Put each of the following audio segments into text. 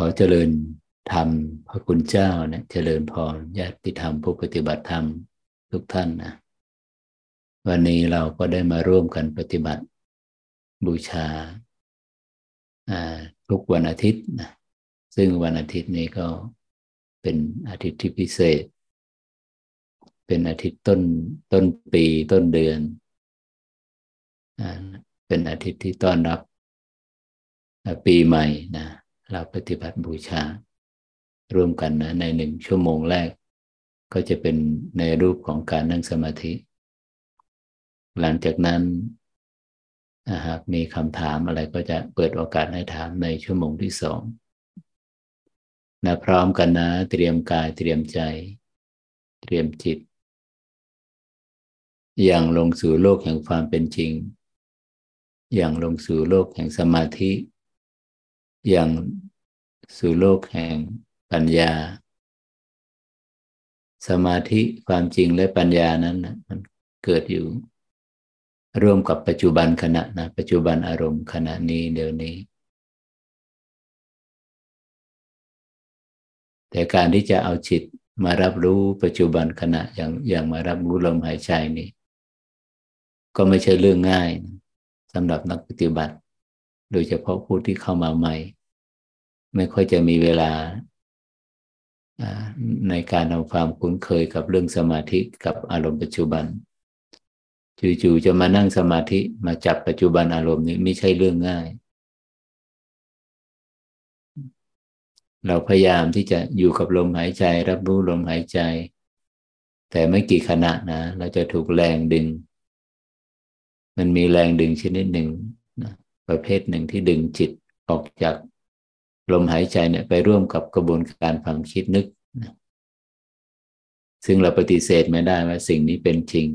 ขอเจริญธรรมพระคุณเจ้าเนี่ยเจริญพรญาติธรรมผู้ปฏิบัติธรรมทุกท่านนะวันนี้เราก็ได้มาร่วมกันปฏิบัติ บูชาทุกวันอาทิตย์นะซึ่งวันอาทิตย์นี้ก็เป็นอาทิตย์ที่พิเศษ เป็นอาทิตย์ต้นต้นปีต้นเดือนเป็นอาทิตย์ที่ต้อนรับปีใหม่นะ เราปฏิบัติบูชา ร่วมกันนะในหนึ่งชั่วโมงแรก ก็จะเป็นในรูปของการนั่งสมาธิ หลังจากนั้นหากมีคำถามอะไรก็จะเปิดโอกาสให้ถามในชั่วโมงที่สองนะพร้อมกันนะ เตรียมกายเตรียมใจ เตรียมจิต อย่างลงสู่โลกแห่งความเป็นจริง อย่างลงสู่โลกแห่งสมาธิ อย่างสู่โลกแห่งปัญญา สมาธิความจริงและปัญญานั้นนะมันเกิดอยู่ ร่วมกับปัจจุบันขณะนะปัจจุบันอารมณ์ขณะนี้เดี๋ยวนี้ แต่การที่จะเอาจิตมารับรู้ปัจจุบันขณะอย่างอย่างมารับรู้ลมหายใจนี่ก็ไม่ใช่เรื่องง่ายสำหรับนักปฏิบัติ โดยเฉพาะผู้ที่เข้ามาใหม่ ไม่ค่อยจะมีเวลาในการทำความคุ้นเคยกับเรื่องสมาธิกับอารมณ์ปัจจุบัน จู่ๆจะมานั่งสมาธิมาจับปัจจุบันอารมณ์นี้ไม่ใช่เรื่องง่าย เราพยายามที่จะอยู่กับลมหายใจ รับรู้ลมหายใจ แต่ไม่กี่ขณะนะ เราจะถูกแรงดึง มันมีแรงดึงชนิดหนึ่ง ประเภทหนึ่งที่ดึงจิตออกจากลมหายใจเนี่ยไปร่วมกับกระบวนการความคิดนึก ซึ่งเราปฏิเสธไม่ได้ว่าสิ่งนี้เป็นจริง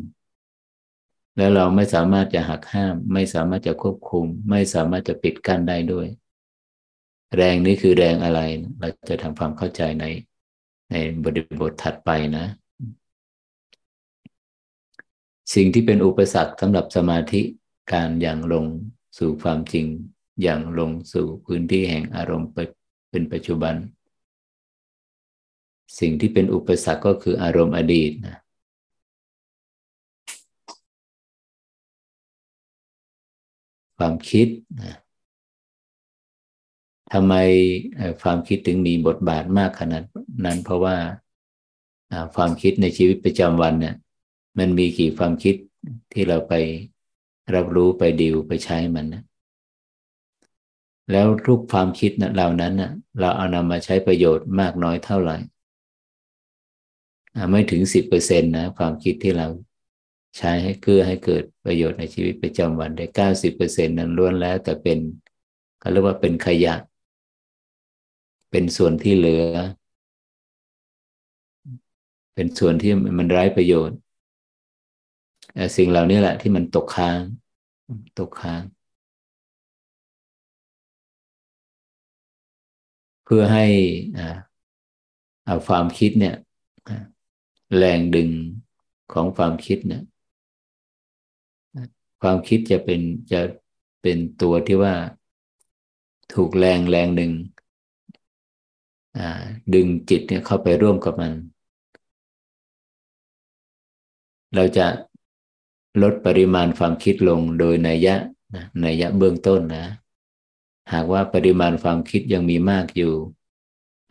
แล้วเราไม่สามารถจะหักห้าม ไม่สามารถจะควบคุม ไม่สามารถจะปิดกั้นได้ด้วย แรงนี้คือแรงอะไร เราจะทำความเข้าใจในในบทบทถัดไปนะ สิ่งที่เป็นอุปสรรคสำหรับสมาธิการอย่างลง สู่ความจริงอย่างลงสู่พื้นที่แห่งอารมณ์เป็นปัจจุบัน สิ่งที่เป็นอุปสรรคก็คืออารมณ์อดีตนะความคิดนะทำไมความคิดถึงมีบทบาทมากขนาดนั้น เพราะว่าความคิดในชีวิตประจำวันเนี่ย มันมีกี่ความคิดที่เราไป รับรู้ไปดิวไปใช้มันนะแล้วทุกความคิดนะเหล่านั้นนะเราเอานำมาใช้ประโยชน์มากน้อยเท่าไหร่ไม่ถึงสิบเปอร์เซ็นตนะความคิดที่เราใช้ให้เกื้อให้เกิดประโยชน์ในชีวิตประจำวันได้เก้าสิบเปอร์เซ็นนั้นล้วนแล้ว แต่เป็นเขาเรียกว่าเป็นขยะ เป็นส่วนที่เหลือ เป็นส่วนที่มันไร้ประโยชน์ สิ่งเหล่านี้แหละที่มันตกค้าง ตกค้าง เพื่อให้เอาความคิดเนี่ย แรงดึงของความคิดเนี่ย ความคิดจะเป็นจะเป็นตัวที่ว่าถูกแรงแรงหนึ่งดึงจิตเนี่ยเข้าไปร่วมกับมัน เราจะ ลดปริมาณความคิดลงโดยนัยยะนัยยะเบื้องต้นนะ หากว่าปริมาณความคิดยังมีมากอยู่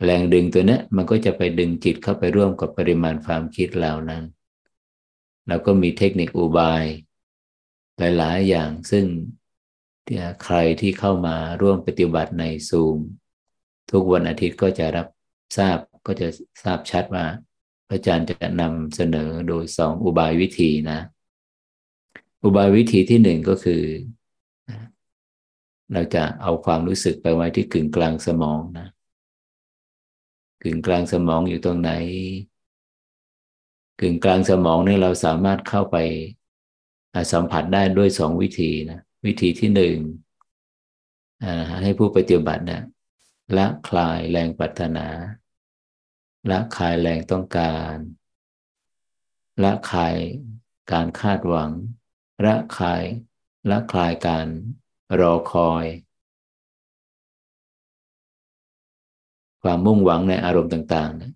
แรงดึงตัวนี้มันก็จะไปดึงจิตเข้าไปร่วมกับปริมาณความคิดเหล่านั้นเราก็มีเทคนิคอุบาย หลาย ๆ อย่างซึ่งใครที่เข้ามาร่วมปฏิบัติในซูม ทุกวันอาทิตย์ก็จะรับทราบก็จะทราบชัดว่า พระอาจารย์จะนำเสนอโดยสองอุบายวิธีนะ อุบายวิธีที่หนึ่งก็คือ เราจะเอาความรู้สึกไปไว้ที่กึ่งกลางสมองนะกึ่งกลางสมองอยู่ตรงไหน กึ่งกลางสมองนี่เราสามารถเข้าไปสัมผัสได้ด้วยสองวิธีนะวิธีที่หนึ่งให้ผู้ปฏิบัตินะละคลายแรงปรารถนา ละคลายแรงต้องการ ละคลายการคาดหวัง ละคลายละคลายการรอคอย ความมุ่งหวังในอารมณ์ต่าง ๆนะ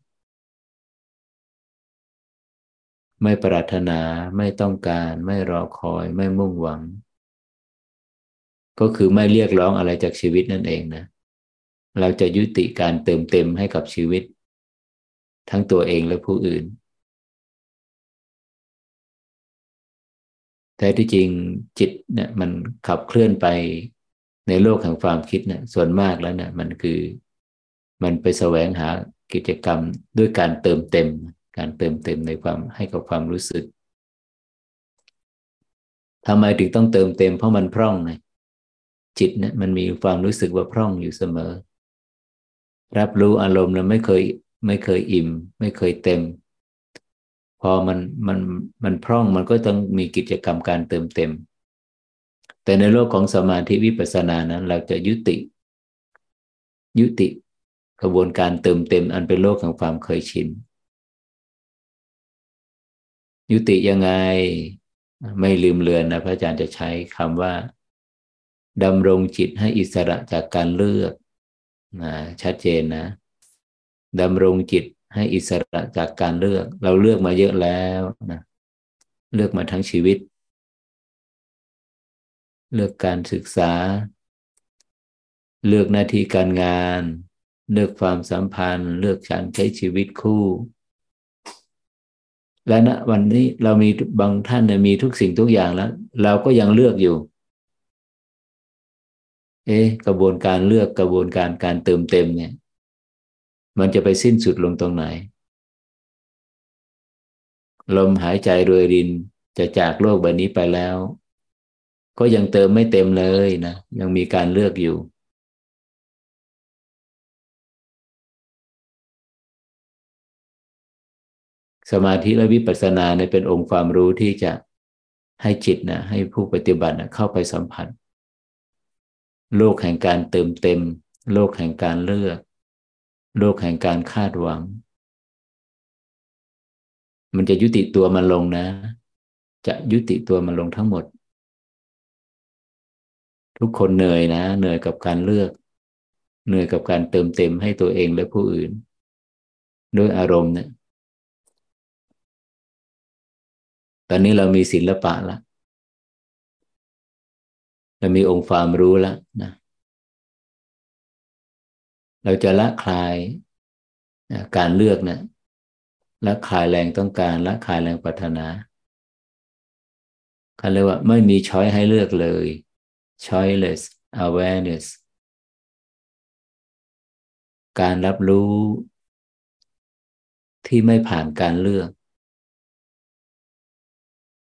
ไม่ปรารถนาไม่ต้องการไม่รอคอยไม่มุ่งหวัง ก็คือไม่เรียกร้องอะไรจากชีวิตนั่นเองนะ เราจะยุติการเติมเต็มให้กับชีวิต ทั้งตัวเองและผู้อื่น แต่ที่จริงจิตเนี่ยมันขับเคลื่อนไปในโลกแห่งความคิดเนี่ยส่วนมากแล้วเนี่ยมันคือมันไปแสวงหากิจกรรมด้วยการเติมเต็ม การเติมเต็มในความให้กับความรู้สึกทำไมถึงต้องเติมเต็มเพราะมันพร่องไงจิตเนี่ยมันมีความรู้สึกว่าพร่องอยู่เสมอ รับรู้อารมณ์แล้วไม่เคยไม่เคยอิ่ม ไม่เคยเต็ม พอมันมันมันพร่องมันก็ต้องมีกิจกรรมการเติมเต็ม แต่ในโลกของสมาธิวิปัสสนานั้น เราจะยุติ ยุติกระบวนการเติมเต็ม อันเป็นโลกของความเคยชิน ยุติยังไงไม่ลืมเลือนนะพระอาจารย์จะใช้คำว่าดำรงจิตให้อิสระจากการเลือกนะชัดเจนนะดำรงจิต ให้อิสระจากการเลือก เราเลือกมาเยอะแล้วนะเลือกมาทั้งชีวิต เลือกการศึกษา เลือกหน้าที่การงาน เลือกความสัมพันธ์ เลือกการใช้ชีวิตคู่ และณวันนี้เรามีบางท่านเนี่ยมีทุกสิ่งทุกอย่างแล้ว เราก็ยังเลือกอยู่ เอ๊ะกระบวนการเลือกกระบวนการการเติมเต็มเนี่ย มันจะไปสิ้นสุดลงตรงไหน ลมหายใจรวยรินจะจากโลกใบนี้ไปแล้ว ก็ยังเติมไม่เต็มเลยนะ ยังมีการเลือกอยู่ สมาธิและวิปัสสนาเนี่ยเป็นองค์ความรู้ที่จะให้จิตนะให้ผู้ปฏิบัตินะเข้าไปสัมผัส โลกแห่งการเติมเต็ม โลกแห่งการเลือก โลกแห่งการคาดหวัง มันจะยุติตัวมันลงนะ จะยุติตัวมันลงทั้งหมด ทุกคนเหนื่อยนะ เหนื่อยกับการเลือก เหนื่อยกับการเติมเต็มให้ตัวเองและผู้อื่น ด้วยอารมณ์เนี่ยตอนนี้เรามีศิลปะแล้วเรามีองค์ความรู้แล้วนะ เราจะละคลายนะการเลือกนะละคลายแรงต้องการละคลายแรงปรารถนาเขาเรียกว่าไม่มีช้อยให้เลือกเลย choiceless awareness การรับรู้ที่ไม่ผ่านการเลือก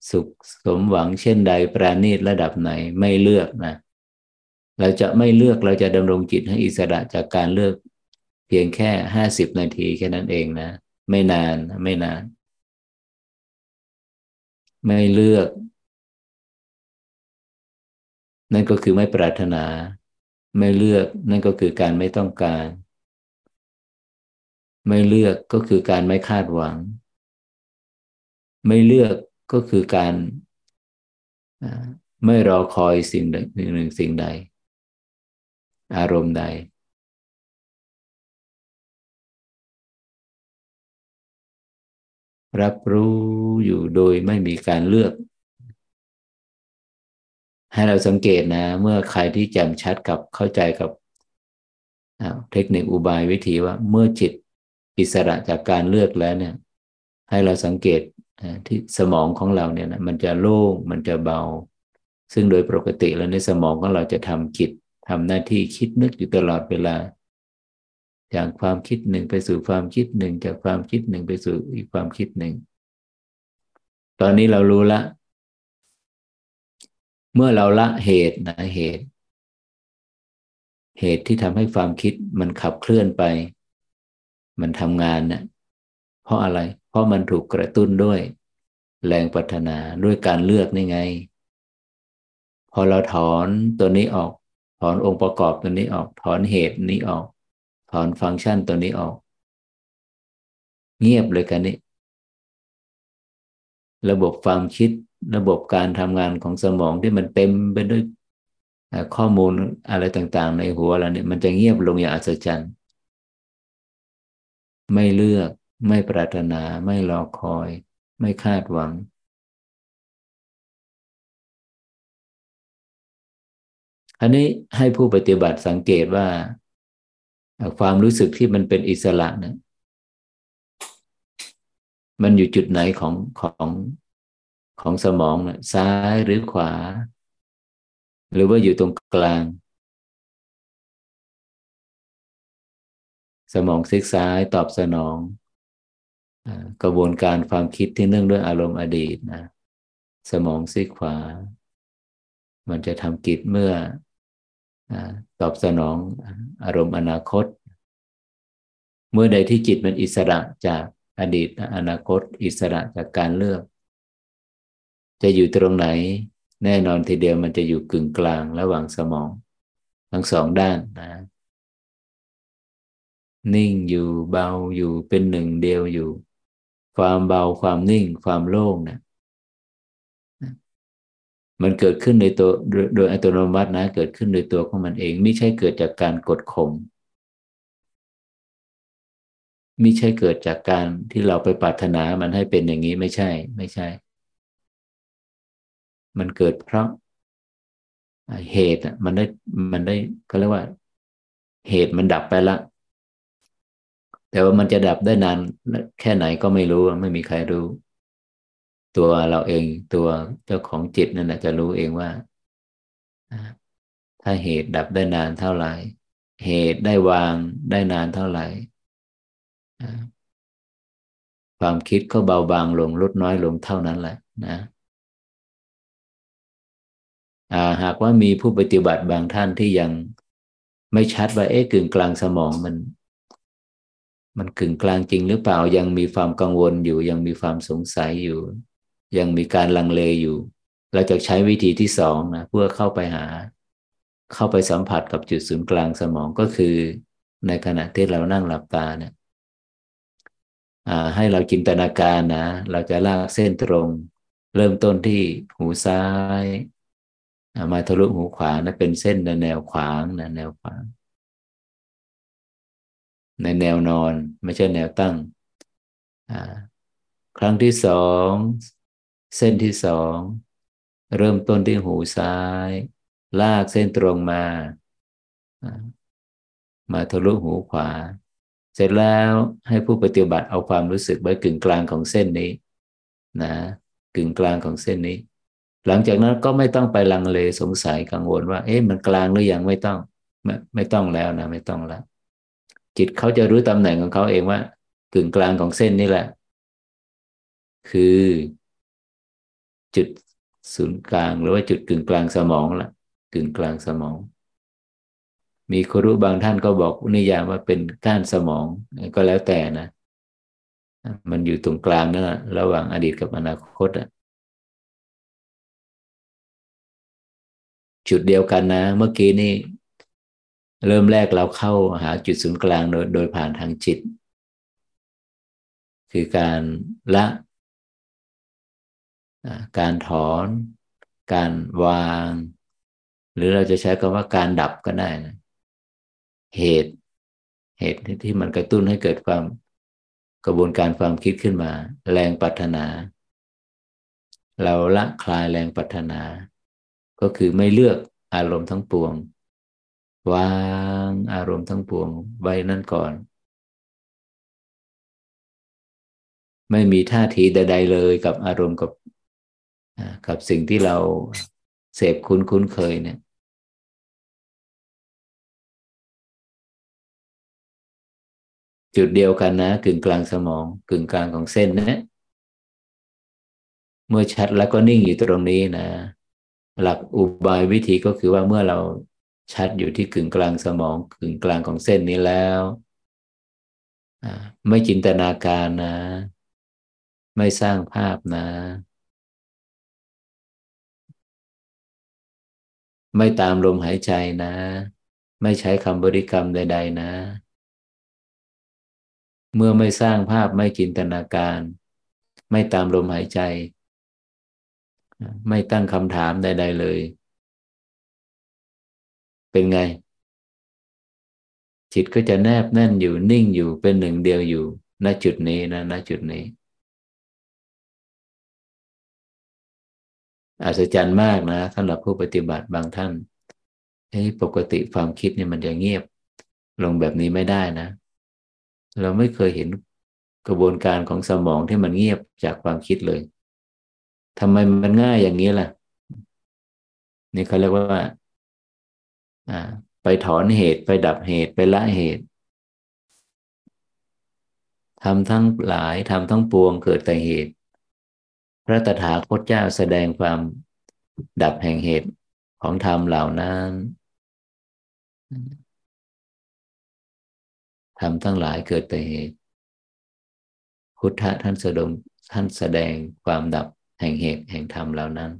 สุขสมหวังเช่นใดปราณีตระดับไหนไม่เลือกนะ เราจะไม่เลือกเราจะดำรงจิตให้อิสระจากการเลือกเพียงแค่ห้าสิบนาทีแค่นั้นเองนะ ไม่นานไม่นาน ไม่เลือก นั่นก็คือไม่ปรารถนา ไม่เลือกนั่นก็คือการไม่ต้องการ ไม่เลือกก็คือการไม่คาดหวัง ไม่เลือกก็คือการไม่รอคอยสิ่งหนึ่งหนึ่งสิ่งใด อารมณ์ใด รับรู้อยู่โดยไม่มีการเลือก ให้เราสังเกตนะ เมื่อใครที่แจ่มชัดกับเข้าใจกับเทคนิคอุบายวิธีว่าเมื่อจิตอิสระจากการเลือกแล้วเนี่ย ให้เราสังเกตที่สมองของเราเนี่ยนะมันจะโล่งมันจะเบา ซึ่งโดยปกติแล้วในสมองของเราจะทำกิจ ทำหน้าที่คิดนึกอยู่ตลอดเวลา จากความคิดหนึ่งไปสู่ความคิดหนึ่ง จากความคิดหนึ่งไปสู่อีกความคิดหนึ่ง ตอนนี้เรารู้ละ เมื่อเราละเหตุนะเหตุ เหตุที่ทำให้ความคิดมันขับเคลื่อนไป มันทำงานนะ่ะเพราะอะไร เพราะมันถูกกระตุ้นด้วย แรงปัฒนาด้วยการเลือกนี่ไง พอเราถอนตัวนี้ออก ถอนองค์ประกอบตัวนี้ออก ถอนเหตุนี้ออก ถอนฟังก์ชันตัวนี้ออก เงียบเลยกันนี้ ระบบความคิดระบบการทำงานของสมองที่มันเต็มไปด้วยข้อมูลอะไรต่างๆ ในหัวเราเนี่ยมันจะเงียบลงอย่างอัศจรรย์ ไม่เลือก ไม่ปรารถนา ไม่รอคอย ไม่คาดหวัง อันนี้ให้ผู้ปฏิบัติสังเกตว่า ความรู้สึกที่มันเป็นอิสระเนะมันอยู่จุดไหนของของของสมองนะซ้ายหรือขวา หรือว่าอยู่ตรงกลาง สมองซีกซ้ายตอบสนองกระบวนการความคิดที่เนื่องด้วยอารมณ์อดีตนะ สมองซีกขวา มันจะทำกิจเมื่อ ตอบสนองอารมณ์อนาคต เมื่อใดที่จิตมันอิสระจากอดีตอนาคต อิสระจากการเลือก จะอยู่ตรงไหน แน่นอนทีเดียวมันจะอยู่กึ่งกลางระหว่างสมอง ทั้งสองด้านนะ นิ่งอยู่เบาอยู่เป็นหนึ่งเดียวอยู่ ความเบาความนิ่งความโล่งเนะ มันเกิดขึ้นในตัวโดยอัตโนมัตินะ เกิดขึ้นโดยตัวของมันเอง ไม่ใช่เกิดจากการกดข่มไม่ใช่เกิดจากการที่เราไปปรารถนามันให้เป็นอย่างนี้ไม่ใช่ ไม่ใช่ มันเกิดเพราะเหตุมันได้มันได้ก็เรียกว่า เหตุมันดับไปละ แต่ว่ามันจะดับได้นานแค่ไหนก็ไม่รู้ไม่มีใครรู้ ตัวเราเองตัวเจ้าของจิตนั่นแหละจะรู้เองว่า ถ้าเหตุดับได้นานเท่าไหร่ เหตุได้วางได้นานเท่าไหร่ความคิดก็เบาบางลงลดน้อยลงเท่านั้นแหละนะหากว่ามีผู้ปฏิบัติบางท่านที่ยังไม่ชัดว่าเอ๊ะกึ่งกลางสมองมัน มันกึ่งกลางจริงหรือเปล่ายังมีความกังวลอยู่ยังมีความสงสัยอยู่ ยังมีการลังเลอยู่ เราจะใช้วิธีที่สองนะเพื่อเข้าไปหา เข้าไปสัมผัสกับจุดศูนย์กลางสมองก็คือ ในขณะที่เรานั่งหลับตาเนี่ยให้เราจินตนาการนะ เราจะลากเส้นตรง เริ่มต้นที่หูซ้าย มาทะลุหูขวานะเป็นเส้นในแนวขวางนะแนวขวาง ในแนวนอนไม่ใช่แนวตั้ง ครั้งที่สอง เส้นที่สอง เริ่มต้นที่หูซ้าย ลากเส้นตรงมา มาทะลุหูขวา เสร็จแล้วให้ผู้ปฏิบัติเอาความรู้สึกไว้กึ่งกลางของเส้นนี้นะกึ่งกลางของเส้นนี้ หลังจากนั้นก็ไม่ต้องไปลังเลสงสัยกังวลว่า เอ๊ะมันกลางหรือยังไม่ต้อง ไม่ไม่ต้องแล้วนะไม่ต้องแล้ว จิตเขาจะรู้ตำแหน่งของเขาเองว่า กึ่งกลางของเส้นนี้แหละ คือ จุดศูนย์กลาง หรือว่าจุดกึ่งกลางสมองละกึ่งกลางสมอง มีครูบางท่านก็บอกนิยามว่าเป็นก้านสมองก็แล้วแต่นะ มันอยู่ตรงกลางนั่นแหละระหว่างอดีตกับอนาคตอะจุดเดียวกันนะ เมื่อกี้นี่เริ่มแรกเราเข้าหาจุดศูนย์กลางโดยโดยผ่านทางจิต คือการละ การถอน การวาง หรือเราจะใช้คำว่าการดับก็ได้นะเหตุเหตุที่มันกระตุ้นให้เกิดความกระบวนการความคิดขึ้นมา แรงปัฒนา เราละคลายแรงปัฒนา ก็คือไม่เลือกอารมณ์ทั้งปวง วางอารมณ์ทั้งปวงไว้นั่นก่อน ไม่มีท่าทีใด ๆ เลยกับอารมณ์กับ กับสิ่งที่เราเสพคุ้นคุ้นเคยเนี่ย จุดเดียวกันนะ กึ่งกลางสมอง กึ่งกลางของเส้นนะเมื่อชัดแล้วก็นิ่งอยู่ตรงนี้นะหลักอุบายวิธีก็คือว่าเมื่อเราชัดอยู่ที่กึ่งกลางสมอง กึ่งกลางของเส้นนี้แล้วไม่จินตนาการนะ ไม่สร้างภาพนะ ไม่ตามลมหายใจนะ ไม่ใช้คำบริกรรมใด ๆ นะ เมื่อไม่สร้างภาพไม่จินตนาการ ไม่ตามลมหายใจ ไม่ตั้งคำถามใด ๆ เลย เป็นไง จิตก็จะแนบแน่นอยู่นิ่งอยู่เป็นหนึ่งเดียวอยู่ณจุดนี้นะณจุดนี้ อัศจรรย์มากนะสำหรับผู้ปฏิบัติบางท่านเฮ้ปกติความคิดเนี่ยมันจะเงียบลงแบบนี้ไม่ได้นะ เราไม่เคยเห็นกระบวนการของสมองที่มันเงียบจากความคิดเลยทำไมมันง่ายอย่างนี้ล่ะ นี่เขาเรียกว่า อ่า ไปถอนเหตุ ไปดับเหตุ ไปละเหตุทำทั้งหลายทำทั้งปวงเกิดแต่เหตุ พระตถาคตเจ้าแสดงความดับแห่งเหตุของธรรมเหล่านั้นทำทั้งหลายเกิดแต่เหตุ พุทธะท่านแสดงท่านแสดงความดับแห่งเหตุแห่งธรรมเหล่านั้น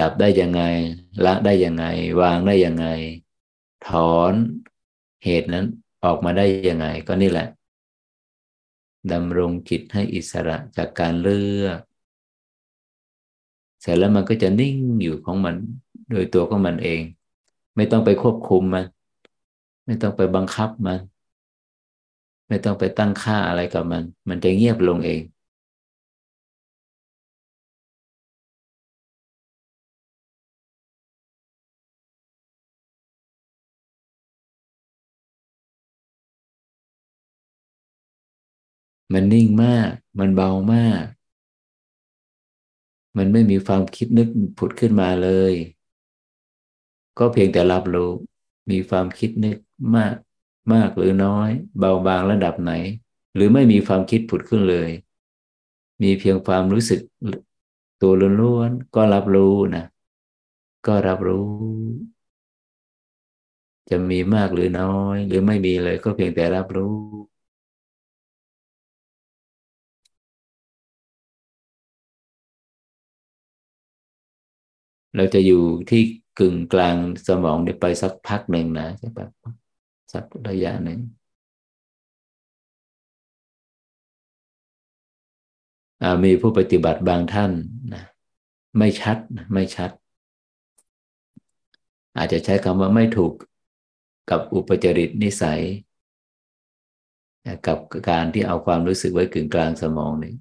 ดับได้ยังไง ละได้ยังไง วางได้ยังไง ถอนเหตุนั้นออกมาได้ยังไง ก็นี่แหละ ดำรงจิตให้อิสระจากการเลือก เสร็จแล้วมันก็จะนิ่งอยู่ของมัน โดยตัวของมันเอง ไม่ต้องไปควบคุมมัน ไม่ต้องไปบังคับมัน ไม่ต้องไปตั้งค่าอะไรกับมัน มันจะเงียบลงเอง มันนิ่งมาก มันเบามาก มันไม่มีความคิดนึกผุดขึ้นมาเลย ก็เพียงแต่รับรู้ มีความคิดนึกมาก มากหรือน้อย เบาบางระดับไหน หรือไม่มีความคิดผุดขึ้นเลย มีเพียงความรู้สึกตัวล้วนๆก็รับรู้นะก็รับรู้ จะมีมากหรือน้อย หรือไม่มีเลยก็เพียงแต่รับรู้ เราจะอยู่ที่กึ่งกลางสมองไปสักพักหนึ่งนะใช่ปะสักระยะหนึ่งมีผู้ปฏิบัติบางท่านนะไม่ชัดไม่ชัด อาจจะใช้คำว่าไม่ถูกกับอุปจริตนิสัย กับการที่เอาความรู้สึกไว้กึ่งกลางสมองนี่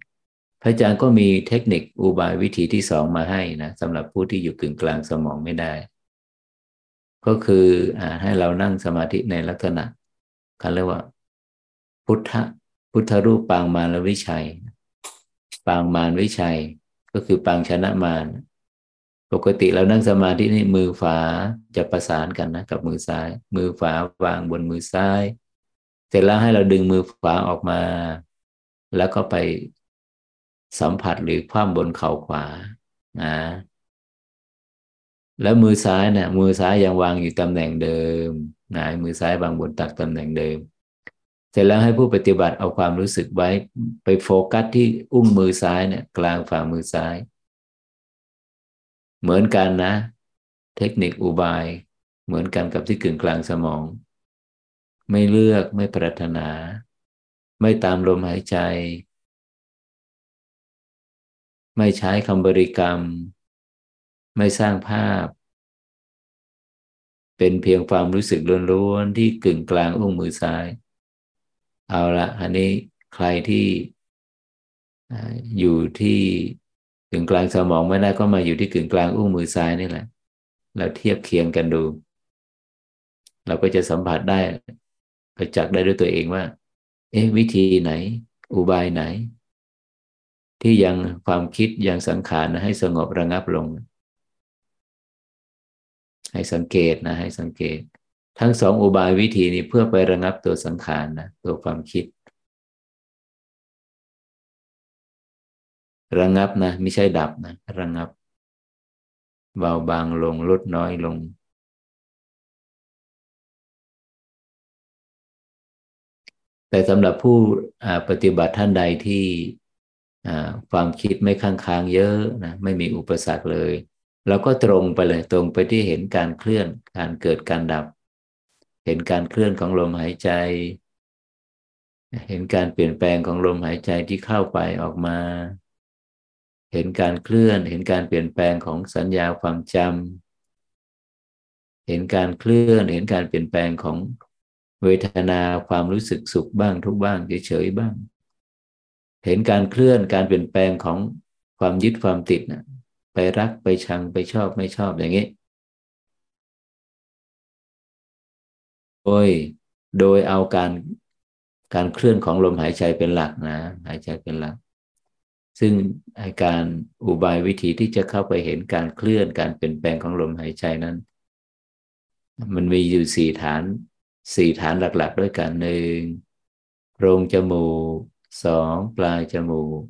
พระอาจารย์ก็มีเทคนิคอุบายวิธีที่สองมาให้นะสำหรับผู้ที่อยู่กึ่งกลางสมองไม่ได้ ก็คืออให้เรานั่งสมาธิในลักษณะเขาเรียกว่า พุทธพุทธรูปปางมารวิชัย ปางมารวิชัย ก็คือปางชนะมารปกติเรานั่งสมาธินี่มือฝาจะประสานกันนะกับมือซ้าย มือฝาวางบนมือซ้าย เสร็จแล้วให้เราดึงมือฝาออกมา แล้วก็ไป สัมผัสหรือคว่ำบนเข่าขวานะแล้วมือซ้ายเนี่ยมือซ้ายยังวางอยู่ตำแหน่งเดิมหงายมือซ้ายวางบนตักตำแหน่งเดิม เสร็จแล้วให้ผู้ปฏิบัติเอาความรู้สึกไว้ไปโฟกัสที่อุ้งมือซ้ายเนี่ย กลางฝ่ามือซ้าย เหมือนกันนะ เทคนิคอุบาย เหมือนกันกับที่กึ่งกลางสมอง ไม่เลือกไม่ปรารถนา ไม่ตามลมหายใจ ไม่ใช้คำบริกรรม ไม่สร้างภาพ เป็นเพียงความรู้สึกล้วนๆที่กึ่งกลางอุ้งมือซ้าย เอาละอันนี้ใครที่อยู่ที่กึ่งกลางสมองไม่ได้ก็มาอยู่ที่กึ่งกลางอุ้งมือซ้ายนี่แหละเราเทียบเคียงกันดู เราก็จะสัมผัสได้ประจักษ์ได้ด้วยตัวเองว่า เอ๊ะวิธีไหน อุบายไหน ที่ยังความคิดยังสังขารนะให้สงบระงับลง ให้สังเกตนะ ให้สังเกต ทั้งสองอุบายวิธีนี้เพื่อไประงับตัวสังขารนะตัวความคิด ระงับนะ ไม่ใช่ดับนะ ระงับ เบาบางลงลดน้อยลง แต่สำหรับผู้ปฏิบัติท่านใดที่ ความคิดไม่ค้างค้างเยอะนะไม่มีอุปสรรคเลยเราก็ตรงไปเลยตรงไปที่เห็นการเคลื่อนการเกิดการดับ เห็นการเคลื่อนของลมหายใจ เห็นการเปลี่ยนแปลงของลมหายใจที่เข้าไปออกมา เห็นการเคลื่อน เห็นการเปลี่ยนแปลงของสัญญาความจำเห็นการเคลื่อน เห็นการเปลี่ยนแปลงของเวทนาความรู้สึกสุขบ้างทุกบ้างเฉยๆบ้าง เห็นการเคลื่อนการเปลี่ยนแปลงของความยึดความติดนะไปรักไปชังไปชอบไม่ชอบอย่างนี้โดยโดยเอาการการเคลื่อนของลมหายใจเป็นหลักนะหายใจเป็นหลัก ซึ่งอาการอุบายวิธีที่จะเข้าไปเห็นการเคลื่อนการเปลี่ยนแปลงของลมหายใจนั้น มันมีอยู่สี่ฐานสี่ฐานหลัก ๆ ด้วยกันหนึ่งโพรงจมูก สองปลายจมูก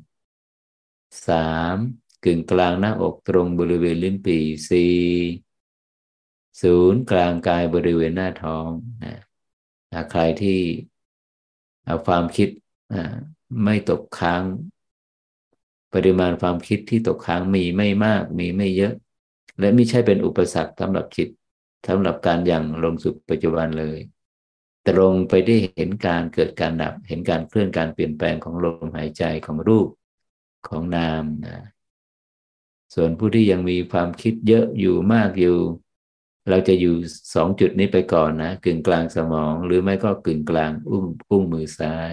สามกึ่งกลางหน้าอกตรงบริเวณลิ้นปี่สี่ศูนย์กลางกายบริเวณหน้าท้องนะใครที่เอาความคิดไม่ตกค้าง ปริมาณความคิดที่ตกค้างมีไม่มากมีไม่เยอะ และไม่ใช่เป็นอุปสรรคสำหรับจิตสำหรับการอย่างลงสู่ปัจจุบันเลย ตรงไปได้เห็นการเกิดการดับ เห็นการเคลื่อนการเปลี่ยนแปลงของลมหายใจของรูปของนามนะส่วนผู้ที่ยังมีความคิดเยอะอยู่มากอยู่ เราจะอยู่สองจุดนี้ไปก่อนนะกึ่งกลางสมอง หรือไม่ก็กึ่งกลางอุ้มอุ้งมือซ้าย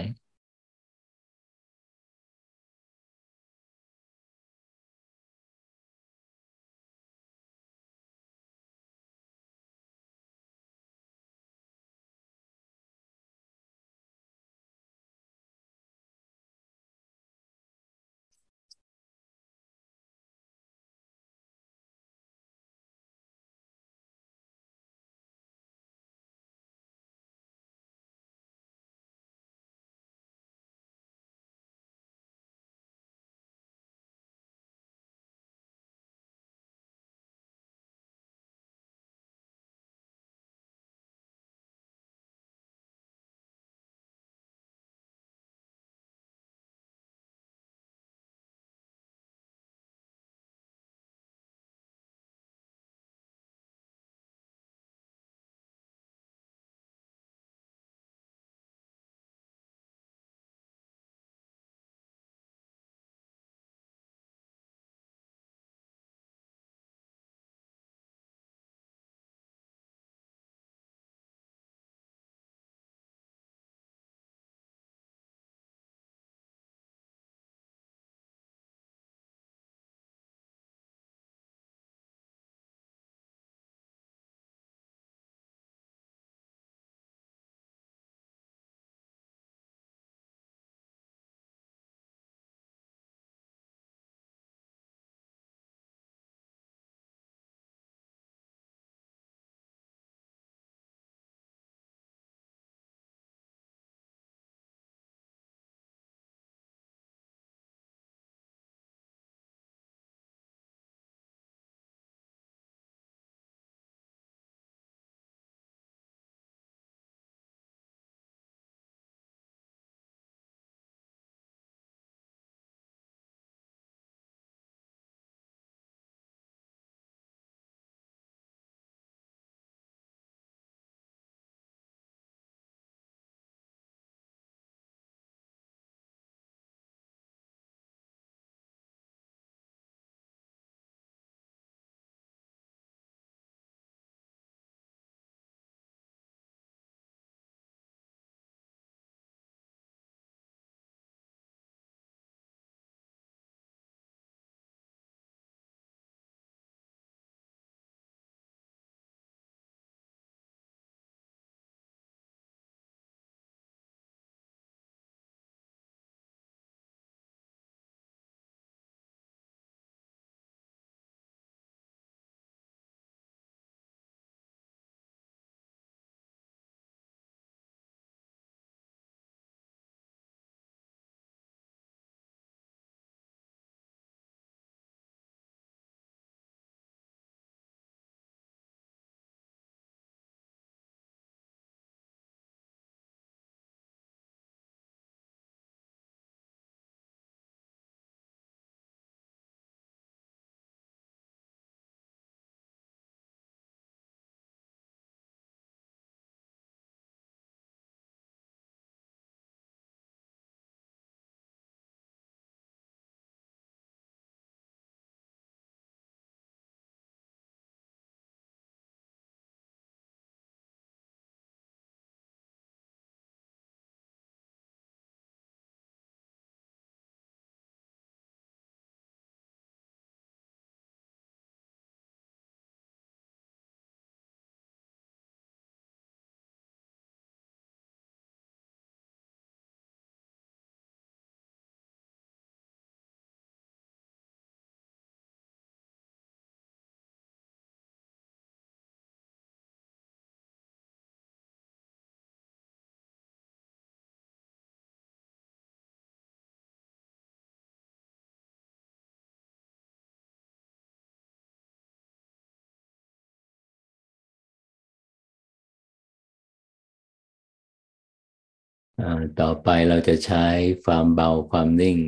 ต่อไปเราจะใช้ความเบาความนิ่ง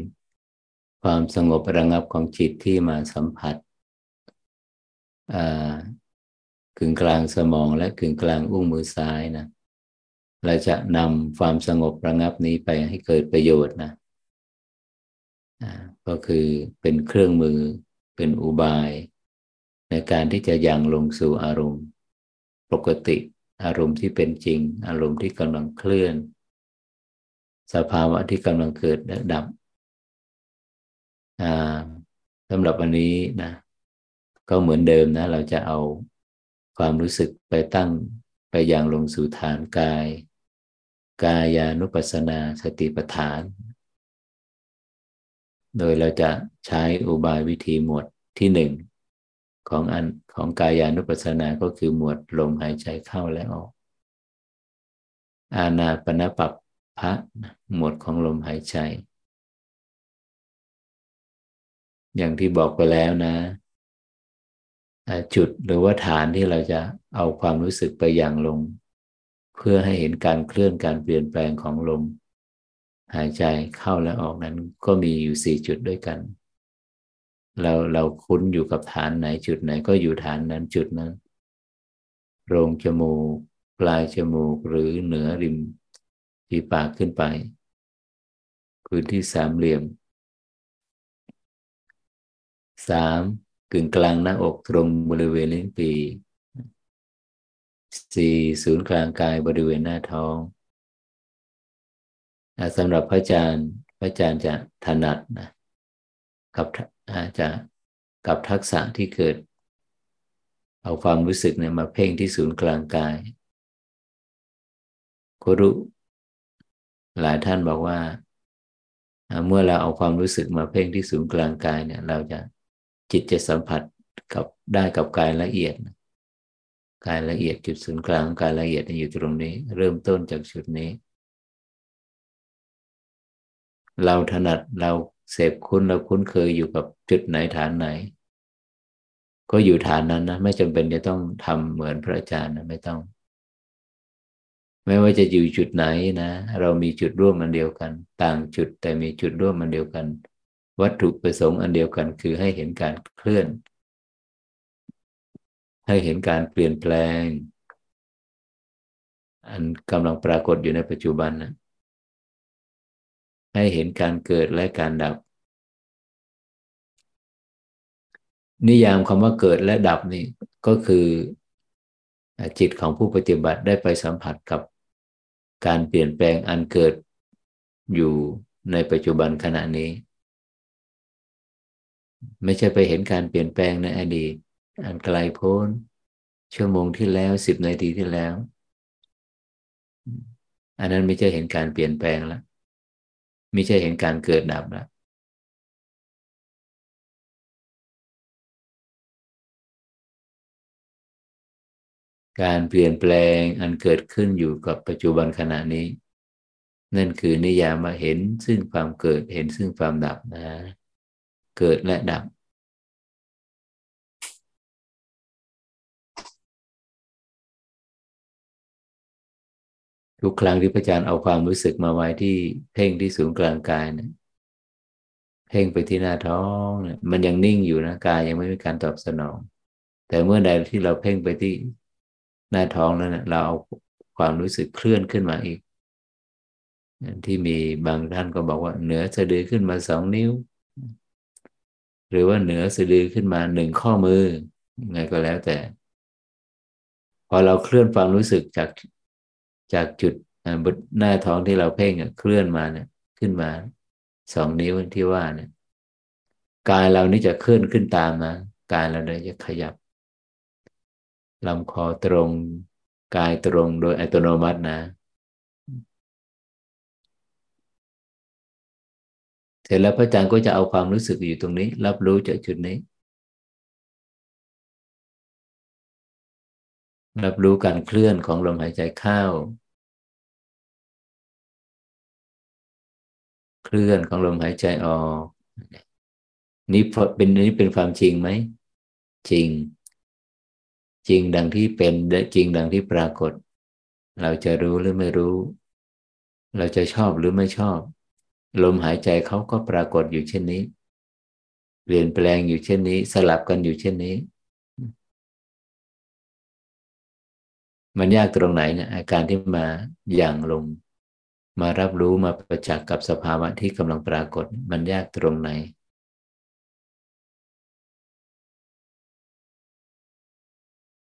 ความสงบระงับของจิตที่มาสัมผัสกึ่งกลางสมองและกึ่งกลางอุ้งมือซ้ายนะเราจะนำความสงบระงับนี้ไปให้เกิดประโยชน์นะก็คือเป็นเครื่องมือเป็นอุบาย ในการที่จะยังลงสู่อารมณ์ ปกติอารมณ์ที่เป็นจริง อารมณ์ที่กำลังเคลื่อน สภาวะที่กำลังเกิดและดับสำหรับวันนี้นะ ก็เหมือนเดิมนะ เราจะเอาความรู้สึกไปตั้งไปอย่างลงสู่ฐานกาย กายานุปัสสนาสติปัฏฐาน โดยเราจะใช้อุบายวิธีหมวดที่หนึ่งของอันของกายานุปัสสนาก็คือหมวดลมหายใจเข้าและออก อาณาปณปัป พะหมวดของลมหายใจ อย่างที่บอกไปแล้วนะจุดหรือว่าฐานที่เราจะเอาความรู้สึกไปอย่างลง เพื่อให้เห็นการเคลื่อนการเปลี่ยนแปลงของลม หายใจเข้าและออกนั้นก็มีอยู่สี่จุดด้วยกัน เราเราคุ้นอยู่กับฐานไหนจุดไหนก็อยู่ฐานนั้นจุดนั้นโรงจมูก ปลายจมูกหรือเหนือริม ฝีปากขึ้นไป พื้นที่สามเหลี่ยมสามกึ่งกลางหน้าอกตรงบริเวณลิ้นปีสี่ศูนย์กลางกายบริเวณหน้าท้องสำหรับพระอาจารย์พระอาจารย์จะถนัดนะกับอาจะกับทักษะที่เกิด เอาความรู้สึกเนี่ยมาเพ่งที่ศูนย์กลางกายครุ หลายท่านบอกว่า เมื่อเราเอาความรู้สึกมาเพ่งที่ศูนย์กลางกายเนี่ย เราจะจิตจะสัมผัสกับได้กับกายละเอียด กายละเอียดจุดศูนย์กลางกายละเอียดอยู่ตรงนี้ เริ่มต้นจากจุดนี้ เราถนัดเราเสพคุ้นเราคุ้นเคยอยู่กับจุดไหนฐานไหน ก็อยู่ฐานนั้นนะไม่จำเป็นจะต้องทำเหมือนพระอาจารย์นะไม่ต้อง ไม่ว่าจะอยู่จุดไหนนะ เรามีจุดร่วมอันเดียวกัน ต่างจุดแต่มีจุดร่วมอันเดียวกัน วัตถุประสงค์อันเดียวกันคือให้เห็นการเคลื่อน ให้เห็นการเปลี่ยนแปลง อันกำลังปรากฏอยู่ในปัจจุบันนะให้เห็นการเกิดและการดับ นิยามคำว่าเกิดและดับนี่ก็คือจิตของผู้ปฏิบัติได้ไปสัมผัสกับ การเปลี่ยนแปลงอันเกิดอยู่ในปัจจุบันขณะนี้ ไม่ใช่ไปเห็นการเปลี่ยนแปลงในอดีต อันไกลโพ้น ชั่วโมงที่แล้วสิบนาทีที่แล้ว อันนั้นไม่ใช่เห็นการเปลี่ยนแปลงแล้วไม่ใช่เห็นการเกิดดับแล้ว การเปลี่ยนแปลงอันเกิดขึ้นอยู่กับปัจจุบันขณะนี้ นั่นคือนิยามมาเห็นซึ่งความเกิดเห็นซึ่งความดับนะ เกิดและดับ ทุกครั้งที่พระอาจารย์เอาความรู้สึกมาไว้ที่เพ่งที่ศูนย์กลางกายเนี่ยเพ่งไปที่หน้าท้องเนี่ยมันยังนิ่งอยู่นะกายยังไม่มีการตอบสนอง แต่เมื่อใดที่เราเพ่งไปที่ หน้าท้องแล้นเราเอาความรู้สึกเคลื่อนขึ้นมาอีก ที่มีบางท่านก็บอกว่า เหนือสะดือขึ้นมาสองนิ้ว หรือว่าเหนือสะดือขึ้นมาหนึ่งข้อมือไงก็แล้วแต่ พอเราเคลื่อนความรู้สึกจากจากจุดบนหน้าท้องที่เราเพ่งเคลื่อนมาเนี่ยขึ้นมาสองนิ้วที่ว่าเนี่ยกายเรานี่จะเคลื่อนขึ้นตามนะกายเราเนี่ยจะขยับ ลำคอตรงกายตรงโดยอัตโนมัตินะ เสร็จแล้วพระอาจารย์ก็จะเอาความรู้สึกอยู่ตรงนี้ รับรู้จากจุดนี้ รับรู้การเคลื่อนของลมหายใจเข้าเคลื่อนของลมหายใจออก นี่เป็นนี้เป็นความจริงไหม จริง จริงดังที่เป็นจริงดังที่ปรากฏ เราจะรู้หรือไม่รู้ เราจะชอบหรือไม่ชอบ ลมหายใจเขาก็ปรากฏอยู่เช่นนี้ เปลี่ยนแปลงอยู่เช่นนี้ สลับกันอยู่เช่นนี้ มันยากตรงไหนเนี่ยอาการที่มาอย่างลง มารับรู้มาประจักษ์กับสภาวะที่กำลังปรากฏ มันยากตรงไหน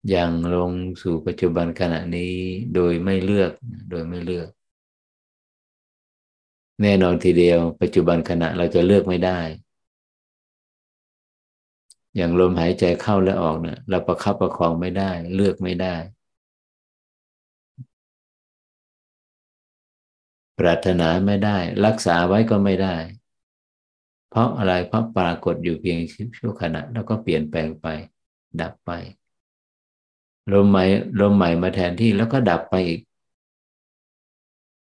อย่างลงสู่ปัจจุบันขณะนี้โดยไม่เลือกโดยไม่เลือก แน่นอนทีเดียว ปัจจุบันขณะเราจะเลือกไม่ได้ อย่างลมหายใจเข้าและออกเนะี่ยเราประคับประคองไม่ได้ เลือกไม่ได้ ปรารถนาไม่ได้ รักษาไว้ก็ไม่ได้ เพราะอะไรเพราะปรากฏอยู่เพียงชั่วขณะ แล้วก็เปลี่ยนแปลงไป ดับไป ลมใหม่ลมใหม่มาแทนที่แล้วก็ดับไปอีก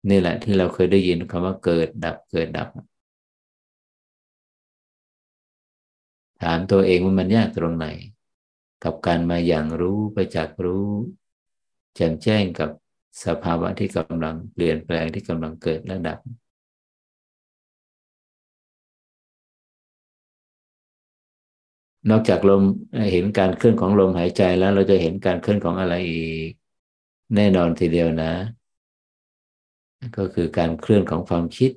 นี่แหละ ที่เราเคยได้ยินคำว่าเกิดดับเกิดดับ ถามตัวเองว่ามันยากตรงไหน กับการมาอย่างรู้ไปจากรู้แจ่มแจ้งกับสภาวะที่กำลังเปลี่ยนแปลงที่กำลังเกิดและดับ นอกจากลมเห็นการเคลื่อนของลมหายใจแล้ว เราจะเห็นการเคลื่อนของอะไรอีก แน่นอนทีเดียวนะ ก็คือการเคลื่อนของความคิด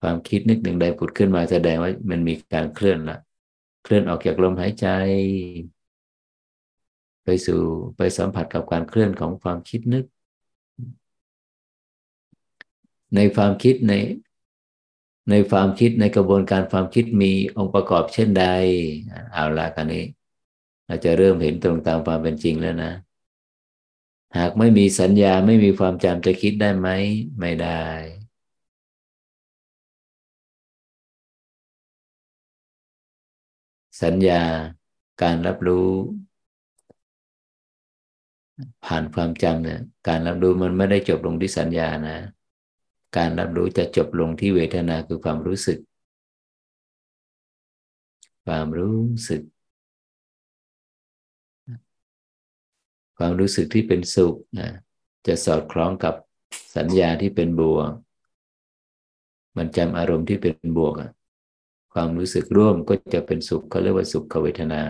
ความคิดนึกหนึ่งใดผุดขึ้นมาแสดงว่ามันมีการเคลื่อนละเคลื่อนออกจากลมหายใจ ไปสู่ไปสัมผัสกับการเคลื่อนของความคิดนึก ในความคิดใน ในความคิดในกระบวนการความคิดมีองค์ประกอบเช่นใด เอาละกันนี้ เราจะเริ่มเห็นตรงตามความเป็นจริงแล้วนะ หากไม่มีสัญญาไม่มีความจำจะคิดได้ไหม ไม่ได้ สัญญาการรับรู้ ผ่านความจำเนี่ยการรับรู้มันไม่ได้จบลงที่สัญญานะ การรับรู้จะจบลงที่เวทนาคือความรู้สึก ความรู้สึก ความรู้สึกที่เป็นสุขนะจะสอดคล้องกับสัญญาที่เป็นบวก มันจำอารมณ์ที่เป็นบวก ความรู้สึกร่วมก็จะเป็นสุขเขาเรียกว่าสุขเวทนา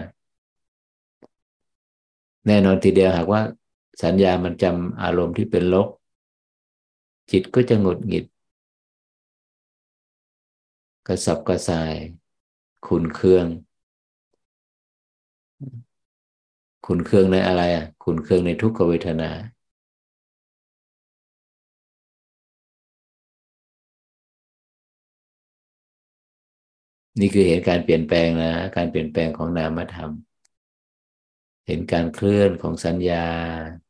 แน่นอนทีเดียวหากว่า สัญญามันจำอารมณ์ที่เป็นลบ จิตก็จะหงุดหงิด กระสับกระส่าย ขุนเคือง ขุนเคืองในอะไรอะ ขุนเคืองในทุกขเวทนา นี่คือเห็นการเปลี่ยนแปลงนะ การเปลี่ยนแปลงของนามธรรมเห็นการเคลื่อนของสัญญา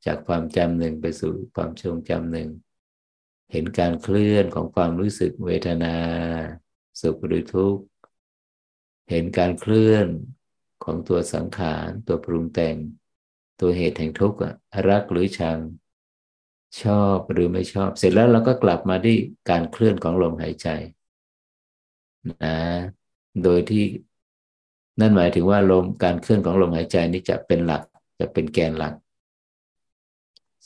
จากความจำหนึ่งไปสู่ความทรงจำหนึ่ง เห็นการเคลื่อนของความรู้สึกเวทนา สุขหรือทุกข์ เห็นการเคลื่อนของตัวสังขารตัวปรุงแต่ง ตัวเหตุแห่งทุกข์รักหรือชัง ชอบหรือไม่ชอบ เสร็จแล้วเราก็กลับมาที่การเคลื่อนของลมหายใจนะโดยที่นั่นหมายถึงว่าลมการเคลื่อนของลมหายใจนี้จะเป็นหลักจะเป็นแกนหลัก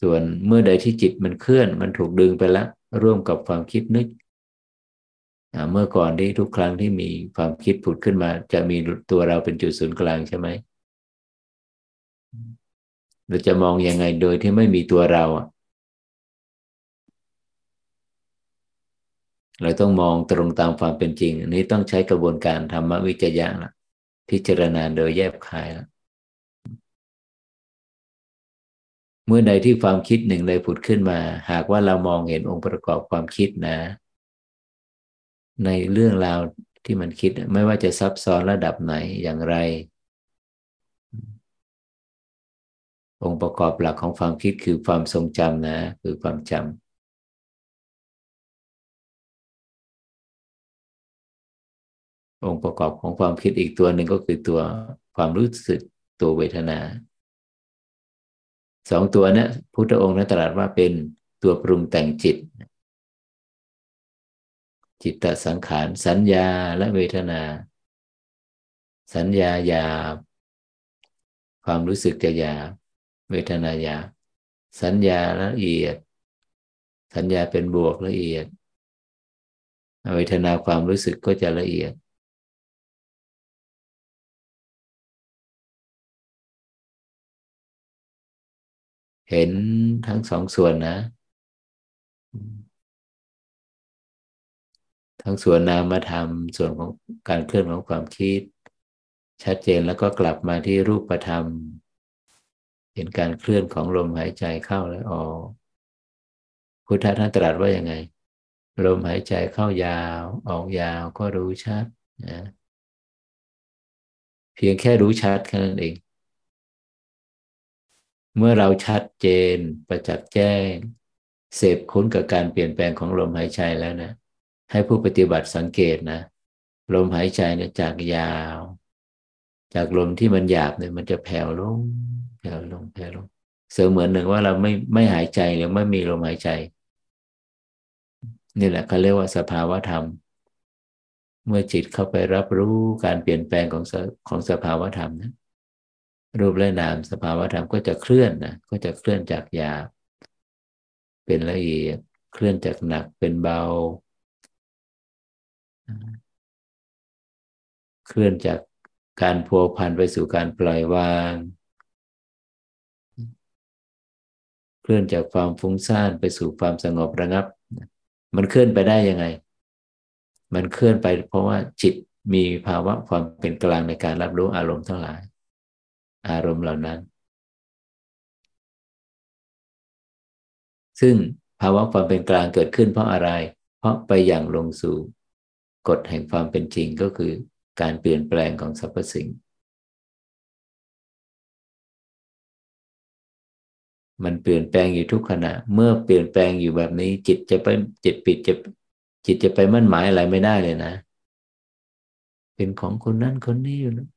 ส่วนเมื่อใดที่จิตมันเคลื่อน มันถูกดึงไปแล้วร่วมกับความคิดนึกเมื่อก่อนที่ทุกครั้งที่มีความคิดผุดขึ้นมา จะมีตัวเราเป็นจุดศูนย์กลางใช่ไหมเราจะมองยังไงโดยที่ไม่มีตัวเราเราต้องมองตรงตามความเป็นจริง อันนี้ต้องใช้กระบวนการธรรมวิจยะละพิจารณาโดยแยบคายละ เมื่อใดที่ความคิดหนึ่งเลยผุดขึ้นมา หากว่าเรามองเห็นองค์ประกอบความคิดนะ ในเรื่องราวที่มันคิดไม่ว่าจะซับซ้อนระดับไหนอย่างไร องค์ประกอบหลักของความคิดคือความทรงจำนะ คือความจำองค์ประกอบของความคิดอีกตัวหนึ่งก็คือตัวความรู้สึกตัวเวทนา สองตัวนี้พุทธองค์นั้นตรัสว่าเป็นตัวปรุงแต่งจิต จิตตสังขารสัญญาและเวทนา สัญญาหยาบความรู้สึกจะหยาบเวทนาหยาบสัญญาละเอียด สัญญาเป็นบวกละเอียด เวทนาความรู้สึกก็จะละเอียด เห็นทั้งสองส่วนนะ ทั้งส่วนนามธรรมส่วนของการเคลื่อนของความคิด ชัดเจนแล้วก็กลับมาที่รูปธรรม เห็นการเคลื่อนของลมหายใจเข้าและออกพุทธท่านตรัสว่าอยังไง ลมหายใจเข้ายาว ออกยาวก็รู้ชัดนะเพียงแค่รู้ชัดแค่นั้นเอง เมื่อเราชัดเจนประจักษ์แจ้ง เสพคุ้นกับการเปลี่ยนแปลงของลมหายใจแล้วนะ ให้ผู้ปฏิบัติสังเกตนะ ลมหายใจเนี่ยจากยาว จากลมที่มันหยาบเนี่ยมันจะแผ่วลงแผ่วลงแผ่วลง เสมือนหนึ่งว่าเราไม่ไม่หายใจหรือไม่มีลมหายใจ นี่แหละเขาเรียกว่าสภาวะธรรม เมื่อจิตเข้าไปรับรู้การเปลี่ยนแปลงของของสภาวะธรรมนะ รูปและนามสภาวะธรรมก็จะเคลื่อนนะก็จะเคลื่อนจากหยาบเป็นละเอียดเคลื่อนจากหนักเป็นเบา เคลื่อนจากการพัวพันไปสู่การปล่อยวาง เคลื่อนจากความฟุ้งซ่านไปสู่ความสงบระงับ มันเคลื่อนไปได้ยังไง มันเคลื่อนไปเพราะว่าจิตมีภาวะความเป็นกลางในการรับรู้อารมณ์ทั้งหลาย อารมณ์เหล่านั้น ซึ่งภาวะความเป็นกลางเกิดขึ้นเพราะอะไร เพราะไปอย่างลงสู่กฎแห่งความเป็นจริงก็คือการเปลี่ยนแปลงของสรรพสิ่ง มันเปลี่ยนแปลงอยู่ทุกขณะ เมื่อเปลี่ยนแปลงอยู่แบบนี้ จิตจะไปจิตปิดจะจิตจะไปมั่นหมายอะไรไม่ได้เลยนะ เป็นของคนนั้นคนนี้อยู่นะ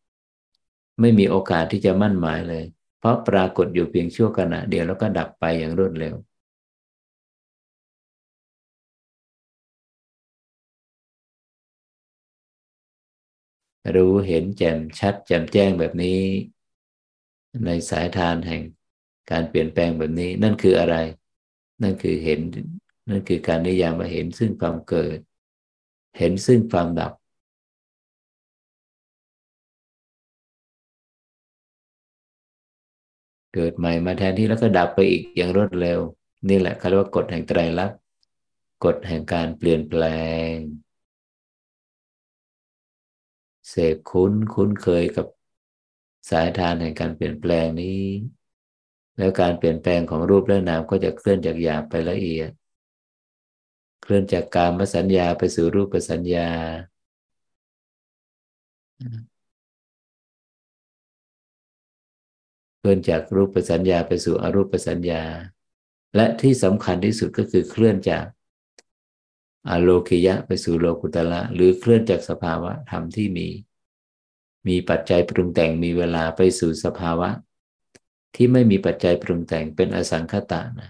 ไม่มีโอกาสที่จะมั่นหมายเลย เพราะปรากฏอยู่เพียงชั่วขณะเดียวแล้วก็ดับไปอย่างรวดเร็ว รู้เห็นแจ่มชัดแจ่มแจ้งแบบนี้ ในสายทานแห่งการเปลี่ยนแปลงแบบนี้ นั่นคืออะไร นั่นคือเห็น นั่นคือการนิยามมาเห็นซึ่งความเกิด เห็นซึ่งความดับ เกิดใหม่มาแทนที่แล้วก็ดับไปอีกอย่างรวดเร็ว นี่แหละเขาเรียกว่ากฎแห่งไตรลักษณ์กฎแห่งการเปลี่ยนแปลง เสพคุ้นคุ้นเคยกับสายทานแห่งการเปลี่ยนแปลงนี้ แล้วการเปลี่ยนแปลงของรูปและนามก็จะเคลื่อนจากหยาบไปละเอียด เคลื่อนจากการมสัญญาไปสู่รูปสัญญา ลื่อนจากรูปสัญญาไปสู่อรูปสัญญา และที่สำคัญที่สุดก็คือเคลื่อนจากอโลคิยะไปสู่โลกุตละ หรือเคลื่อนจากสภาวะธรรมที่มี มีปัจจัยปรุงแต่งมีเวลาไปสู่สภาวะ ที่ไม่มีปัจจัยปรุงแต่งเป็นอสังขตานะ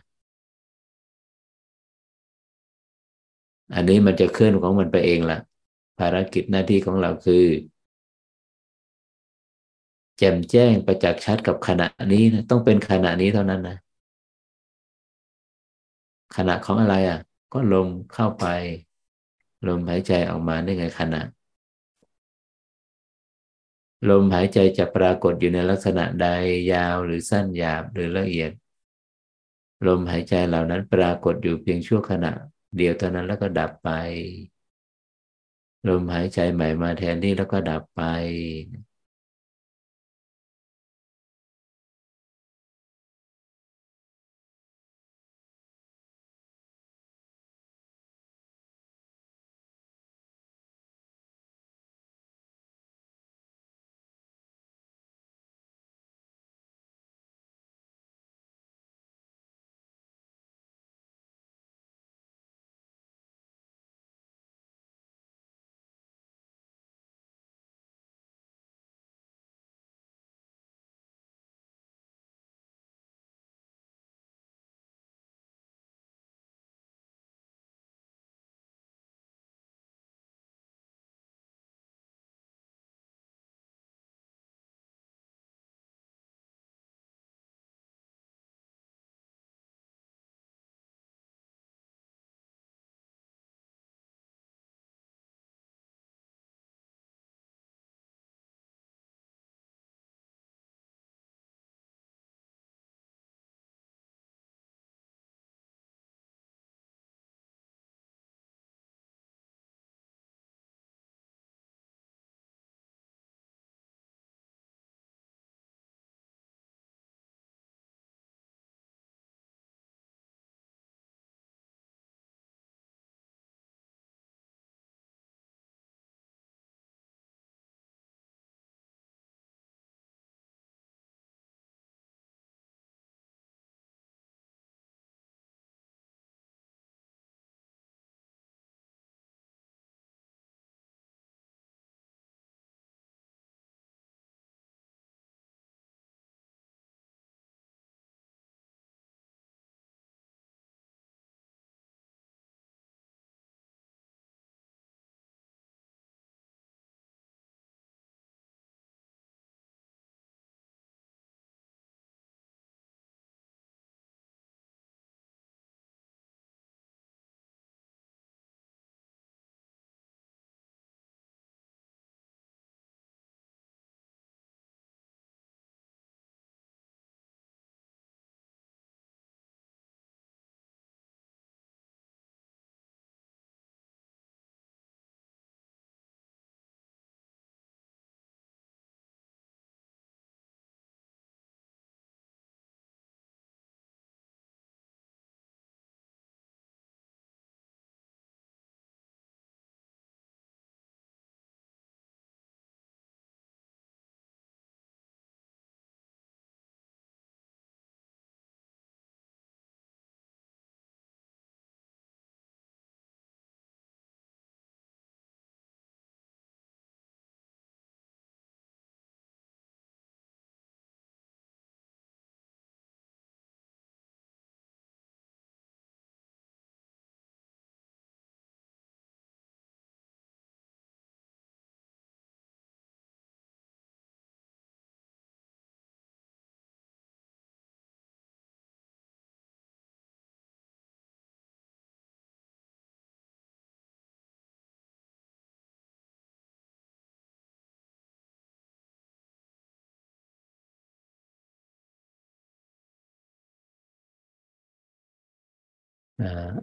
อันนี้มันจะเคลื่อนของมันไปเองละภารกิจหน้าที่ของเราคือ แจ่มแจ้งประจักษ์ชัดกับขณะนี้นะต้องเป็นขณะนี้เท่านั้นนะ ขณะของอะไรอะ ก็ลมเข้าไป ลมหายใจออกมาได้ไงขณะ ลมหายใจจะปรากฏอยู่ในลักษณะใดยาวหรือสั้นหยาบหรือละเอียด ลมหายใจเหล่านั้นปรากฏอยู่เพียงชั่วขณะ เดียวเท่านั้นแล้วก็ดับไป ลมหายใจใหม่มาแทนที่แล้วก็ดับไป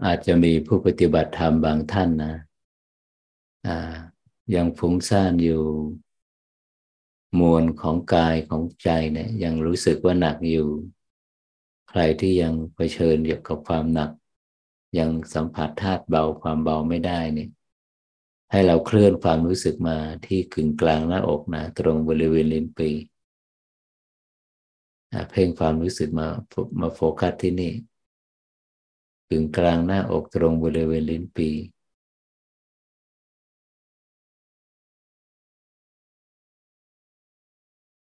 อาจจะมีผู้ปฏิบัติธรรมบางท่านนะยังฟุ้งซ่านอยู่ มวลของกายของใจเนี่ยยังรู้สึกว่าหนักอยู่ ใครที่ยังเผชิญอยู่กับความหนัก ยังสัมผัสธาตุเบาความเบาไม่ได้เนี่ย ให้เราเคลื่อนความรู้สึกมาที่กึ่งกลางหน้าอกนะ ตรงบริเวณลิ้นปีเพ่งความรู้สึกมามาโฟกัสที่นี่ึงกลางหน้าอกตรงบริเวณลิ้นปี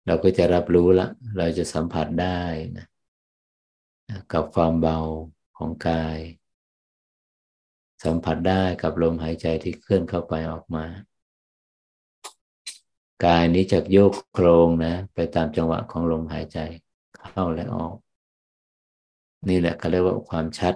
เราก็จะรับรู้ละ เราจะสัมผัสได้นะกับความเบาของกาย สัมผัสได้กับลมหายใจที่เคลื่อนเข้าไปออกมา กายนี้จะโยกโครงนะ ไปตามจังหวะของลมหายใจเข้าและออก นี่แหละก็เรียกว่าความชัด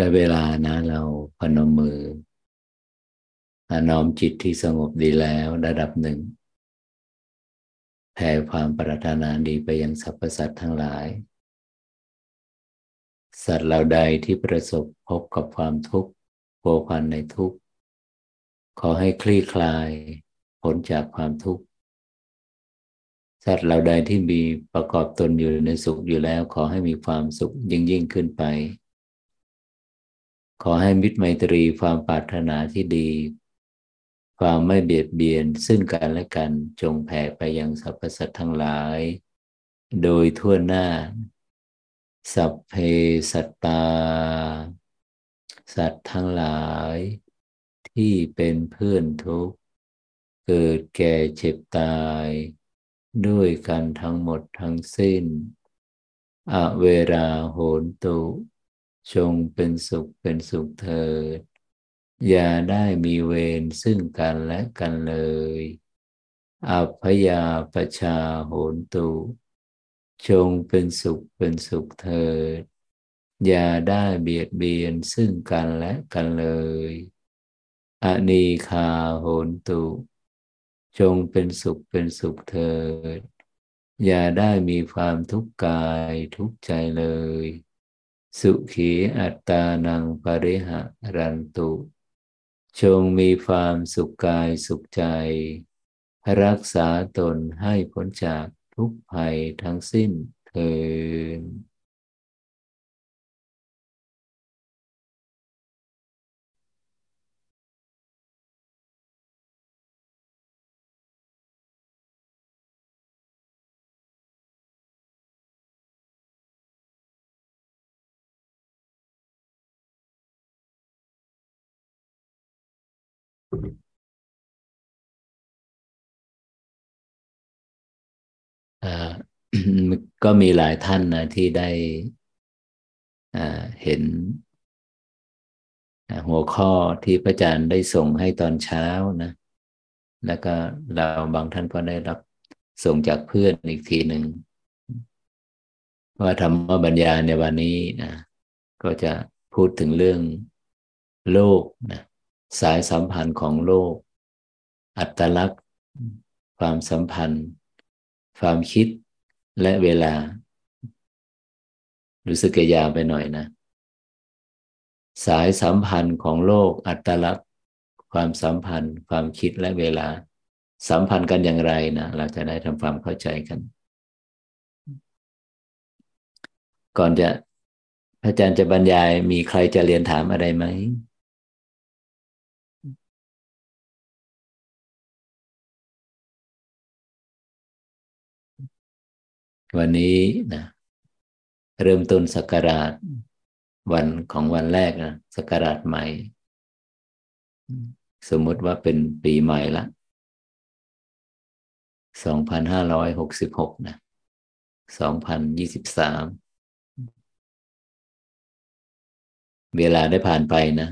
ได้เวลานะเราพนมมือน้อมจิตที่สงบดีแล้วระดับหนึ่งแผ่ความปรารถนาดีไปยังสรรพสัตว์ทั้งหลาย สัตว์เหล่าใดที่ประสบพบกับความทุกข์โผพันในทุกข์ ขอให้คลี่คลายพ้นจากความทุกข์ สัตว์เหล่าใดที่มีประกอบตนอยู่ในสุขอยู่แล้ว ขอให้มีความสุขยิ่งยิ่งขึ้นไป ขอให้มิตรไมตรีความปรารถนาที่ดี ความไม่เบียดเบียนซึ่งกันและกันจงแผ่ไปยังสรรพสัตว์ทั้งหลาย โดยทั่วหน้า สัพเพสัตตา สัตว์ทั้งหลาย ที่เป็นเพื่อนทุกข์ เกิดแก่เจ็บตาย ด้วยกันทั้งหมดทั้งสิ้น อเวราโหนตุ จงเป็นสุขเป็นสุขเถิด อย่าได้มีเวรซึ่งกันและกันเลย อัพยาปชาโหนตุ จงเป็นสุขเป็นสุขเถิด อย่าได้เบียดเบียนซึ่งกันและกันเลย อนีคาโหนตุ จงเป็นสุขเป็นสุขเถิด อย่าได้มีความทุกข์กายทุกข์ใจเลย สุขีอัตตานังปริหะรันตุ จงมีความสุขกายสุขใจ รักษาตนให้พ้นจากทุกภัยทั้งสิ้นเถิ ก็มีหลายท่านนะที่ได้เห็น หัวข้อที่พระอาจารย์ได้ส่งให้ตอนเช้านะ แล้วก็เราบางท่านก็ได้รับส่งจากเพื่อนอีกทีหนึ่งว่าธรรมบรรยาในวันนี้นะก็จะพูดถึงเรื่องโลกนะสายสัมพันธ์ของโลก อัตลักษณ์ ความสัมพันธ์ ความคิดและเวลา รู้สึกยาวไปหน่อยนะ สายสัมพันธ์ของโลกอัตลักษณ์ ความสัมพันธ์ ความคิดและเวลา สัมพันธ์กันอย่างไรนะ เราจะได้ทำความเข้าใจกัน ก่อนจะพระอาจารย์จะบรรยายมีใครจะเรียนถามอะไรไหม วันนี้นะเริ่มต้นสักการวันของวันแรกนะสักการใหม่ สมมติว่าเป็นปีใหม่ละสองพันห้าร้อยหกสิบหกนะสองพันยี่สิบสามเวลาได้ผ่านไปนะ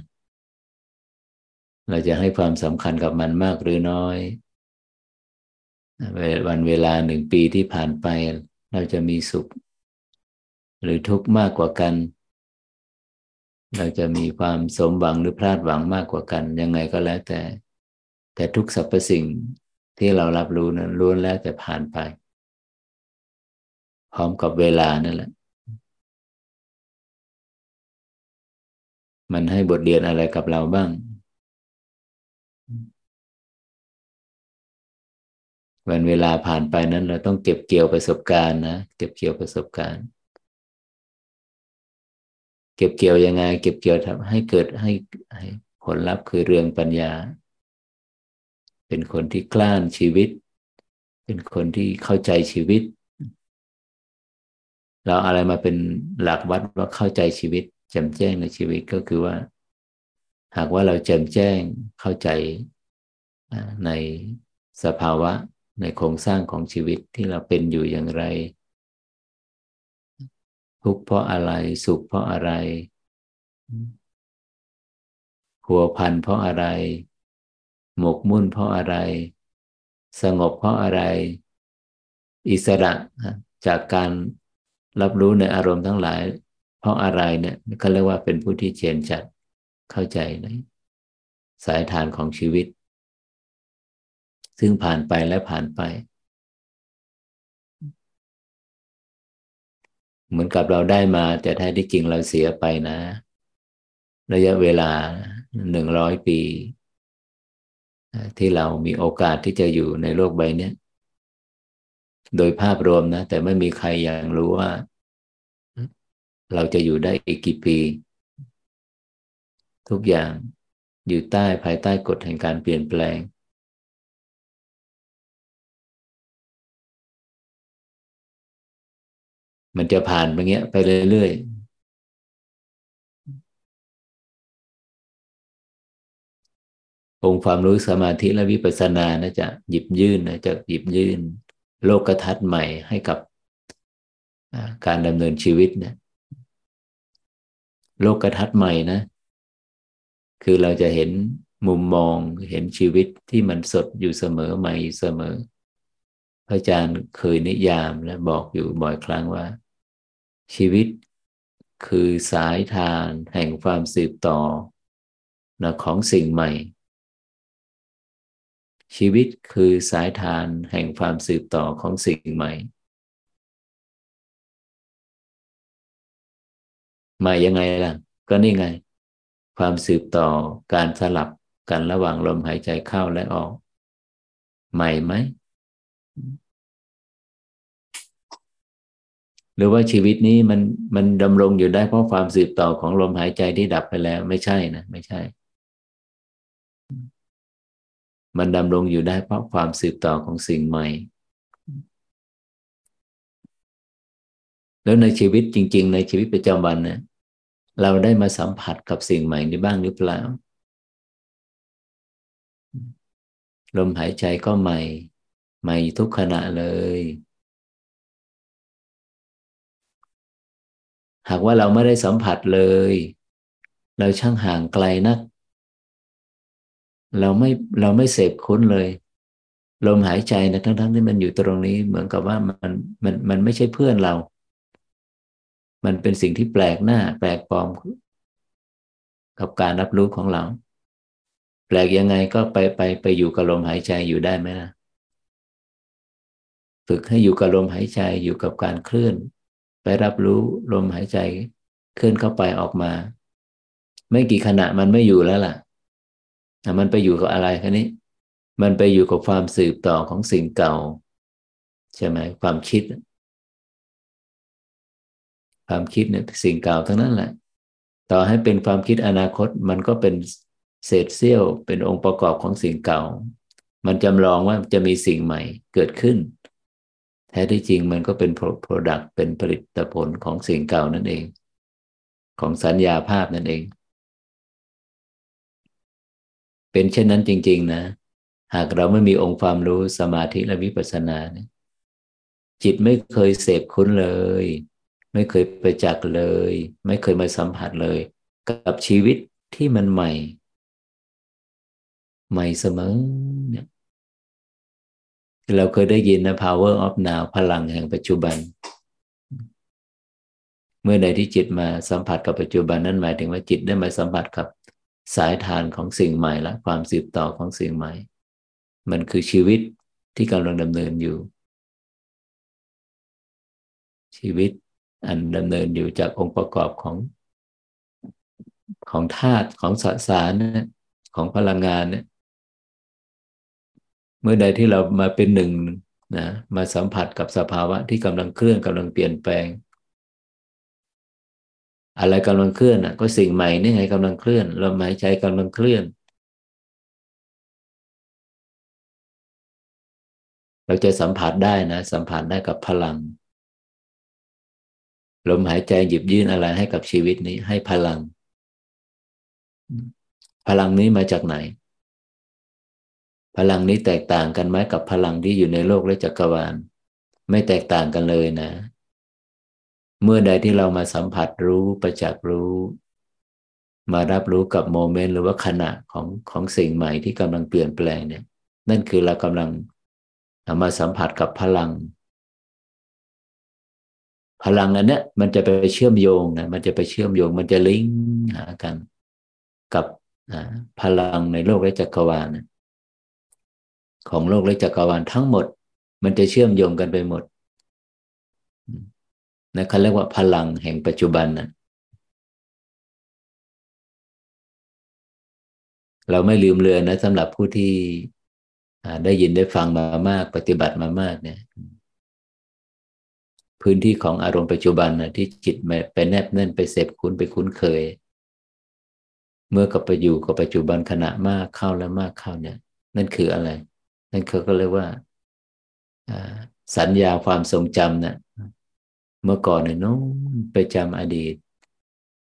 เราจะให้ความสำคัญกับมันมากหรือน้อย วันเวลาหนึ่งปีที่ผ่านไป เราจะมีสุข หรือทุกข์มากกว่ากัน เราจะมีความสมหวังหรือพลาดหวังมากกว่ากัน ยังไงก็แล้วแต่ แต่ทุกสรรพสิ่งที่เรารับรู้นั้นล้วนแล้วแต่ผ่านไป พร้อมกับเวลานั่นแหละ มันให้บทเรียนอะไรกับเราบ้าง วันเวลาผ่านไปนั้นเราต้องเก็บเกี่ยวประสบการณ์นะเก็บเกี่ยวประสบการณ์ เก็บเกี่ยวยังไง เก็บเกี่ยวทำให้เกิดให้ให้ผลลัพธ์คือเรื่องปัญญา เป็นคนที่กล้านชีวิต เป็นคนที่เข้าใจชีวิต เราอะไรมาเป็นหลักวัดว่าเข้าใจชีวิตแจ่มแจ้งในชีวิตก็คือว่า หากว่าเราแจ่มแจ้งเข้าใจในสภาวะ ในโครงสร้างของชีวิตที่เราเป็นอยู่อย่างไร ทุกเพราะอะไรสุขเพราะอะไรหัวพันเพราะอะไร หมกมุ่นเพราะอะไร สงบเพราะอะไร อิสระจากการรับรู้ในอารมณ์ทั้งหลาย เพราะอะไรเนี่ยเขาเรียกว่าเป็นผู้ที่เจนจัดเข้าใจในสายทานของชีวิต ซึ่งผ่านไปและผ่านไป เหมือนกับเราได้มา แต่แท้ที่จริงเราเสียไปนะ ระยะเวลาหนึ่งร้อยปี ที่เรามีโอกาสที่จะอยู่ในโลกใบนี้โดยภาพรวมนะ แต่ไม่มีใครยังรู้ว่า เราจะอยู่ได้อีกกี่ปี ทุกอย่างอยู่ใต้ภายใต้กฎแห่งการเปลี่ยนแปลง มันจะผ่านไปเงี้ย ไปเรื่อยๆองค์ความรู้สมาธิและวิปัสสนานะจะหยิบยื่นนะจะหยิบยื่น โลกทัศน์ใหม่ให้กับการดำเนินชีวิตนะโลกทัศน์ใหม่นะ คือเราจะเห็นมุมมองเห็นชีวิตที่มันสดอยู่เสมอใหม่เสมอ พระอาจารย์เคยนิยามและบอกอยู่บ่อยครั้งว่า ชีวิตคือสายทานแห่งความสืบต่อนะของสิ่งใหม่ ชีวิตคือสายทานแห่งความสืบต่อของสิ่งใหม่ใหม่ยังไงล่ะ ก็นี่ไง ความสืบต่อการสลับกันระหว่างลมหายใจเข้าและออก ใหม่ไหม หรือว่าชีวิตนี้มันมันดำรงอยู่ได้เพราะความสืบต่อของลมหายใจที่ดับไปแล้ว ไม่ใช่นะไม่ใช่ มันดำรงอยู่ได้เพราะความสืบต่อของสิ่งใหม่ แล้วในชีวิตจริง ๆ ในชีวิตประจำวันเนะเราได้มาสัมผัสกับสิ่งใหม่นี้บ้างหรือเปล่า ลมหายใจก็ใหม่ ใหม่ทุกขณะเลย หากว่าเราไม่ได้สัมผัสเลย เราช่างห่างไกลนัก เราไม่เราไม่เสพคุ้นเลย ลมหายใจนะทั้งๆทที่มันอยู่ตรงนี้ เหมือนกับว่ามันมันมันไม่ใช่เพื่อนเรา มันเป็นสิ่งที่แปลกหน้า แปลกปลอมกับการรับรู้ของเรา แปลกยังไงก็ไปไปไปอยู่กับลมหายใจอยู่ได้ไหมล่ะฝึกให้อยู่กับลมหายใจอยู่กับการเคลื่อน รับรู้ลมหายใจเคลื่อนเข้าไปออกมา ไม่กี่ขณะมันไม่อยู่แล้วล่ะแต่มันไปอยู่กับอะไรคะนี้ มันไปอยู่กับความสืบต่อของสิ่งเก่า ใช่ไหมความคิด ความคิดเนี่ยสิ่งเก่าทั้งนั้นแหละ ต่อให้เป็นความคิดอนาคตมันก็เป็นเศษเสี้ยวเป็นองค์ประกอบของสิ่งเก่า มันจำลองว่าจะมีสิ่งใหม่เกิดขึ้น ท้ที่จริงมันก็เป็น product เป็นผลิตผลของสิ่งเก่านั่นเอง ของสัญญาภาพนั่นเอง เป็นเช่นนั้นจริง ๆ นะ หากเราไม่มีองค์ความรู้สมาธิและวิปัสสนาเนี่ยจิตไม่เคยเสพคุ้นเลย ไม่เคยไปจักเลย ไม่เคยมาสัมผัสเลย กับชีวิตที่มันใหม่ ใหม่เสมอ เราเคยได้ยินนะ power of now พลังแห่งปัจจุบัน เมื่อใดที่จิตมาสัมผัสกับปัจจุบันนั้นหมายถึงว่าจิตได้มาสัมผัสกับสายทานของสิ่งใหม่และความสืบต่อของสิ่งใหม่ มันคือชีวิตที่กำลังดำเนินอยู่ ชีวิตอันดำเนินอยู่จากองค์ประกอบของของธาตุของสสารของพลังงานเนี่ย เมื่อใดที่เรามาเป็นหนึ่งนะมาสัมผัสกับสภาวะที่กำลังเคลื่อนกำลังเปลี่ยนแปลง อะไรกำลังเคลื่อนอะ ก็สิ่งใหม่นี่ไงกำลังเคลื่อนลมหายใจกำลังเคลื่อน เราจะสัมผัสได้นะสัมผัสได้กับพลัง ลมหายใจหยิบยื่นอะไรให้กับชีวิตนี้ให้พลัง พลังนี้มาจากไหน พลังนี้แตกต่างกันไหมกับพลังที่อยู่ในโลกและจักรวาล ไม่แตกต่างกันเลยนะ เมื่อใดที่เรามาสัมผัสรู้ประจักษ์รู้ มารับรู้กับโมเมนต์หรือว่าขณะของของสิ่งใหม่ที่กำลังเปลี่ยนแปลงเนี่ย นั่นคือเรากำลังมาสัมผัสกับพลัง พลังอันเนี้ยมันจะไปเชื่อมโยงนะมันจะไปเชื่อมโยง มันจะลิงก์หากัน กับพลังในโลกและจักรวาล ของโลกและจักรวาลทั้งหมด มันจะเชื่อมโยงกันไปหมดนะเขาเรียกว่าพลังแห่งปัจจุบันนะเราไม่ลืมเลือนนะสำหรับผู้ที่ได้ยินได้ฟังมามาก ปฏิบัติมามากเนี่ย พื้นที่ของอารมณ์ปัจจุบันนะที่จิตไปแนบแน่นไปเสพคุ้นไปคุ้นเคย เมื่อกับไปอยู่กับปัจจุบันขณะมากเข้าแล้วมากเข้าเนี่ย นั่นคืออะไร นั่นเขาก็เรียกว่าสัญญาความทรงจำนะเมื่อก่อนเนี่ยโน้นไปจำอดีต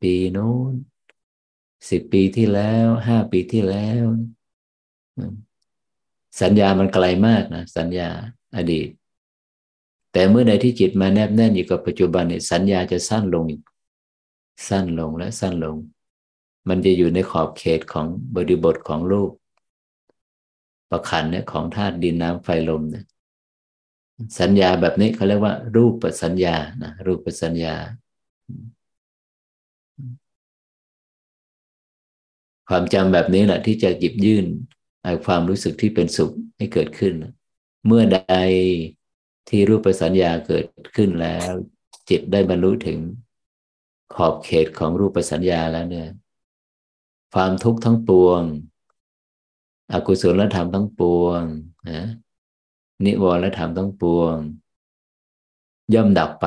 ปีโน้นสิบปีที่แล้วห้าปีที่แล้ว สัญญามันไกลมากนะสัญญาอดีต แต่เมื่อใดที่จิตมาแนบแน่นอยู่กับปัจจุบันเนี่ยสัญญาจะสั้นลง สั้นลงและสั้นลง มันจะอยู่ในขอบเขตของบริบทของรูป ประคันเนี่ยของธาตุดินน้ำไฟลมเนี่ยสัญญาแบบนี้เขาเรียกว่า รูปปัสัญญานะรูปปัสัญญา ความจำแบบนี้แหละที่จะหยิบยื่นความรู้สึกที่เป็นสุขให้เกิดขึ้น เมื่อใดที่รูปสัญญาเกิดขึ้นแล้ว จิตได้บรรลุถึงขอบเขตของรูปสัญญาแล้วเนี่ย ความทุกข์ทั้งปวง อกุศลธรรมทั้งปวงนะนิวรธรรมทั้งปวง ย่อมดับไป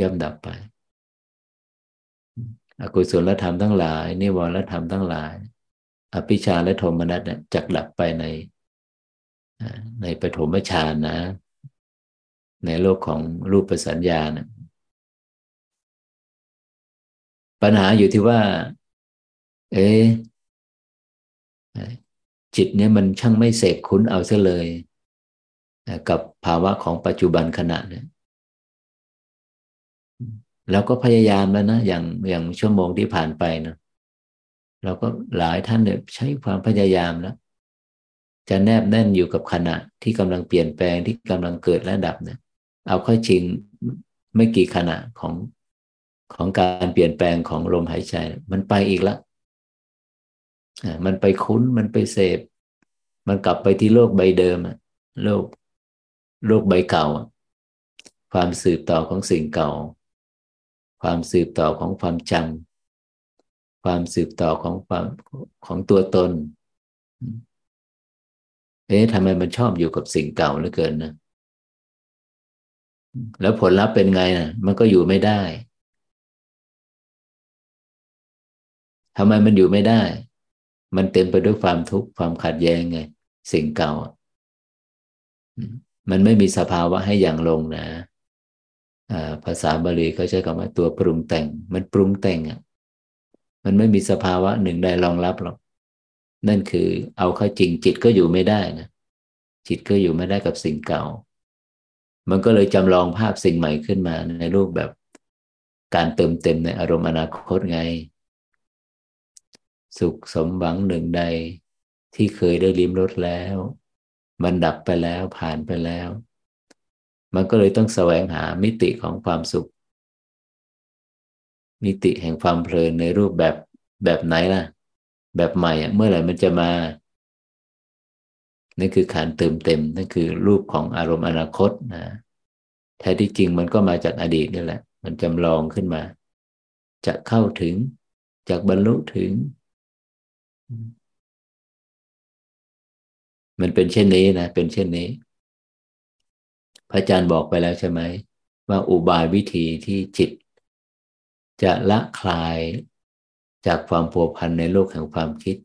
ย่อมดับไป อกุศลธรรมทั้งหลาย นิวรธรรมทั้งหลาย อภิชาและโทมนัสจักดับไปในในปฐมฌานนะ ในโลกของรูปสัญญานะปัญหาอยู่ที่ว่า เอ๊ จิตเนี่ยมันช่างไม่เสกคุ้นเอาซะเลย กับภาวะของปัจจุบันขณะเนี่ยเราก็พยายามแล้วนะอย่างอย่างชั่วโมงที่ผ่านไปนะเราก็หลายท่านเนี่ยใช้ความพยายามแล้วจะแนบแน่นอยู่กับขณะที่กำลังเปลี่ยนแปลงที่กำลังเกิดและดับเนี่ย เอาค่อยจริงไม่กี่ขณะของของการเปลี่ยนแปลงของลมหายใจ มันไปอีกแล้ว มันไปคุ้นมันไปเสพ มันกลับไปที่โลกใบเดิมโลกโลกใบเก่า ความสืบต่อของสิ่งเก่า ความสืบต่อของความจำความสืบต่อของความของตัวตน เอ๊ะทำไมมันชอบอยู่กับสิ่งเก่าเหลือเกินนะแล้วผลลัพธ์เป็นไงนะมันก็อยู่ไม่ได้ทำไมมันอยู่ไม่ได้ มันเต็มไปด้วยความทุกข์ความขัดแย้งไง สิ่งเก่า มันไม่มีสภาวะให้อย่างลงนะภาษาบาลีเขาใช้คำว่าตัวปรุงแต่ง มันปรุงแต่งอะ มันไม่มีสภาวะหนึ่งใดรองรับหรอก นั่นคือเอาเข้าจริงจิตก็อยู่ไม่ได้นะ จิตก็อยู่ไม่ได้กับสิ่งเก่า มันก็เลยจำลองภาพสิ่งใหม่ขึ้นมาในรูปแบบ การเติมเต็มในอารมณ์อนาคตไง สุขสมหวังหนึ่งใด ที่เคยได้ลิ้มรสแล้ว มันดับไปแล้วผ่านไปแล้ว มันก็เลยต้องแสวงหามิติของความสุข มิติแห่งความเพลินในรูปแบบแบบไหนล่ะ แบบใหม่อะเมื่อไหร่มันจะมานั่นคือการเติมเต็มนั่นคือรูปของอารมณ์อนาคตนะแท้ที่จริงมันก็มาจากอดีตนี่แหละ มันจำลองขึ้นมา จะเข้าถึงจากบรรลุถึง มันเป็นเช่นนี้นะ เป็นเช่นนี้ พระอาจารย์บอกไปแล้วใช่ไหม ว่าอุบายวิธีที่จิต จะละคลายจากความผัวพันในโลกแห่งความคิด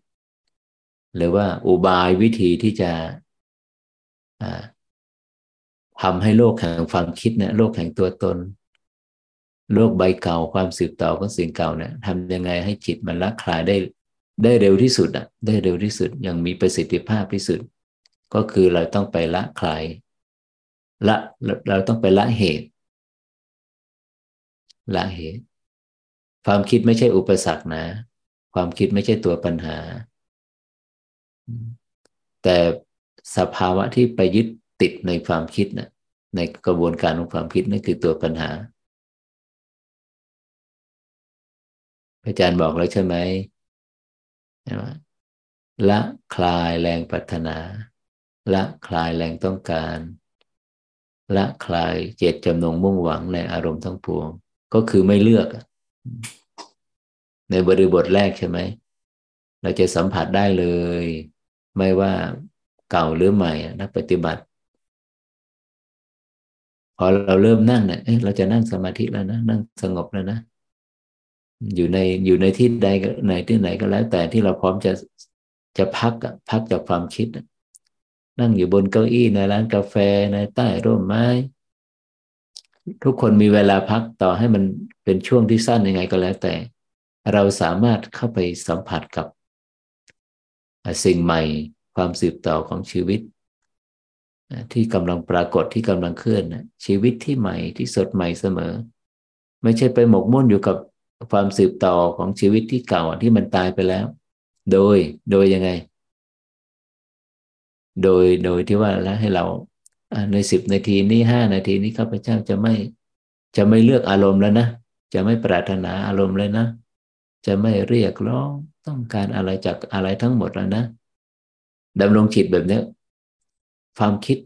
หรือว่าอุบายวิธีที่จะทำให้โลกแห่งความคิดเนี่ยโลกแห่งตัวตน โลกใบเก่าความสืบต่อของสิ่งเก่าเนี่ยทำยังไงให้จิตมันละคลายได้ ได้เร็วที่สุดอะ ได้เร็วที่สุดยังมีประสิทธิภาพที่สุด ก็คือเราต้องไปละใครละเราต้องไปละเหตุ ละเหตุ ความคิดไม่ใช่อุปสรรคนะ ความคิดไม่ใช่ตัวปัญหา แต่สภาวะที่ไปยึดติดในความคิดนะ่ะในกระบวนการของความคิดนั่นคือตัวปัญหาอาจารย์บอกแล้วใช่ไหม ละคลายแรงปรารถนา ละคลายแรงต้องการ ละคลายเจตจำนงมุ่งหวังในอารมณ์ทั้งปวง ก็คือไม่เลือก ในบริบทแรกใช่ไหม เราจะสัมผัสได้เลย ไม่ว่าเก่าหรือใหม่นักปฏิบัติ พอเราเริ่มนั่งเนี่ยเราจะนั่งสมาธิแล้วนะ นั่งสงบแล้วนะ อยู่ในอยู่ในที่ใดไหนที่ไหนก็แล้ว แต่ที่เราพร้อมจะจะพักพักจากความคิด นั่งอยู่บนเก้าอี้ในร้านกาแฟในใต้ร่มไม้ ทุกคนมีเวลาพักต่อให้มันเป็นช่วงที่สั้นยังไงก็แล้วแต่ เราสามารถเข้าไปสัมผัสกับ สิ่งใหม่ความสืบต่อของชีวิต ที่กำลังปรากฏที่กำลังเคลื่อนชีวิตที่ใหม่ที่สดใหม่เสมอ ไม่ใช่ไปหมกมุ่นอยู่กับ ความสืบต่อของชีวิตที่เก่าที่มันตายไปแล้ว โดยโดยยังไง โดยโดยที่ว่าแล้วให้เราในสิบนาทีนี้ห้านาทีนี้ข้าพเจ้าจะไม่จะไม่เลือกอารมณ์แล้วนะจะไม่ปรารถนาอารมณ์เลยนะ จะไม่เรียกร้องต้องการอะไรจากอะไรทั้งหมดแล้วนะดำรงจิตแบบนี้ความคิด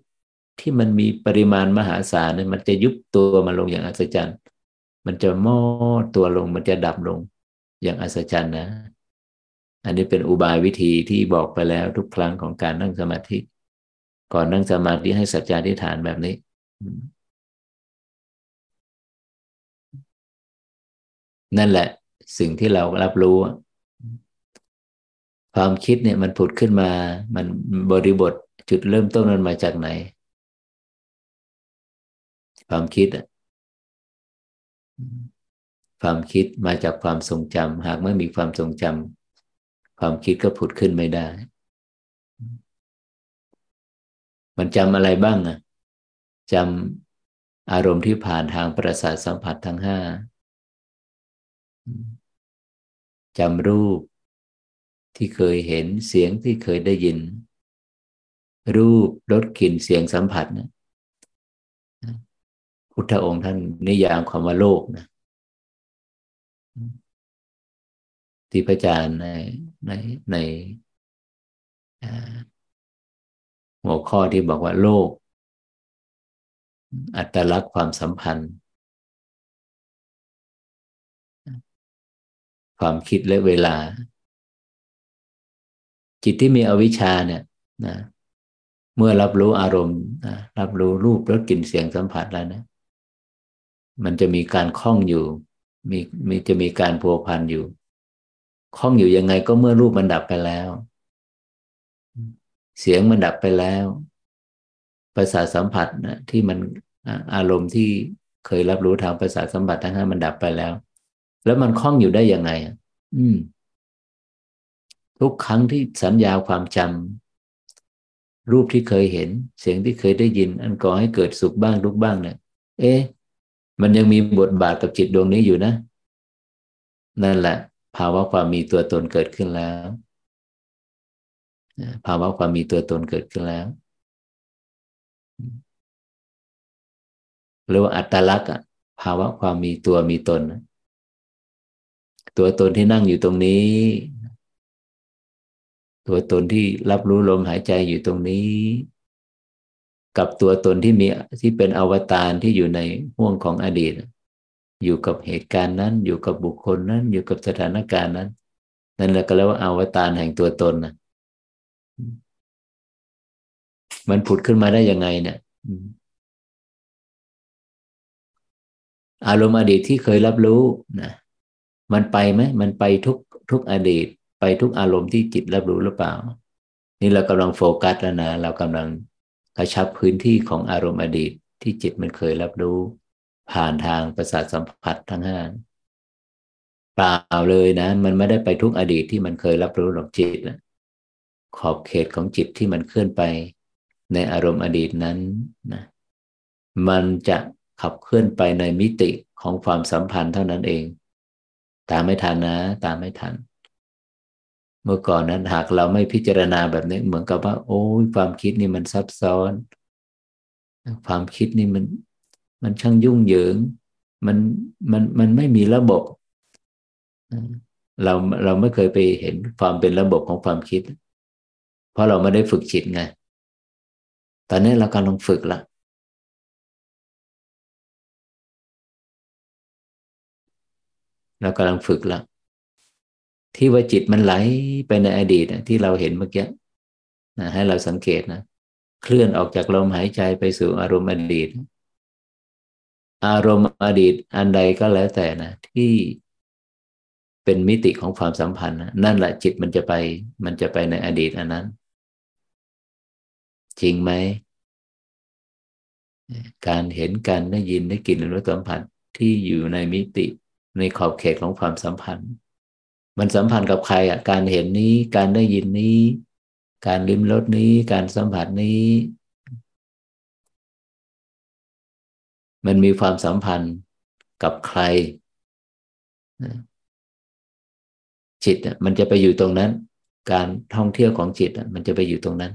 ที่มันมีปริมาณมหาศาลเนี่ยมันจะยุบตัวมาลงอย่างอัศจรรย์ มันจะมอดตัวลงมันจะดับลง อย่างอัศจรรย์นะ อันนี้เป็นอุบายวิธีที่บอกไปแล้วทุกครั้งของการนั่งสมาธิ ก่อนนั่งสมาธิให้สัจจาธิฐานแบบนี้นั่นแหละสิ่งที่เรารับรู้ ความคิดเนี่ยมันผุดขึ้นมา มันบริบทจุดเริ่มต้นมันมาจากไหน ความคิดอะ ความคิดมาจากความทรงจำหากไม่มีความทรงจำความคิดก็ผุดขึ้นไม่ได้ มันจำอะไรบ้างอะจำอารมณ์ที่ผ่านทางประสาทสัมผัสทั้งห้าจำรูปที่เคยเห็นเสียงที่เคยได้ยิน รูปรสกลิ่นเสียงสัมผัสนะพุทธองค์ท่านนิยามคำว่าโลกนะ ที่พระอาจารย์ในในในหัวข้อที่บอกว่าโลก อัตลักษณ์ความสัมพันธ์ ความคิดและเวลา จิตที่มีอวิชชาเนี่ยนะเมื่อรับรู้อารมณ์นะรับรู้รูปรสกลิ่นเสียงสัมผัสแล้วนะมันจะมีการคล้องอยู่ มีมีจะมีการพัวพันอยู่ คล้องอยู่ยังไงก็เมื่อรูปมันดับไปแล้ว เสียงมันดับไปแล้วประสาทสัมผัสนะที่มันอารมณ์ที่เคยรับรู้ทางประสาทสัมผัสทั้งห้ามันดับไปแล้ว แล้วมันคล้องอยู่ได้ยังไงอืม ทุกครั้งที่สัญญาความจำรูปที่เคยเห็น เสียงที่เคยได้ยิน อันก่อให้เกิดสุขบ้างทุกบ้างเนี่ย เอ๊ะ มันยังมีบทบาทกับจิตดวงนี้อยู่นะ นั่นแหละ ภาวะความมีตัวตนเกิดขึ้นแล้วภาวะความมีตัวตนเกิดขึ้นแล้ว หรือว่าอัตลักษณ์ภาวะความมีตัวมีตน ตัวตนที่นั่งอยู่ตรงนี้ ตัวตนที่รับรู้ลมหายใจอยู่ตรงนี้ กับตัวตนที่มีที่เป็นอวตารที่อยู่ในห่วงของอดีต อยู่กับเหตุการณ์นั้น อยู่กับบุคคลนั้น อยู่กับสถานการณ์นั้น นั่นแหละก็เรียกว่าอวตารแห่งตัวตนนะมันผุดขึ้นมาได้ยังไงเนี่ยอารมณ์อดีตที่เคยรับรู้นะมันไปไหมมันไปทุกทุกอดีต ไปทุกอารมณ์ที่จิตรับรู้หรือเปล่า นี่เรากำลังโฟกัสแล้วนะเรากำลังกระชับพื้นที่ของอารมณ์อดีตที่จิตมันเคยรับรู้ ผ่านทางประสาทสัมผัสทั้งห้าเปล่าเลยนะ มันไม่ได้ไปทุกอดีตที่มันเคยรับรู้หรอกจิตนะขอบเขตของจิตที่มันเคลื่อนไปในอารมณ์อดีตนั้นนะมันจะขับเคลื่อนไปในมิติของความสัมพันธ์เท่านั้นเอง ตามไม่ทันนะ ตามไม่ทัน เมื่อก่อนนั้นหากเราไม่พิจารณาแบบนี้เหมือนกับว่า โอ้ยความคิดนี่มันซับซ้อน ความคิดนี่มัน มันช่างยุ่งเหยิง มันมันมันไม่มีระบบ เราเราไม่เคยไปเห็นความเป็นระบบของความคิด เพราะเราไม่ได้ฝึกจิตไง ตอนนี้เรากำลังฝึกละเรากำลังฝึกละที่ว่าจิตมันไหลไปในอดีตที่เราเห็นเมื่อกี้นะให้เราสังเกตนะ เคลื่อนออกจากลมหายใจไปสู่อารมณ์อดีต อารมณ์อดีตอันใดก็แล้วแต่นะที่เป็นมิติของความสัมพันธ์นั่นแหละจิตมันจะไป มันจะไปในอดีตอันนั้น จริงไหม การเห็นการได้ยินได้กลิ่นรู้สัมผัสที่อยู่ในมิติในขอบเขตของความสัมพันธ์ มันสัมพันธ์กับใครอะ การเห็นนี้ การได้ยินนี้ การลิ้มรสนี้ การสัมผัสนี้ มันมีความสัมพันธ์กับใคร จิตมันจะไปอยู่ตรงนั้น การท่องเที่ยวของจิตมันจะไปอยู่ตรงนั้น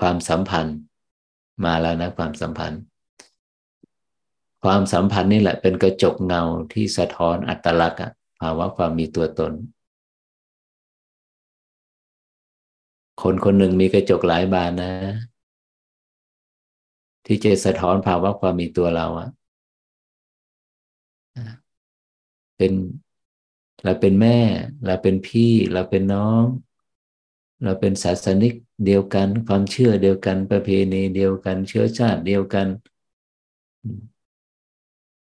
ความสัมพันธ์มาแล้วนะความสัมพันธ์ ความสัมพันธ์นี่แหละเป็นกระจกเงาที่สะท้อนอัตลักษณ์ภาวะความมีตัวตน คนคนหนึ่งมีกระจกหลายบานนะ ที่จะสะท้อนภาวะความมีตัวเราอะเป็นเราเป็นแม่ เราเป็นพี่ เราเป็นน้อง เราเป็นศาสนิกเดียวกัน ความเชื่อเดียวกัน ประเพณีเดียวกัน เชื้อชาติเดียวกัน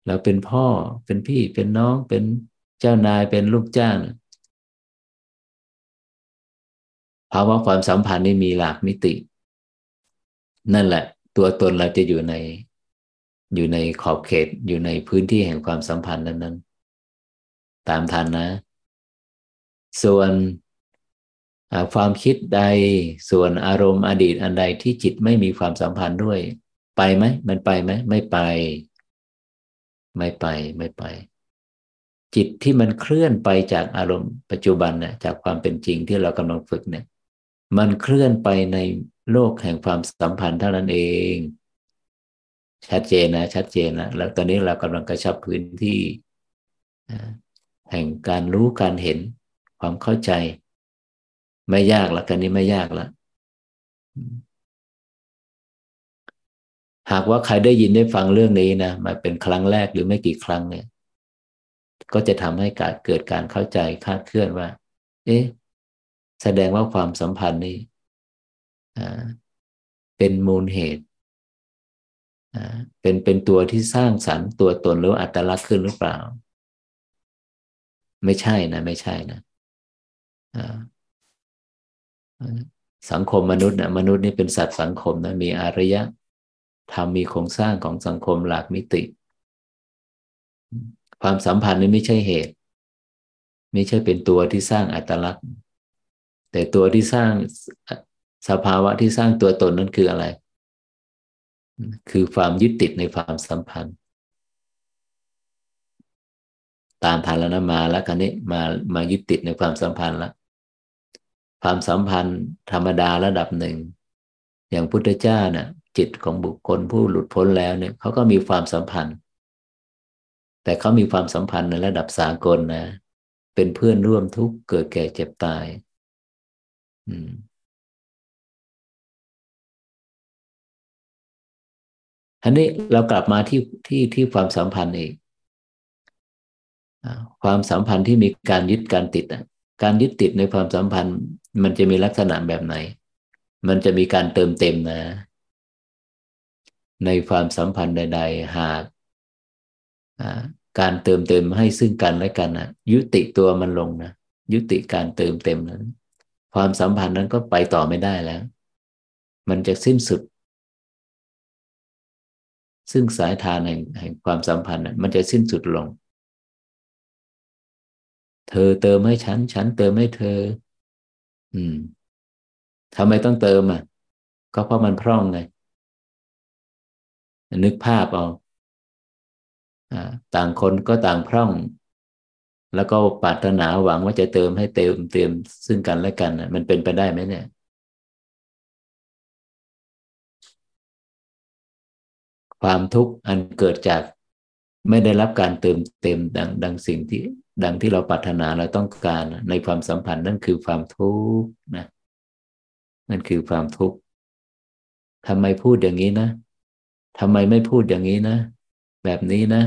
เราเป็นพ่อเป็นพี่เป็นน้องเป็นเจ้านายเป็นลูกจ้างภาวะความสัมพันธ์นี่มีหลากมิติ นั่นแหละ ตัวตนเราจะอยู่ในอยู่ในขอบเขตอยู่ในพื้นที่แห่งความสัมพันธ์นั้นๆ ตามทันนะ ส่วนความคิดใดส่วนอารมณ์อดีตอันใดที่จิตไม่มีความสัมพันธ์ด้วย ไปไหมมันไปไหมไม่ไป ไม่ไปไม่ไป จิตที่มันเคลื่อนไปจากอารมณ์ปัจจุบันเนี่ยจากความเป็นจริงที่เรากำลังฝึกเนี่ย มันเคลื่อนไปใน โลกแห่งความสัมพันธ์เท่านั้นเอง ชัดเจนนะ ชัดเจนนะแล้วตอนนี้เรากำลังกระชับพื้นที่แห่งการรู้การเห็นความเข้าใจ ไม่ยากละกันนี้ไม่ยากละหากว่าใครได้ยินได้ฟังเรื่องนี้นะมาเป็นครั้งแรกหรือไม่กี่ครั้งเนี่ย ก็จะทำให้เกิดการเข้าใจคาดเคลื่อนว่า เอ๊ะ แสดงว่าความสัมพันธ์นี้ เป็นมูลเหตุเป็นเป็นตัวที่สร้างสรรค์ตัวตนหรืออัตลักษณ์ขึ้นหรือเปล่า ไม่ใช่นะ ไม่ใช่นะสังคมมนุษย์นะมนุษย์นี่เป็นสัตว์สังคมนะมีอารยะทำมีโครงสร้างของสังคมหลากมิติ ความสัมพันธ์นี่ไม่ใช่เหตุ ไม่ใช่เป็นตัวที่สร้างอัตลักษณ์ แต่ตัวที่สร้าง สภาวะที่สร้างตัวตนนั้นคืออะไร คือความยึดติดในความสัมพันธ์ ตามทันแล้วนะมาแล้วกันนี้มามายึดติดในความสัมพันธ์แล้วความสัมพันธ์ธรรมดาระดับหนึ่ง อย่างพุทธเจ้าเนะ่ยจิตของบุคคลผู้หลุดพ้นแล้วเนี่ยเขาก็มีความสัมพันธ์ แต่เขามีความสัมพันธ์ในระดับสากลนะ เป็นเพื่อนร่วมทุกข์เกิดแก่เจ็บตาย อืม อันนี้เรากลับมาที่ที่ที่ความสัมพันธ์เองความสัมพันธ์ที่มีการยึดการติดการยึดติดในความสัมพันธ์ มันจะมีลักษณะแบบไหน มันจะมีการเติมเต็มนะ ในความสัมพันธ์ใด ๆ หากการเติมเต็มให้ซึ่งกันและกันนะยุติตัวมันลงนะยุติการเติมเต็มนั้น ความสัมพันธ์นั้นก็ไปต่อไม่ได้แล้ว มันจะสิ้นสุด ซึ่งสายทานแห่งแห่งความสัมพันธ์มันจะสิ้นสุดลง เธอเติมให้ฉัน ฉันเติมให้เธอ อืมทำไมต้องเติมอะ ก็เพราะมันพร่องไง นึกภาพเอาต่างคนก็ต่างพร่อง แล้วก็ปรารถนาหวังว่าจะเติมให้เติมเติมซึ่งกันและกันมันเป็นไปได้ไหมเนี่ย ความทุกข์อันเกิดจากไม่ได้รับการเติมเต็มดังดังสิ่งที่ดังที่เราปรารถนาเราต้องการในความสัมพันธ์นั่นคือความทุกข์นะนั่นคือความทุกข์ทำไมพูดอย่างนี้นะทำไมไม่พูดอย่างนี้นะ แบบนี้นะ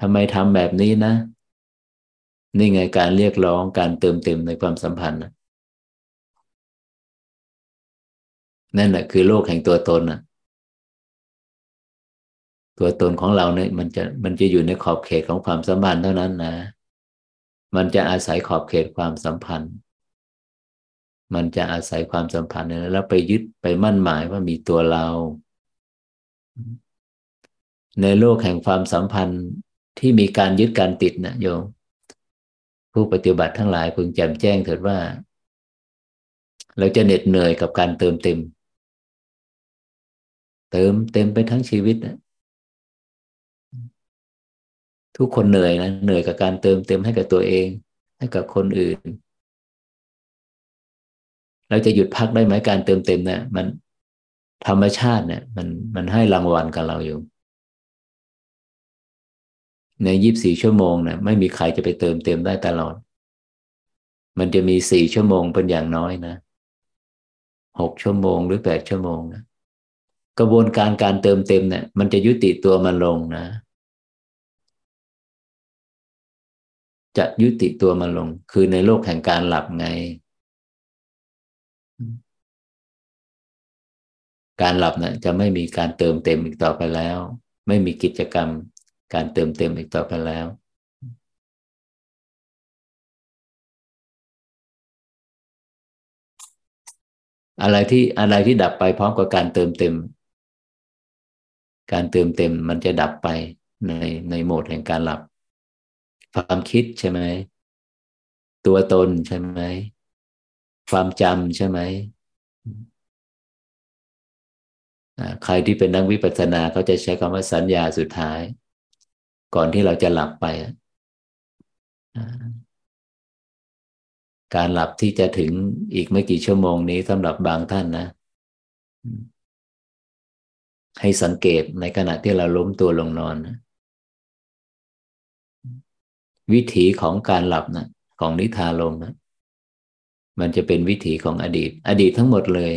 ทำไมทำแบบนี้นะ นี่ไงการเรียกร้องการเติมเต็มในความสัมพันธ์นะนั่นแหละคือโลกแห่งตัวตนนะ ตัวตนของเราเนี่ยมันจะมันจะอยู่ในขอบเขตของความสัมพันธ์เท่านั้นนะ มันจะอาศัยขอบเขตความสัมพันธ์ มันจะอาศัยความสัมพันธ์แล้วไปยึดไปมั่นหมายว่ามีตัวเรา ในโลกแห่งความสัมพันธ์ที่มีการยึดการติดนะโยมผู้ปฏิบัติทั้งหลายพึงแจ่มแจ้งเถิดว่า เราจะเหน็ดเหนื่อยกับการเติมเต็ม เติมเต็มไปทั้งชีวิตนะ ทุกคนเหนื่อยนะเหนื่อยกับการเติมเต็มให้กับตัวเอง ให้กับคนอื่น เราจะหยุดพักได้ไหมการเติมเต็มเนะี่ยมันธรรมชาติเนี่ยมันมันให้รางวัลกับเราอยู่ ในยีิบสี่ชั่วโมงนะไม่มีใครจะไปเติมเต็มได้ตลอด มันจะมีสี่ชั่วโมงเป็นอย่างน้อยนะหกชั่วโมงหรือแปดชั่วโมงนะกระบวนการการเติมเต็มเนี่ยมันจะยุติตัวมันลงนะ จะยุติตัวมันลง คือในโลกแห่งการหลับไง การหลับนะ่ะจะไม่มีการเติมเต็มอีกต่อไปแล้ว ไม่มีกิจกรรม การเติมเต็มอีกต่อไปแล้วอะไรที่อะไรที่ดับไปพร้อมกับการเติมเต็ม การเติมเต็มมันจะดับไปในในโหมดแห่งการหลับ ความคิดใช่ไหม ตัวตนใช่ไหม ความจำใช่ไหม ใครที่เป็นนักวิปัสสนาเขาจะใช้คำว่าสัญญาสุดท้าย ก่อนที่เราจะหลับไป การหลับที่จะถึงอีกไม่กี่ชั่วโมงนี้สำหรับบางท่านนะ ให้สังเกตในขณะที่เราล้มตัวลงนอนนะ วิถีของการหลับนะของนิทาลมนะมันจะเป็นวิถีของอดีต อดีตทั้งหมดเลย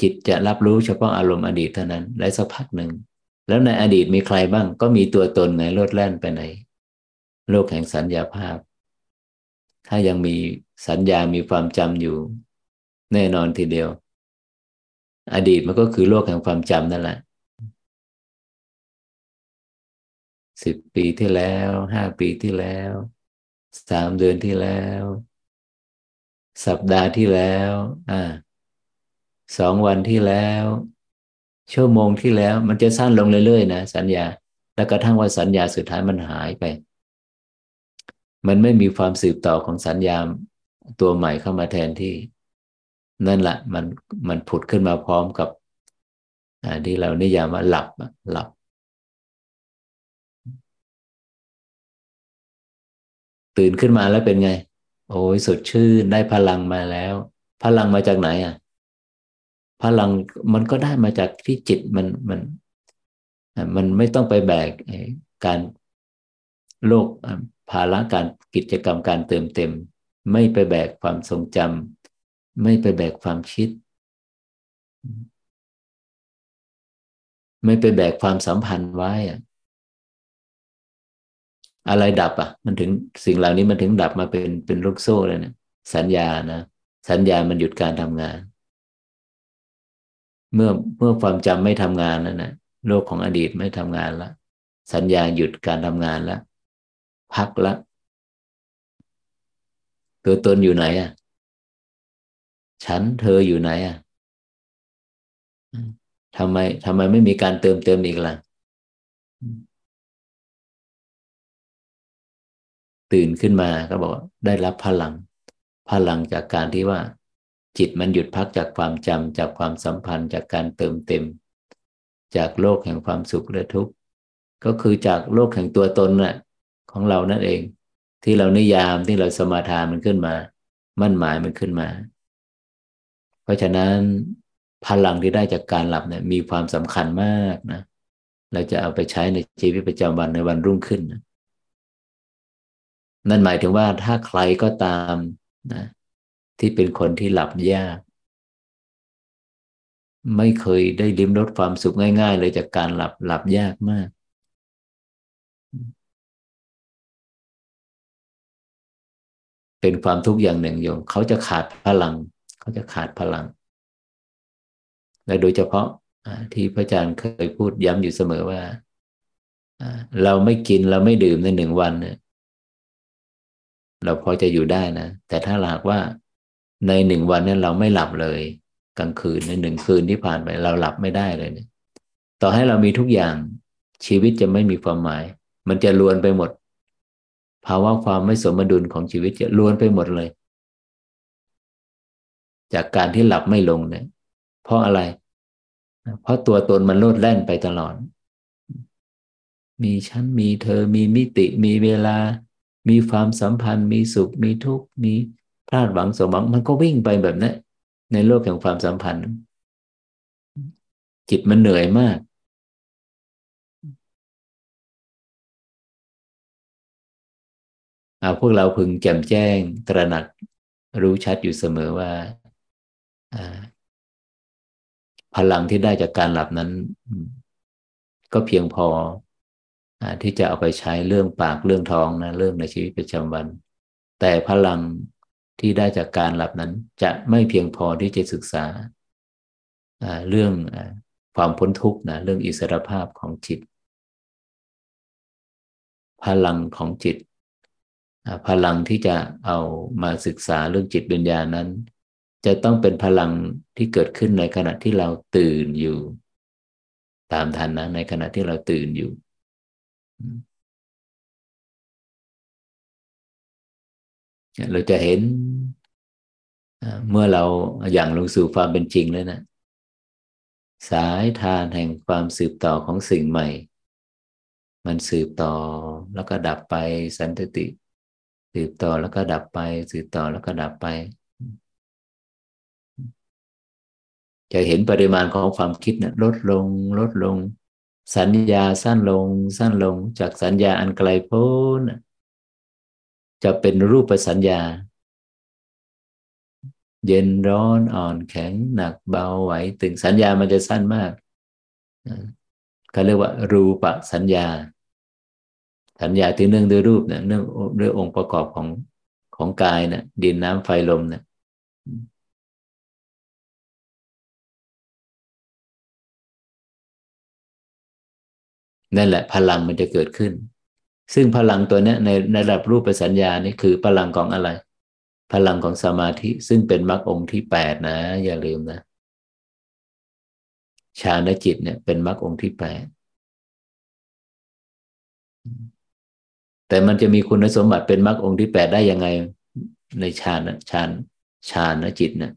จิตจะรับรู้เฉพาะอารมณ์อดีตเท่านั้นและสักพักหนึ่ง แล้วในอดีตมีใครบ้าง ก็มีตัวตนในโลดแล่นไปไหน โลกแห่งสัญญาภาพ ถ้ายังมีสัญญามีความจำอยู่ แน่นอนทีเดียว อดีตมันก็คือโลกแห่งความจำนั่นแหละ สิบปีที่แล้วห้าปีที่แล้วสามเดือนที่แล้ว สัปดาห์ที่แล้วอ่าสองวันที่แล้ว ชั่วโมงที่แล้ว มันจะสั้นลงเรื่อยๆนะสัญญา แล้วกระทั่งว่าสัญญาสุดท้ายมันหายไป มันไม่มีความสืบต่อของสัญญาตัวใหม่เข้ามาแทนที่ นั่นแหละมันมันผุดขึ้นมาพร้อมกับที่เรานิยามว่าหลับหลับ ตื่นขึ้นมาแล้วเป็นไง โอ้ยสดชื่นได้พลังมาแล้ว พลังมาจากไหนอะ พลังมันก็ได้มาจากที่จิตมันมัน มันไม่ต้องไปแบกการโลกภาระการกิจกรรมการเติมเต็ม ไม่ไปแบกความทรงจำไม่ไปแบกความคิด ไม่ไปแบกความสัมพันธ์ไว้อะ อะไรดับอะ มันถึงสิ่งเหล่านี้มันถึงดับมาเป็นเป็นลูกโซ่เลยเนะสัญญานะสัญญามันหยุดการทำงาน เมื่อเมื่อความจำไม่ทำงานแล้วนะโลกของอดีตไม่ทำงานละสัญญาหยุดการทำงานล้วพักละตัวตนอยู่ไหนอะ ฉันเธออยู่ไหนอะทำไมทำไมไม่มีการเติมเติมอีกล่ะ ตื่นขึ้นมาก็บอกได้รับพลัง พลังจากการที่ว่า จิตมันหยุดพักจากความจำจากความสัมพันธ์จากการเติมเต็ม จากโลกแห่งความสุขและทุกข์ก็คือจากโลกแห่งตัวตนน่ะของเรานั่นเอง ที่เรานิยามที่เราสมาทานมันขึ้นมา มั่นหมายมันขึ้นมา เพราะฉะนั้นพลังที่ได้จากการหลับเนี่ยมีความสำคัญมากนะเราจะเอาไปใช้ในชีวิตประจำวันในวันรุ่งขึ้นนะ นั่นหมายถึงว่าถ้าใครก็ตามนะที่เป็นคนที่หลับยาก ไม่เคยได้ลิ้มรสความสุขง่าย ๆ เลยจากการหลับหลับยากมาก เป็นความทุกข์อย่างหนึ่งโยมเขาจะขาดพลัง เขาจะขาดพลัง และโดยเฉพาะที่พระอาจารย์เคยพูดย้ำอยู่เสมอว่า เราไม่กินเราไม่ดื่มในหนึ่งวันเนี่ย เราพอจะอยู่ได้นะ แต่ถ้าหากว่าในหนึ่งวันเนี่ยเราไม่หลับเลย กลางคืนในหนึ่งคืนที่ผ่านไปเราหลับไม่ได้เลยเนี่ย ต่อให้เรามีทุกอย่างชีวิตจะไม่มีความหมาย มันจะลวนไปหมด ภาวะความไม่สมดุลของชีวิตจะลวนไปหมดเลย จากการที่หลับไม่ลงเนี่ย เพราะอะไร เพราะตัวตนมันโลดแล่นไปตลอด มีฉันมีเธอมีมิติมีเวลา มีความสัมพันธ์ มีสุข มีทุกข์ มีพลาดหวังสมหวัง มันก็วิ่งไปแบบนี้ในโลกแห่งความสัมพันธ์ จิตมันเหนื่อยมาก เอาพวกเราพึงแจ่มแจ้งตระหนักรู้ชัดอยู่เสมอว่า พลังที่ได้จากการหลับนั้น ก็เพียงพอ ที่จะเอาไปใช้เรื่องปากเรื่องท้องนะเรื่องในชีวิตประจำวัน แต่พลังที่ได้จากการหลับนั้นจะไม่เพียงพอที่จะศึกษาเรื่องความพ้นทุกข์นะเรื่องอิสรภาพของจิต พลังของจิต พลังที่จะเอามาศึกษาเรื่องจิตวิญญาณนั้น จะต้องเป็นพลังที่เกิดขึ้นในขณะที่เราตื่นอยู่ ตามทันนะในขณะที่เราตื่นอยู่ เราจะเห็นเมื่อเราอย่างลงสู่ความเป็นจริงแล้วนะ สายทานแห่งความสืบต่อของสิ่งใหม่ มันสืบต่อแล้วก็ดับไปสันติ สืบต่อแล้วก็ดับไป สืบต่อแล้วก็ดับไป จะเห็นปริมาณของความคิดนะลดลงลดลง สัญญาสั้นลงสั้นลงจากสัญญาอันไกลโพ้นจะเป็นรูปสัญญา เย็นร้อนอ่อนแข็งหนักเบาไหวตึงสัญญามันจะสั้นมากเขาเรียกว่า รูปสัญญา สัญญาที่เนื่องด้วยรูปเนี่ยเนื่องด้วยองค์ประกอบของของกายเนี่ยดินน้ำไฟลมเนี่ย นั่นแหละพลังมันจะเกิดขึ้น ซึ่งพลังตัวนี้ในในระดับรูปสัญญานี่คือพลังของอะไร พลังของสมาธิซึ่งเป็นมรรคองค์ที่แปดนะ อย่าลืมนะฌานจิตเนี่ยเป็นมรรคองค์ที่แปดแต่มันจะมีคุณสมบัติเป็นมรรคองค์ที่แปดได้ยังไง ในฌานฌานฌานจิตเนี่ย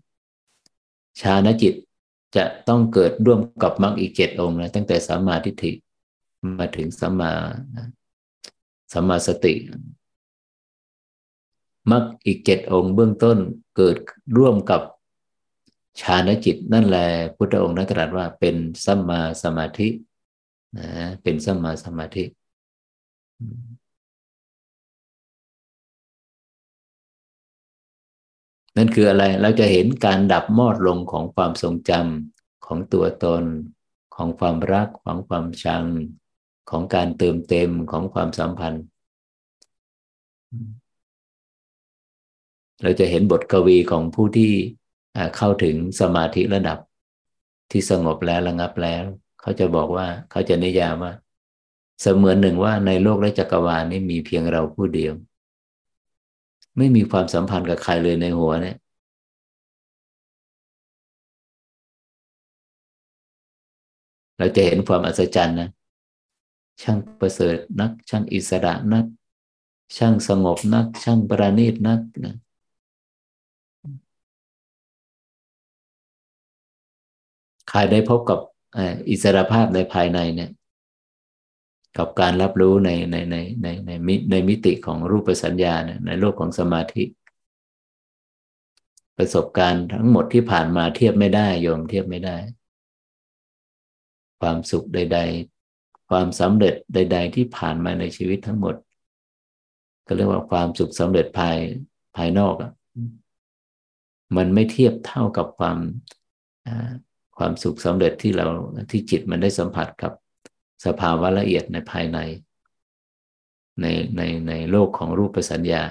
ฌานจิตจะต้องเกิดร่วมกับมรรคอีกเจ็ดองค์นะตั้งแต่สมาทิฏฐิ มาถึงสัมมาสัมมาสติมักอีกเจ็ดองค์เบื้องต้นเกิดร่วมกับฌานจิตนั่นแหละพุทธองค์นัตรัสว่าเป็นสัมมาสมาธินะเป็นสัมมาสมาธิ นั่นคืออะไรเราจะเห็นการดับมอดลงของความทรงจำของตัวตน ของความรักของความชัง ของการเติมเต็มของความสัมพันธ์ เราจะเห็นบทกวีของผู้ที่เข้าถึงสมาธิระดับที่สงบแล้วระงับแล้ว เขาจะบอกว่าเขาจะนิยามว่า เสมือนหนึ่งว่าในโลกและจักรวาลนี้มีเพียงเราผู้เดียว ไม่มีความสัมพันธ์กับใครเลยในหัวเนี่ยเราจะเห็นความอัศจรรย์นะ ช่างประเสริฐนัก ช่างอิสระนัก ช่างสงบนัก ช่างประณีตนักนะใครได้พบกับอิสระภาพในภายในเนี่ย กับการรับรู้ในในในในในมิในมิติของรูปสัญญาเนี่ยในโลกของสมาธิ ประสบการณ์ทั้งหมดที่ผ่านมาเทียบไม่ได้โยมเทียบไม่ได้ ความสุขใด ความสำเร็จใด ๆ ที่ผ่านมาในชีวิตทั้งหมด ก็เรียกว่าความสุขสำเร็จภายภายนอกอะมันไม่เทียบเท่ากับความความสุขสำเร็จที่เราที่จิตมันได้สัมผัสกับสภาวะละเอียดในภายใน ในในในโลกของรูปสัญญา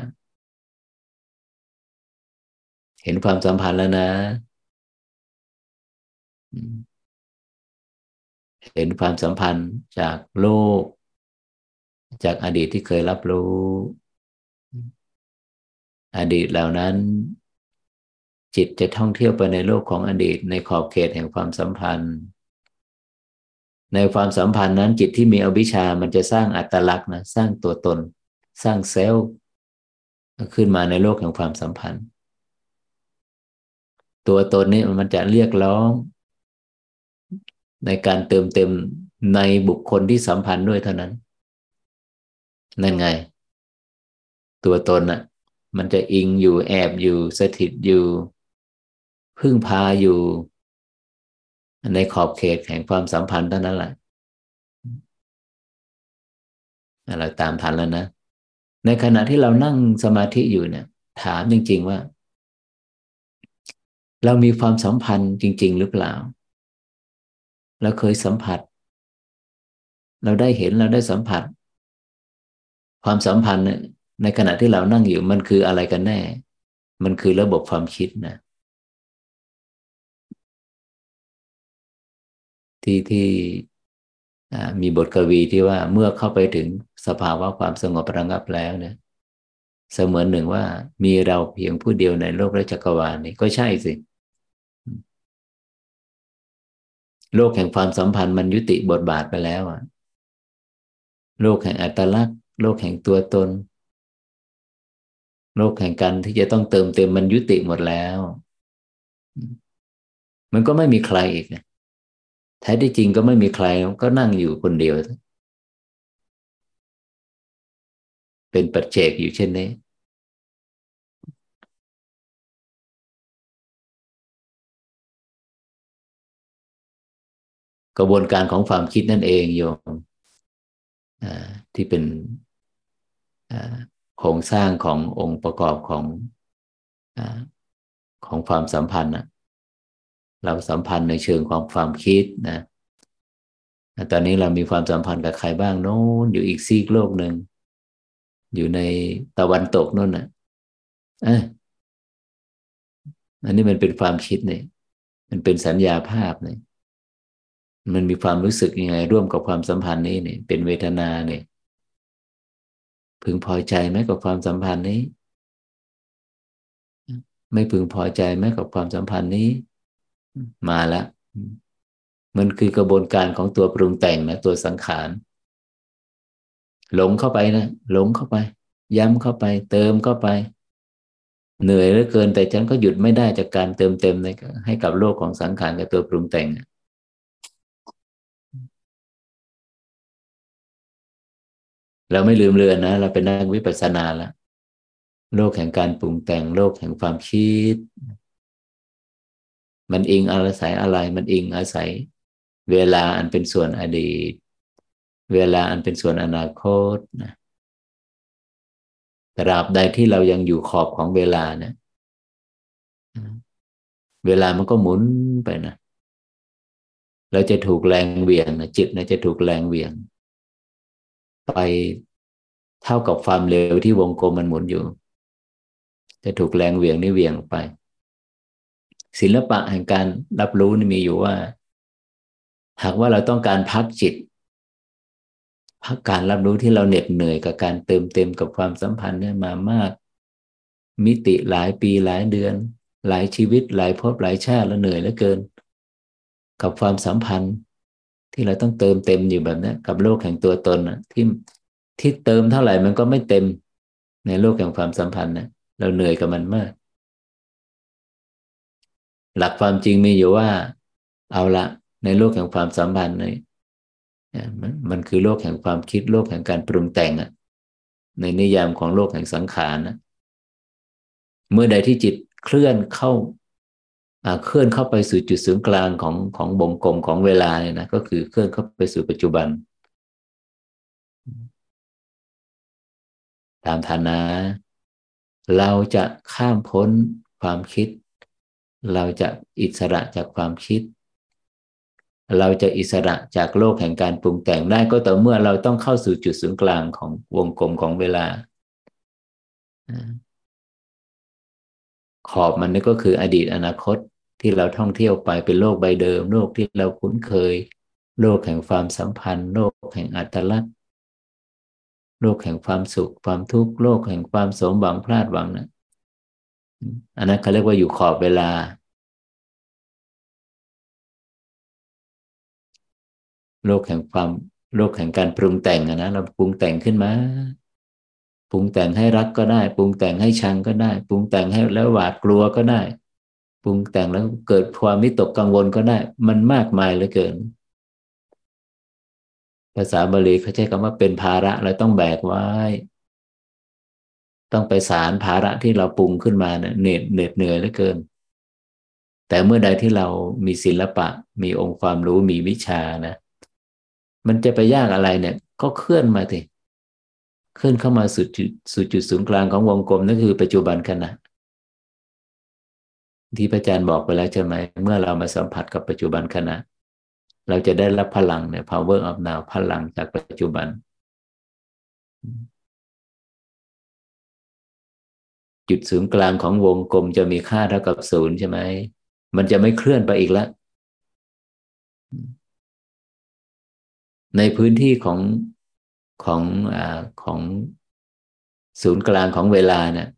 เห็นความสัมพันธ์แล้วนะ เห็นความสัมพันธ์จากโลก จากอดีตที่เคยรับรู้ อดีตเหล่านั้น จิตจะท่องเที่ยวไปในโลกของอดีตในขอบเขตแห่งความสัมพันธ์ ในความสัมพันธ์นั้นจิตที่มีอวิชามันจะสร้างอัตลักษณ์นะสร้างตัวตน สร้างเซลล์ขึ้นมาในโลกแห่งความสัมพันธ์ ตัวตนนี้มันจะเรียกร้อง ในการเติมเต็มในบุคคลที่สัมพันธ์ด้วยเท่านั้น นั่นไง ตัวตนอะ่ะ มันจะอิงอยู่แอบอยู่สถิตอยู่ พึ่งพาอยู่ ในขอบเขตแห่งความสัมพันธ์เท่านั้นแหละเราตามทันแล้วนะ ในขณะที่เรานั่งสมาธิอยู่เนี่ย ถามจริง ๆว่า เรามีความสัมพันธ์จริง ๆ หรือเปล่า เราเคยสัมผัส เราได้เห็นเราได้สัมผัส ความสัมพันธ์ในขณะที่เรานั่งอยู่มันคืออะไรกันแน่ มันคือระบบความคิดนะที่ที่มีบทกวีที่ว่าเมื่อเข้าไปถึงสภาวะความสงบระงับแล้วเนี่ยเสมือนหนึ่งว่ามีเราเพียงผู้เดียวในโลกและจักรวาลนี่ก็ใช่สิ โลกแห่งความสัมพันธ์มันยุติบทบาทไปแล้วอะโลกแห่งอัตลักษณ์ โลกแห่งตัวตน โลกแห่งการที่จะต้องเติมเต็มมันยุติหมดแล้ว มันก็ไม่มีใครอีกแท้ที่จริงก็ไม่มีใครก็นั่งอยู่คนเดียว เป็นปัจเจกอยู่เช่นนี้ กระบวนการของความคิดนั่นเองโยมที่เป็นโครงสร้างขององค์ประกอบของของความสัมพันธ์เราสัมพันธ์ในเชิงความความคิดนะตอนนี้เรามีความสัมพันธ์กับใครบ้างโน้นอยู่อีกซีกโลกหนึ่งอยู่ในตะวันตกนั่นนะอะอันนี้มันเป็นความคิดเนี่ยมันเป็นสัญญาภาพเนี่ย มันมีความรู้สึกยังไง ร่วมกับความสัมพันธ์นี้เนี่ย เป็นเวทนาเนี่ย พึงพอใจไหมกับความสัมพันธ์นี้ ไม่พึงพอใจไหมกับความสัมพันธ์นี้ มาแล้วมันคือกระบวนการของตัวปรุงแต่งนะตัวสังขารหลงเข้าไปนะหลงเข้าไป ย้ำเข้าไป เติมเข้าไป เหนื่อยเหลือเกินแต่ฉันก็หยุดไม่ได้จากการเติมเต็มในให้กับโลกของสังขารกับตัวปรุงแต่ง เราไม่ลืมเลือนนะ เราเป็นนักวิปัสสนาแล้วโลกแห่งการปรุงแต่งโลกแห่งความคิด มันอิงอาศัยอะไร มันอิงอาศัย เวลาอันเป็นส่วนอดีต เวลาอันเป็นส่วนอนาคตนะตราบใดที่เรายังอยู่ขอบของเวลาเนี่ยเวลามันก็หมุนไปนะเราจะถูกแรงเวียงนะจิตนะจะถูกแรงเวียง ไปเท่ากับความเร็วที่วงกลมมันหมุนอยู่ จะถูกแรงเวียงนี่เวียงไป ศิลปะแห่งการรับรู้นี่มีอยู่ว่า หากว่าเราต้องการพักจิต พักการรับรู้ที่เราเหน็ดเหนื่อยกับการเติมเต็มกับความสัมพันธ์เนี่ยมามาก มิติหลายปีหลายเดือน หลายชีวิตหลายภพหลายชาติแล้วเหนื่อยเหลือเกิน กับความสัมพันธ์ ที่เราต้องเติมเต็มอยู่แบบนี้กับโลกแห่งตัวตนนะที่ที่เติมเท่าไหร่มันก็ไม่เต็มในโลกแห่งความสัมพันธ์นะเราเหนื่อยกับมันมาก หลักความจริงมีอยู่ว่า เอาละในโลกแห่งความสัมพันธ์เนี่ยมันมันคือโลกแห่งความคิดโลกแห่งการปรุงแต่งอะในนิยามของโลกแห่งสังขารนะเมื่อใดที่จิตเคลื่อนเข้า เคลื่อนเข้าไปสู่จุดศูนย์กลางของของวงกลมของเวลาเนี่ยนะก็คือเคลื่อนเข้าไปสู่ปัจจุบัน ตามฐานะ เราจะข้ามพ้นความคิด เราจะอิสระจากความคิด เราจะอิสระจากโลกแห่งการปรุงแต่งได้ก็ต่อเมื่อเราต้องเข้าสู่จุดศูนย์กลางของวงกลมของเวลาขอบมันนี่ก็คืออดีตอนาคต ที่เราท่องเที่ยวไปเป็นโลกใบเดิม โลกที่เราคุ้นเคย โลกแห่งความสัมพันธ์ โลกแห่งอัตลักษณ์ โลกแห่งความสุข ความทุกข์โลกแห่งความสมหวังพลาดหวังนะอันนั้นเขาเรียกว่าอยู่ขอบเวลา โลกแห่งความโลกแห่งการปรุงแต่งนะ เราปรุงแต่งขึ้นมาปรุงแต่งให้รักก็ได้ ปรุงแต่งให้ชังก็ได้ ปรุงแต่งให้แล้วหวาดกลัวก็ได้ ปรุงแต่งแล้วเกิดความมิตกกังวลก็ได้ มันมากมายเหลือเกิน ภาษาบาลีเขาใช้คำว่าเป็นภาระเราต้องแบกไว้ ต้องไปสารภาระที่เราปรุงขึ้นมาเนี่ยเหน็ดเหน็ดเหนื่อยเหลือเกิน แต่เมื่อใดที่เรามีศิลปะ มีองค์ความรู้มีวิชานะ มันจะไปยากอะไรเนี่ย ก็เคลื่อนมาสิเคลื่อนเข้ามาสู่จุดสู่จุดศูนย์กลางของวงกลมนั่นคือปัจจุบันขณะ ที่พระอาจารย์บอกไปแล้วใช่ไหม เมื่อเรามาสัมผัสกับปัจจุบันขณะ เราจะได้รับพลังเนี่ย power of now พลังจากปัจจุบัน จุดศูนย์กลางของวงกลมจะมีค่าเท่ากับศูนย์ใช่ไหม มันจะไม่เคลื่อนไปอีกแล้วในพื้นที่ของของอของศูนย์กลางของเวลาเนี่ย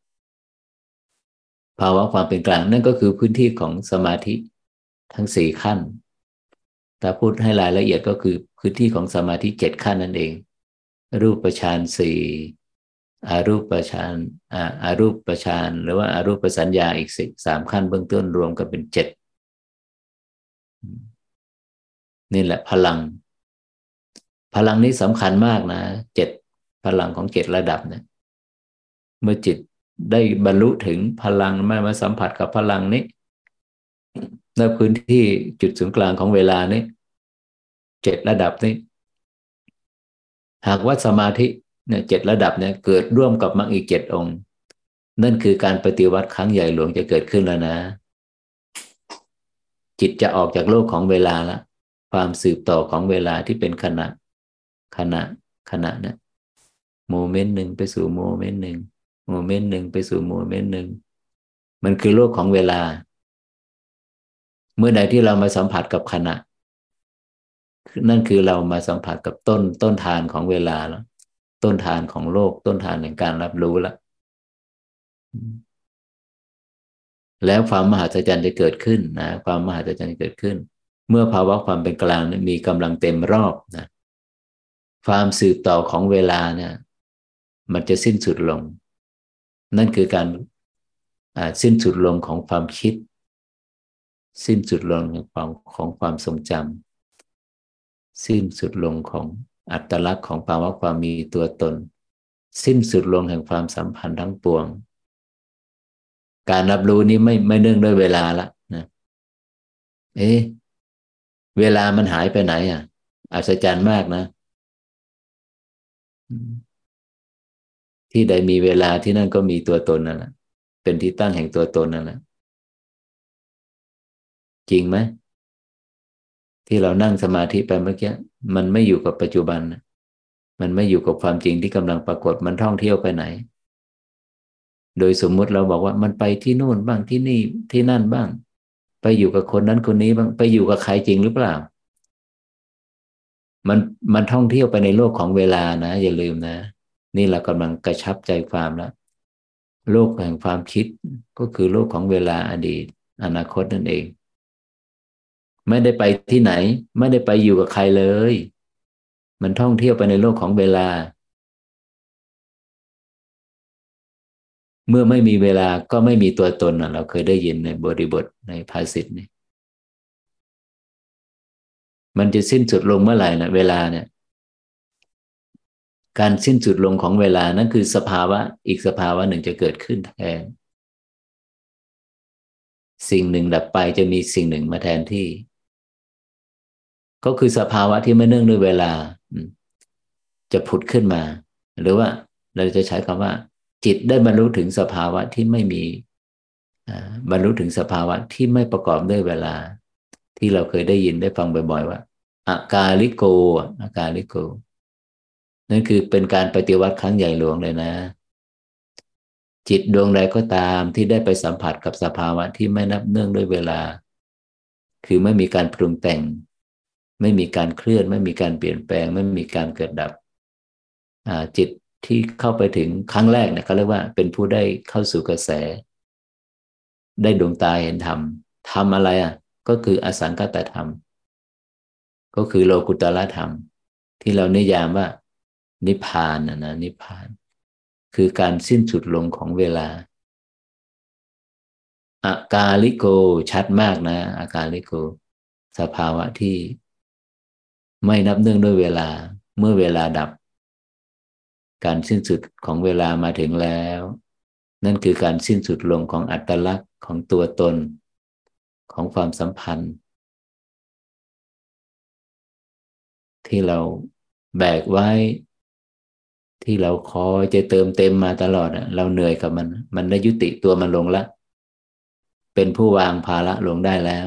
ภาวะความเป็นกลางนั่นก็คือพื้นที่ของสมาธิทั้งสี่ขั้นถ้าพูดให้รายละเอียดก็คือพื้นที่ของสมาธิเจ็ดขั้นนั่นเอง รูปประชานสี่อารูปประชานอาอารูปประชานหรือว่าอารูปประสัญญาอีกสิสามขั้นเบื้องต้นรวมกันเป็นเจ็ดนี่แหละพลัง พลังนี้สำคัญมากนะเจ็ดพลังของเจ็ดระดับเนี่ยเมื่อจิต ได้บรรลุถึงพลังมามาสัมผัสกับพลังนี้ในพื้นที่จุดศูนย์กลางของเวลานี้เจ็ดระดับนี้ หากว่าสมาธิเนี่ยเจ็ดระดับเนี่ยเกิดร่วมกับมรรคอีกเจ็ดองค์ นั่นคือการปฏิวัติครั้งใหญ่หลวงจะเกิดขึ้นแล้วนะ จิตจะออกจากโลกของเวลาละความสืบต่อของเวลาที่เป็นขณะ ขณะขณะเนี่ย moment หนึ่งไปสู่ moment หนึ่ง moment หนึ่งไปสู่ moment หนึ่งมันคือโลกของเวลา เมื่อใดที่เรามาสัมผัสกับขณะ นั่นคือเรามาสัมผัสกับต้นต้นทานของเวลาแล้วต้นทานของโลก ต้นทานแห่งการรับรู้แล้วแล้วความมหัศจรรย์จะเกิดขึ้นนะความมหัศจรรย์เกิดขึ้น เมื่อภาวะความเป็นกลางมีกำลังเต็มรอบนะความสืบต่อของเวลาเนี่ย มันจะสิ้นสุดลง นั่นคือการสิ้นสุดลงของความคิด สิ้นสุดลงของของความทรงจำสิ้นสุดลงของอัตลักษณ์ของภาวะความมีตัวตน สิ้นสุดลงแห่งความสัมพันธ์ทั้งปวง การรับรู้นี้ไม่ไม่เนื่องด้วยเวลาละนะเอ๊ะเวลามันหายไปไหน อะอัศจรรย์มากนะ ที่ใดมีเวลาที่นั่นก็มีตัวตนนั่นแหละเป็นที่ตั้งแห่งตัวตนนั่นแหละจริงไหมที่เรานั่งสมาธิไปเมื่อกี้มันไม่อยู่กับปัจจุบัน มันไม่อยู่กับความจริงที่กำลังปรากฏมันท่องเที่ยวไปไหน โดยสมมุติเราบอกว่ามันไปที่นู่นบ้างที่นี่ที่นั่นบ้าง ไปอยู่กับคนนั้นคนนี้บ้างไปอยู่กับใครจริงหรือเปล่า มันมันท่องเที่ยวไปในโลกของเวลานะ อย่าลืมนะ นี่เรากำลังกระชับใจความแล้วโลกแห่งความคิดก็คือโลกของเวลาอดีต อนาคตนั่นเอง ไม่ได้ไปที่ไหน ไม่ได้ไปอยู่กับใครเลย มันท่องเที่ยวไปในโลกของเวลา เมื่อไม่มีเวลาก็ไม่มีตัวตนเราเคยได้ยินในบริบทในภาษิตนี่มันจะสิ้นสุดลงเมื่อไหร่นะเวลาเนี่ย การสิ้นสุดลงของเวลานั่นคือสภาวะอีกสภาวะหนึ่งจะเกิดขึ้นแทน สิ่งหนึ่งดับไปจะมีสิ่งหนึ่งมาแทนที่ ก็คือสภาวะที่ไม่เนื่องด้วยเวลา จะผุดขึ้นมา หรือว่าเราจะใช้คำว่า จิตได้บรรลุถึงสภาวะที่ไม่มีบรรลุถึงสภาวะที่ไม่ประกอบด้วยเวลา ที่เราเคยได้ยินได้ฟังบ่อย ๆ ว่าอากาลิโกอากาลิโก นั่นคือเป็นการปฏิวัติครั้งใหญ่หลวงเลยนะ จิตดวงใดก็ตามที่ได้ไปสัมผัสกับสภาวะที่ไม่นับเนื่องด้วยเวลา คือไม่มีการปรุงแต่ง ไม่มีการเคลื่อน ไม่มีการเปลี่ยนแปลง ไม่มีการเกิดดับจิตที่เข้าไปถึงครั้งแรกเนี่ยเขาเรียกว่าเป็นผู้ได้เข้าสู่กระแส ได้ดวงตาเห็นธรรมทำอะไรอะ ก็คืออสังกตธรรม ก็คือโลกุตละธรรม ที่เรานิยามว่า นิพพานนะนะนิพพาน คือการสิ้นสุดลงของเวลา อากาลิโกชัดมากนะ อากาลิโก สภาวะที่ไม่นับเนื่องด้วยเวลา เมื่อเวลาดับ การสิ้นสุดของเวลามาถึงแล้ว นั่นคือการสิ้นสุดลงของอัตลักษณ์ของตัวตน ของความสัมพันธ์ ที่เราแบกไว้ ที่เราคอยจะเติมเต็มมาตลอดเราเหนื่อยกับมัน มันได้ยุติตัวมันลงละ เป็นผู้วางภาระลงได้แล้ว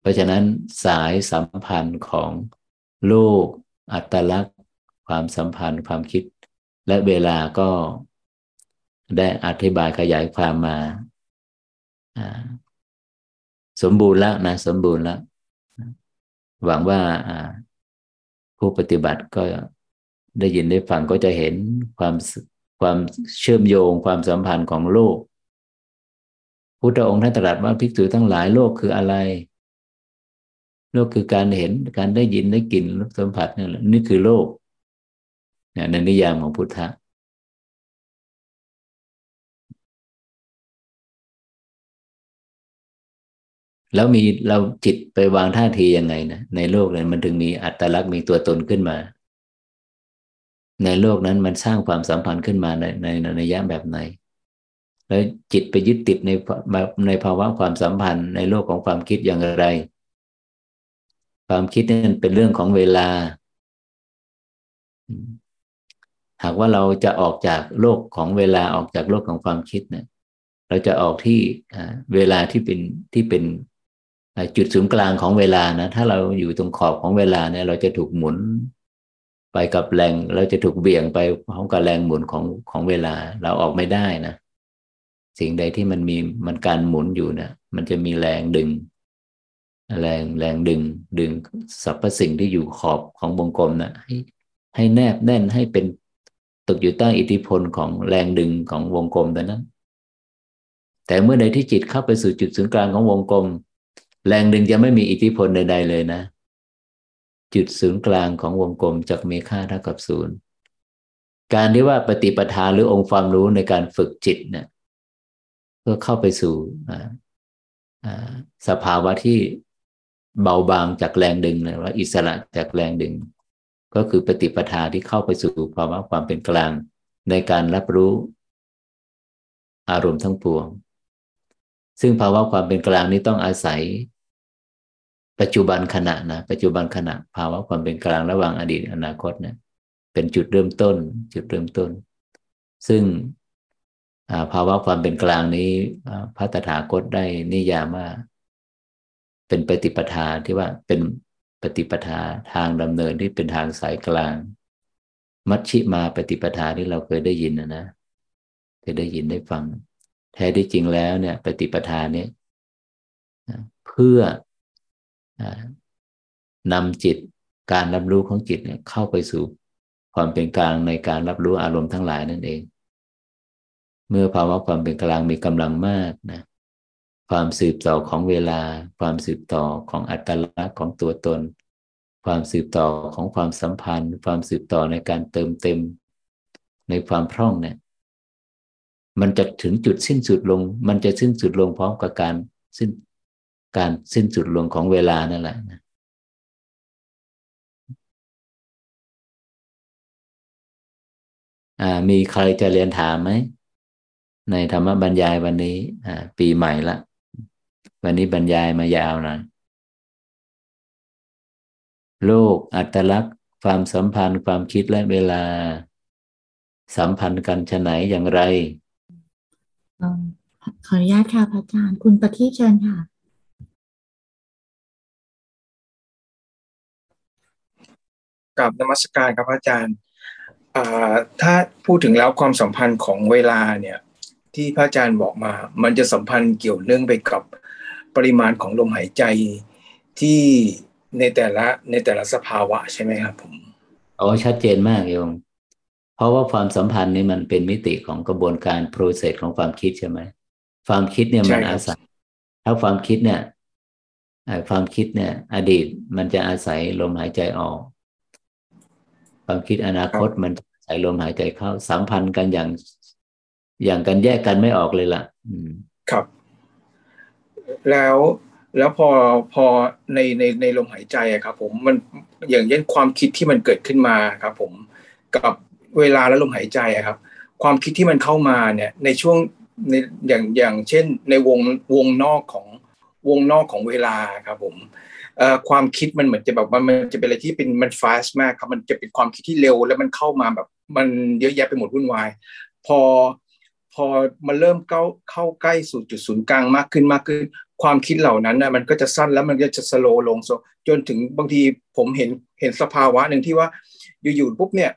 เพราะฉะนั้นสายสัมพันธ์ของโลก อัตลักษณ์ ความสัมพันธ์ความคิด และเวลาก็ได้อธิบายขยายความมา สมบูรณ์แล้วนะ สมบูรณ์แล้ว หวังว่า ผู้ปฏิบัติก็ได้ยินได้ฟังก็จะเห็นความความเชื่อมโยงความสัมพันธ์ของโลก พุทธองค์ท่านตรัสว่าภิกษุทั้งหลายโลกคืออะไร โลกคือการเห็นการได้ยินได้กลิ่นสัมผัสนี่แหละนี่คือโลกในนิยามของพุทธะ แล้วมีเราจิตไปวางท่าทียังไงนะในโลกนั้นมันถึงมีอัตลักษณ์มีตัวตนขึ้นมา ในโลกนั้นมันสร้างความสัมพันธ์ขึ้นมาในในในยะแบบไหน แล้วจิตไปยึดติดในในภาวะความสัมพันธ์ ในโลกของความคิดอย่างไร ความคิดนั้นเป็นเรื่องของเวลา หากว่าเราจะออกจากโลกของเวลาออกจากโลกของความคิดเนะเราจะออกที่เวลาที่เป็นที่เป็น จุดศูนย์กลางของเวลานะถ้าเราอยู่ตรงขอบของเวลาเนี่ย เราจะถูกหมุนไปกับแรงเราจะถูกเบี่ยงไปพร้อมกับแรงหมุนของของเวลา เราออกไม่ได้นะสิ่งใดที่มันมีมันการหมุนอยู่นะมันจะมีแรงดึง แรงแรงดึง ดึงสรรพสิ่งที่อยู่ขอบของวงกลมนะให้ให้แนบแน่นให้เป็นตกอยู่ใต้อิทธิพลของแรงดึงของวงกลมแตัวนั้น แต่เมื่อใดที่จิตเข้าไปสู่จุดศูนย์กลางของวงกลม แรงดึงจะไม่มีอิทธิพลใดๆเลยนะ จุดศูนย์กลางของวงกลมจะมีค่าเท่ากับศูนย์การที่ว่าปฏิปทาหรือองค์ความรู้ในการฝึกจิตเนี่ยเพื่อเข้าไปสู่สภาวะที่เบาบางจากแรงดึงนะว่าอิสระจากแรงดึง ก็คือปฏิปทาที่เข้าไปสู่ภาวะความเป็นกลางในการรับรู้อารมณ์ทั้งปวง ซึ่งภาวะความเป็นกลางนี้ต้องอาศัย ปัจจุบันขณะนะปัจจุบันขณะภาวะความเป็นกลางระหว่างอดีตอนาคตเนี่ยเป็นจุดเริ่มต้น จุดเริ่มต้น ซึ่งภาวะความเป็นกลางนี้พระตถาคตได้นิยามว่าเป็นปฏิปทาที่ว่าเป็นปฏิปทาทางดำเนินที่เป็นทางสายกลาง มัชชิมาปฏิปทาที่เราเคยได้ยินนะนะเคยได้ยินได้ฟัง แท้ที่จริงแล้วเนี่ย ปฏิปทาเนี่ยเพื่อ นำจิตการรับรู้ของจิตเนี่ยเข้าไปสู่ความเป็นกลางในการรับรู้อารมณ์ทั้งหลายนั่นเอง เมื่อภาวะความเป็นกลางมีกำลังมากนะ ความสืบต่อของเวลา ความสืบต่อของอัตลักษณ์ของตัวตน ความสืบต่อของความสัมพันธ์ ความสืบต่อในการเติมเต็ม ในความพร่องเนี่ย มันจะถึงจุดสิ้นสุดลง มันจะสิ้นสุดลงพร้อมกับการสิ้น การสิ้นสุดลงของเวลานั่นแหละนะอ่ามีใครจะเรียนถามไหม ในธรรมบรรยายวันนี้อ่าปีใหม่ละ วันนี้บรรยายมายาวหน่อยโลกอัตลักษณ์ ความสัมพันธ์ความคิดและเวลา สัมพันธ์กันชไหนอย่างไรขออนุญาตค่ะพระอาจารย์ คุณประทีปเชิญค่ะ กับนมัสการครับอาจารย์ถ้าพูดถึงแล้วความสัมพันธ์ของเวลาเนี่ยที่พระอาจารย์บอกมา มันจะสัมพันธ์เกี่ยวเนื่องไปกับปริมาณของลมหายใจที่ในแต่ละในแต่ละสภาวะใช่ไหมครับผมอ๋อชัดเจนมากโยม เพราะว่าความสัมพันธ์นี่มันเป็นมิติของกระบวนการโปรเซสของความคิดใช่ไหมความคิดเนี่ยมันอาศัย ถ้าความคิดเนี่ยความคิดเนี่ย อดีตมันจะอาศัยลมหายใจออก ความคิดอนาคตมันอาศัยลมหายใจเข้าสัมพันธ์กันอย่าง อย่างกันแยกกันไม่ออกเลยล่ะอืมครับ แล้วแล้วพอพอในในในลมหายใจอะครับ ผมมันอย่างเช่นความคิดที่มันเกิดขึ้นมาครับ ผมกับเวลาและลมหายใจอะครับ ความคิดที่มันเข้ามาเนี่ย ในช่วงในอย่างอย่างเช่น ในวงวงนอกของวงนอกของเวลาครับ ผม ความคิดมันเหมือนจะแบบมันจะเป็นอะไรที่เป็นมันฟาสต์มากครับมันจะเป็นความคิดที่เร็ว แล้วมันเข้ามาแบบมันเยอะแยะไปหมดวุ่นวาย พอพอมันเริ่มเข้าเข้าใกล้สู่จุดศูนย์กลางมากขึ้นมากขึ้น ความคิดเหล่านั้นนะมันก็จะสั้นแล้วมันก็จะสโลลงจนถึงบางทีผมเห็นเห็นสภาวะหนึ่งที่ว่าอยู่ๆปุ๊บเนี่ย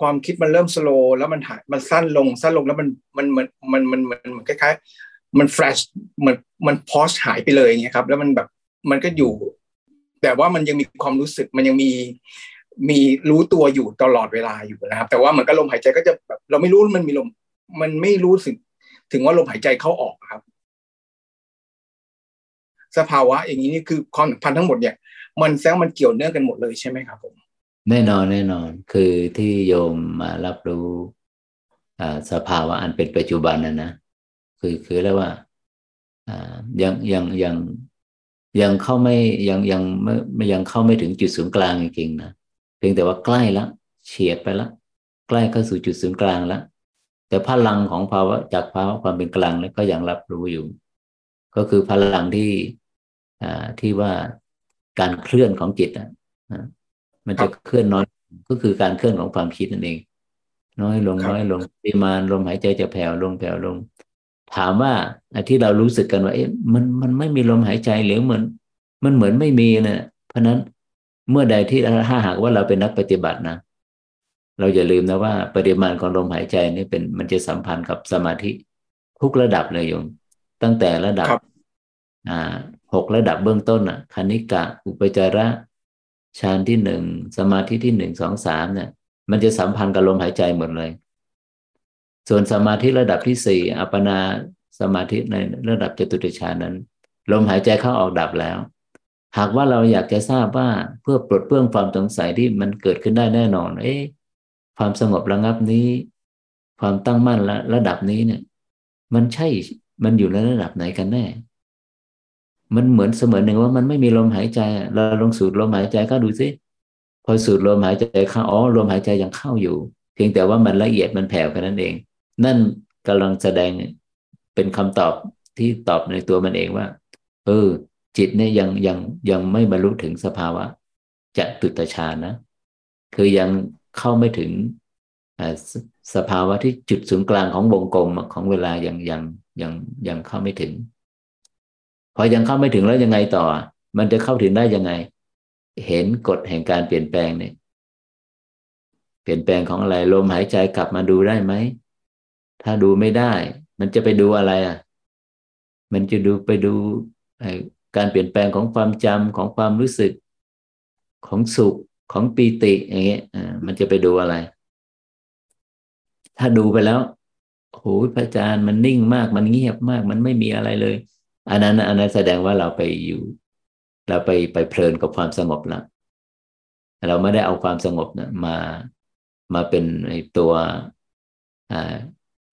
ความคิดมันเริ่มสโลแล้วมันหายมันสั้นลงสั้นลงแล้วมันมันมันมันมันมันคล้ายๆมันแฟลชมันมันพอสหายไปเลยเงี้ยครับแล้วมันแบบมันก็อยู่ แต่ว่ามันยังมีความรู้สึกมันยังมีมีรู้ตัวอยู่ตลอดเวลาอยู่นะครับ แต่ว่ามันก็ลมหายใจก็จะแบบเราไม่รู้มันมีลม มันไม่รู้สึก ถึงว่าลมหายใจเข้าออกครับ สภาวะอย่างนี้นี่คือความสัมพันธ์ทั้งหมดเนี่ย มันแซงมันเกี่ยวเนื่องกันหมดเลยใช่ไหมครับผมแน่นอนแน่นอนคือที่โยมมารับรู้สภาวะอันเป็นปัจจุบันนะนะคือคือเรียกว่ายังยังยัง ยังเข้าไม่ยังยังไม่ยังเข้าไม่ถึงจุดศูนย์กลางจริงๆนะเพียงแต่ว่าใกล้ละเฉียดไปละใกล้เข้าสู่จุดศูนย์กลางล้วแต่พลังของภาวะจากภาวะความเป็นกลางแล้วก็ยังรับรู้อยู่ ก็คือพลังที่ที่ว่าการเคลื่อนของจิตอะมันจะเคลื่อนน้อยก็คือการเคลื่อนของความคิดนั่นเอง น้อยลงน้อยลงปริมาณลมหายใจจะแผ่วลงแผ่วลง ถามว่าที่เรารู้สึกกันว่าเอ๊ะมันมันไม่มีลมหายใจหรือเหมือนมันเหมือนไม่มีเนี่ยเพราะนั้นเมื่อใดที่ถ้าหากว่าเราเป็นนักปฏิบัตินะเราอย่าลืมนะว่าปริมาณของลมหายใจนี่เป็นมันจะสัมพันธ์กับสมาธิทุกระดับเลยโยมตั้งแต่ระดับอ่าหกระดับเบื้องต้นอะคณิกะ อุปจาระฌานที่หนึ่งสมาธิที่หนึ่งสองสามเนี่ย มันจะสัมพันธ์กับลมหายใจหมดเลย ส่วนสมาธิระดับที่สี่อัปนาสมาธิในระดับจตุตฌานนั้น ลมหายใจเข้าออกดับแล้ว หากว่าเราอยากจะทราบว่าเพื่อปลดเปลื้องความสงสัยที่มันเกิดขึ้นได้แน่นอน เอ๊ะความสงบระงับนี้ ความตั้งมั่นและระดับนี้เนี่ย มันใช่มันอยู่ในระดับไหนกันแน่ มันเหมือนเสมือนหนึ่งว่ามันไม่มีลมหายใจเราลองสูดลมหายใจก็ดูซิพอสูดลมหายใจเข้าอ๋อลมหายใจยังเข้าอยู่ เพียงแต่ว่ามันละเอียดมันแผ่วแค่นั้นเอง นั่นกำลังแสดงเป็นคำตอบที่ตอบในตัวมันเองว่า เออ จิตเนี่ยยังยังยังไม่บรรลุถึงสภาวะจะตุตฌานนะ คือยังเข้าไม่ถึงสภาวะที่จุดศูนย์กลางของวงกลมของเวลายังยังยังยังเข้าไม่ถึง พอยังเข้าไม่ถึงแล้วยังไงต่อ มันจะเข้าถึงได้ยังไง เห็นกฎแห่งการเปลี่ยนแปลงเนี่ยเปลี่ยนแปลงของอะไรลมหายใจกลับมาดูได้ไหม ถ้าดูไม่ได้ มันจะไปดูอะไรอะ มันจะดูไปดูการเปลี่ยนแปลงของความจำของความรู้สึกของสุขของปีติอย่างเงี้ยมันจะไปดูอะไร ถ้าดูไปแล้วโอ้ยพระอาจารย์มันนิ่งมากมันเงียบมาก มันไม่มีอะไรเลย อันนั้นอันนั้นแสดงว่าเราไปอยู่ เราไปไปเพลินกับความสงบแล้วเราไม่ได้เอาความสงบนะมามาเป็นในตัวอ่า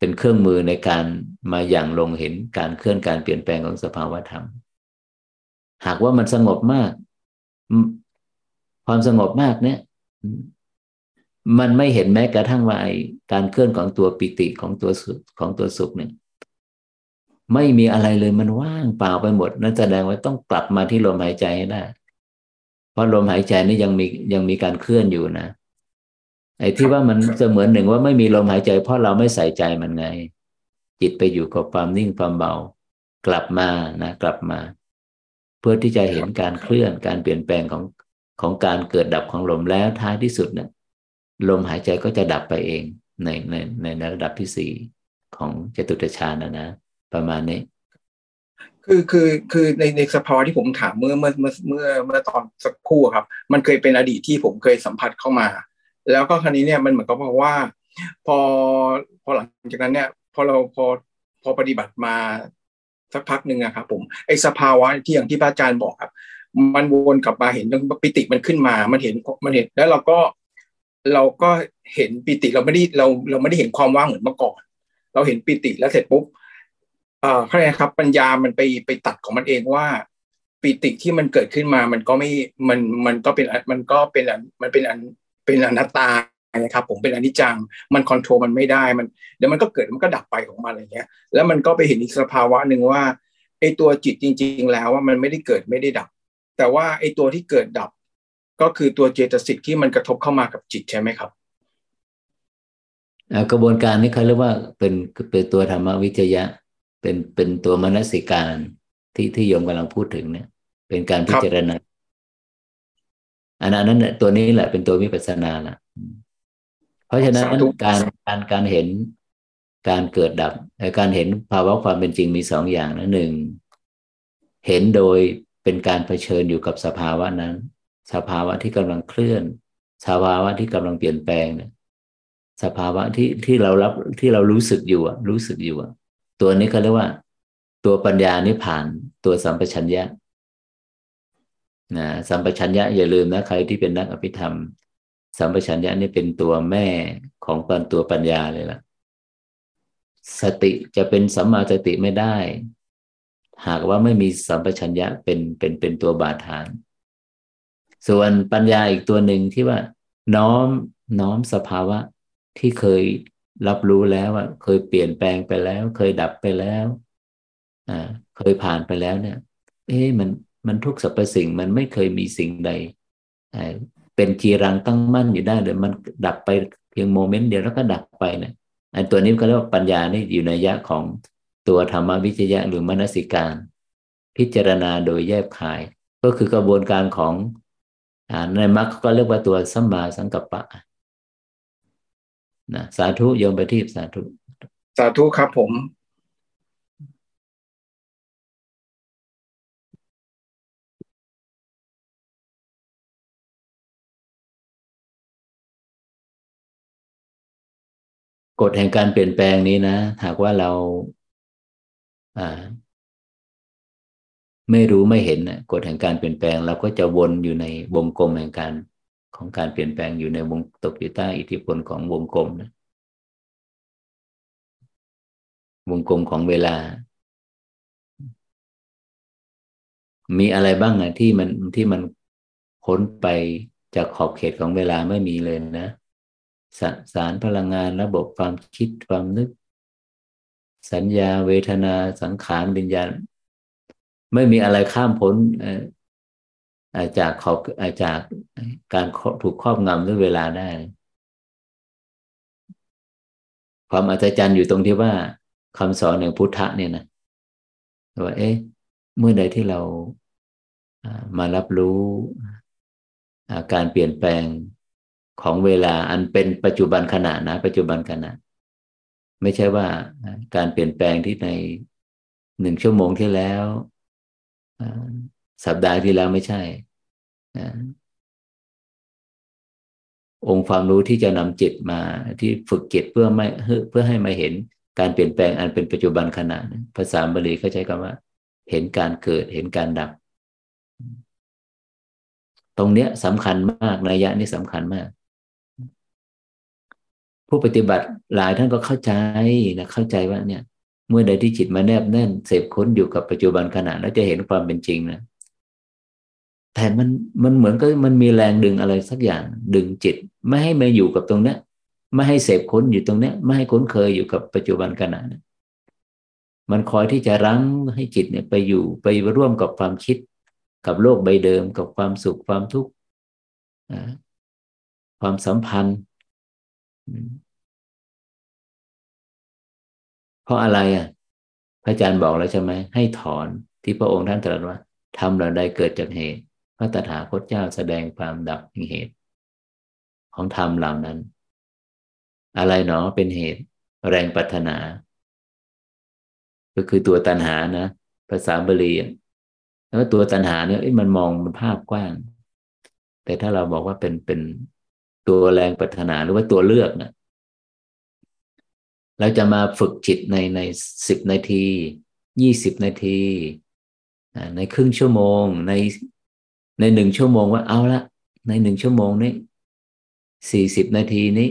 เป็นเครื่องมือในการมาอย่างลงเห็นการเคลื่อนการเปลี่ยนแปลงของสภาวธรรม หากว่ามันสงบมาก ความสงบมากเนี่ย มันไม่เห็นแม้กระทั่งว่าการเคลื่อนของตัวปิติของตัวสุขของตัวสุขเนี่ยไม่มีอะไรเลยมันว่างเปล่าไปหมดนั่นแสดงว่าต้องกลับมาที่ลมหายใจให้ได้เพราะลมหายใจนี่ยังมียังมีการเคลื่อนอยู่นะ ไอ้ที่ว่ามันเสมือนหนึ่งว่าไม่มีลมหายใจ เพราะเราไม่ใส่ใจมันไง จิตไปอยู่กับความนิ่งความเบา กลับมานะ กลับมา เพื่อที่จะเห็นการเคลื่อนการเปลี่ยนแปลงของของการเกิดดับของลมแล้วท้ายที่สุดเนะี่ยลมหายใจก็จะดับไปเองในในในระดับที่สี่ของจตุตฌานนะนะประมาณนี้ คือคือคือในในสภาวะที่ผมถามเมื่อเมื่อเมื่อเมื่อเมื่อตอนสักครู่ครับ มันเคยเป็นอดีตที่ผมเคยสัมผัสเข้ามา แล้วก็ครั้นี้เนี่ยมันเหมือนกับว่า พอพอหลังจากนั้นเนี่ยพอเราพอพอปฏิบัติมาสักพักหนึ่งอะครับผมไอ้สภาวะที่อย่างที่พระอาจารย์บอกครับ มันวนกลับมาเห็นปิติมันขึ้นมา มันเห็นมันเห็นแล้วเราก็เราก็เห็นปิติเราไม่ได้เราเราไม่ได้เห็นความว่างเหมือนเมื่อก่อน เราเห็นปิติแล้วเสร็จปุ๊บอ่าเข้าใจครับ ปัญญามันไปไปตัดของมันเองว่าปิติที่มันเกิดขึ้นมา มันก็ไม่ มัน มันก็เป็น มันก็เป็นมันเป็นอัน เป็นอนัตตานะครับผมเป็นอนิจจังมันคอนโทรลมันไม่ได้มันเดี๋ยวมันก็เกิดมันก็ดับไปของมันอะไรเงี้ย แล้วมันก็ไปเห็นอีกสภาวะหนึ่งว่าไอ้ตัวจิตจริง ๆ แล้วว่ามันไม่ได้เกิดไม่ได้ดับ แต่ว่าไอ้ตัวที่เกิดดับ ก็คือตัวเจตสิกที่มันกระทบเข้ามากับจิตใช่ไหมครับกระบวนการนี้เขาเรียกว่าเป็นเป็นตัวธรรมวิจยะ เป็นเป็นตัวมนสิการที่ที่โยมกำลังพูดถึงเนี่ย เป็นการพิจารณา อันนั้นเนี่ยตัวนี้แหละเป็นตัววิปัสสนาละเพราะฉะนั้นการการการเห็นการเกิดดับการเห็นภาวะความเป็นจริงมีสองอย่างนะหนึ่งเห็นโดยเป็นการเผชิญอยู่กับสภาวะนั้น สภาวะที่กำลังเคลื่อน สภาวะที่กำลังเปลี่ยนแปลงเนี่ยสภาวะที่ที่เรารับที่เรารู้สึกอยู่อะรู้สึกอยู่อะตัวนี้เขาเรียกว่า ตัวปัญญานี่ผ่านตัวสัมปชัญญะ นะสัมปชัญญะอย่าลืมนะใครที่เป็นนักอภิธรรม สัมปชัญญะนี่เป็นตัวแม่ของปันตัวปัญญาเลยล่ะ สติจะเป็นสัมมาสติไม่ได้ หากว่าไม่มีสัมปชัญญะเป็นเป็นเป็นตัวบาดฐาน ส่วนปัญญาอีกตัวหนึ่งที่ว่า น้อมน้อมสภาวะที่เคยรับรู้แล้วว่าเคยเปลี่ยนแปลงไปแล้ว เคยดับไปแล้วอ่าเคยผ่านไปแล้วเนี่ย เอ๊ะมัน มันทุกสรรพสิ่งมันไม่เคยมีสิ่งใด เป็นจีรังตั้งมั่นอยู่ได้เลยมันดับไปเพียงโมเมนต์เดียวแล้วก็ดับไปเนี่ยอันตัวนี้ก็เรียกว่าปัญญานี่อยู่ในยะของตัวธรรมวิจยะหรือมนสิการ พิจารณาโดยแยบขาย ก็คือกระบวนการของในมรรคก็เรียกว่าตัวสัมมาสังกัปปะนะสาธุโยมไปที่สาธุ สาธุครับผม กฎแห่งการเปลี่ยนแปลงนี้นะ หากว่าเราไม่รู้ไม่เห็นนะกฎแห่งการเปลี่ยนแปลงเราก็จะวนอยู่ในวงกลมแห่งการของการเปลี่ยนแปลงอยู่ในวงตกอยู่ใต้อิทธิพลของวงกลมนะวงกลมของเวลา มีอะไรบ้างอะที่มันที่มันพ้นไปจากขอบเขตของเวลาไม่มีเลยนะ สสารพลังงานระบบความคิดความนึก สัญญาเวทนาสังขารวิญญาณ ไม่มีอะไรข้ามพ้นจากขอบจากการถูกครอบงำด้วยเวลาได้ ความอัศจรรย์อยู่ตรงที่ว่าคำสอนอย่งพุทธะเนี่ยนะว่าเอ๊ะเมื่อใดที่เรามารับรู้ การเปลี่ยนแปลง ของเวลาอันเป็นปัจจุบันขณะนะ ปัจจุบันขณะ ไม่ใช่ว่าการเปลี่ยนแปลงที่ในหนึ่งชั่วโมงที่แล้วสัปดาห์ที่แล้วไม่ใช่ องค์ความรู้ที่จะนำจิตมาที่ฝึกจิตเพื่อไม่เพื่อให้มาเห็นการเปลี่ยนแปลงอันเป็นปัจจุบันขณะ ภาษาบาลีเขาใช้คำว่า เห็นการเกิดเห็นการดับ ตรงเนี้ยสำคัญมากนัยยะนี่สำคัญมาก ผู้ปฏิบัติหลายท่านก็เข้าใจนะเข้าใจว่าเนี่ย เมื่อใดที่จิตมาแนบแน่นเสพค้นอยู่กับปัจจุบันขณะแล้วจะเห็นความเป็นจริงนะแต่มันมันเหมือนก็มันมีแรงดึงอะไรสักอย่างดึงจิต ไม่ให้มาอยู่กับตรงเนี้ยไม่ให้เสพค้นอยู่ตรงเนี้ยไม่ให้คุ้นเคยอยู่กับปัจจุบันขณะนะมันคอยที่จะรั้งให้จิตเนี่ยไปอยู่ไปร่วมกับความคิด กับโลกใบเดิม กับความสุขความทุกข์ความสัมพันธ์ เพราะอะไรอะ พระอาจารย์บอกแล้วใช่ไหมให้ถอนที่พระองค์ท่านตรัสว่าทำเราได้เกิดจากเหตุ พระตถาคตเจ้าแสดงความดับเหตุ ของธรรมเหล่านั้น อะไรเนาะเป็นเหตุ แรงปัฒนา ก็คือตัวตัณหานะภาษาบาลีแล้วตัวตัณหาเนี่ยมันมองมันภาพกว้าง แต่ถ้าเราบอกว่าเป็นเป็นตัวแรงปัฒนาหรือว่าตัวเลือกนะ เราจะมาฝึกจิตในในสิบนาทียี่สิบนาที ในครึ่งชั่วโมง ในในหนึ่งชั่วโมงว่าเอาละ ในหนึ่งชั่วโมงนี้สี่สิบนาทีนี้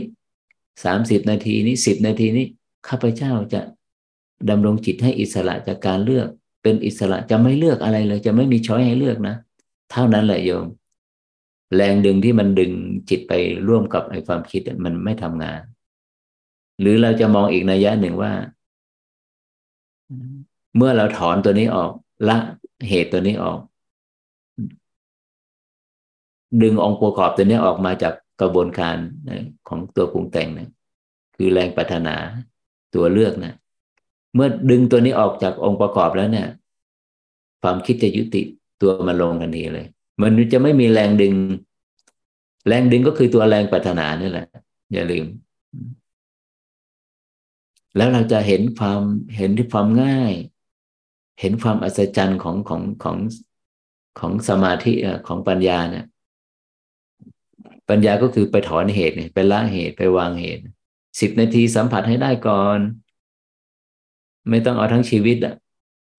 สามสิบนาทีนี้สิบนาทีนี้ข้าพเจ้าจะดำรงจิตให้อิสระจากการเลือก เป็นอิสระจะไม่เลือกอะไรเลย จะไม่มีช้อยให้เลือกนะ เท่านั้นแหละโยม แรงดึงที่มันดึงจิตไปร่วมกับไอ้ความคิดมันไม่ทำงาน หรือเราจะมองอีกนัยยะหนึ่งว่า เมื่อเราถอนตัวนี้ออก ละเหตุตัวนี้ออก ดึงองค์ประกอบตัวนี้ออกมาจากกระบวนการของตัวปรุงแต่งนะคือแรงปัฒนาตัวเลือกนะเมื่อดึงตัวนี้ออกจากองค์ประกอบแล้วเนี่ย ความคิดจะยุติตัวมันลงทันทีเลย มันจะไม่มีแรงดึง แรงดึงก็คือตัวแรงปัฒนานี่แหละ อย่าลืม แล้วเราจะเห็นความเห็นที่ความง่าย เห็นความอัศจรรย์ของของของของสมาธิของปัญญาเนี่ยปัญญาก็คือไปถอนเหตุเนี่ยไปละเหตุไปวางเหตุสิบนาทีสัมผัสให้ได้ก่อน ไม่ต้องเอาทั้งชีวิตอะ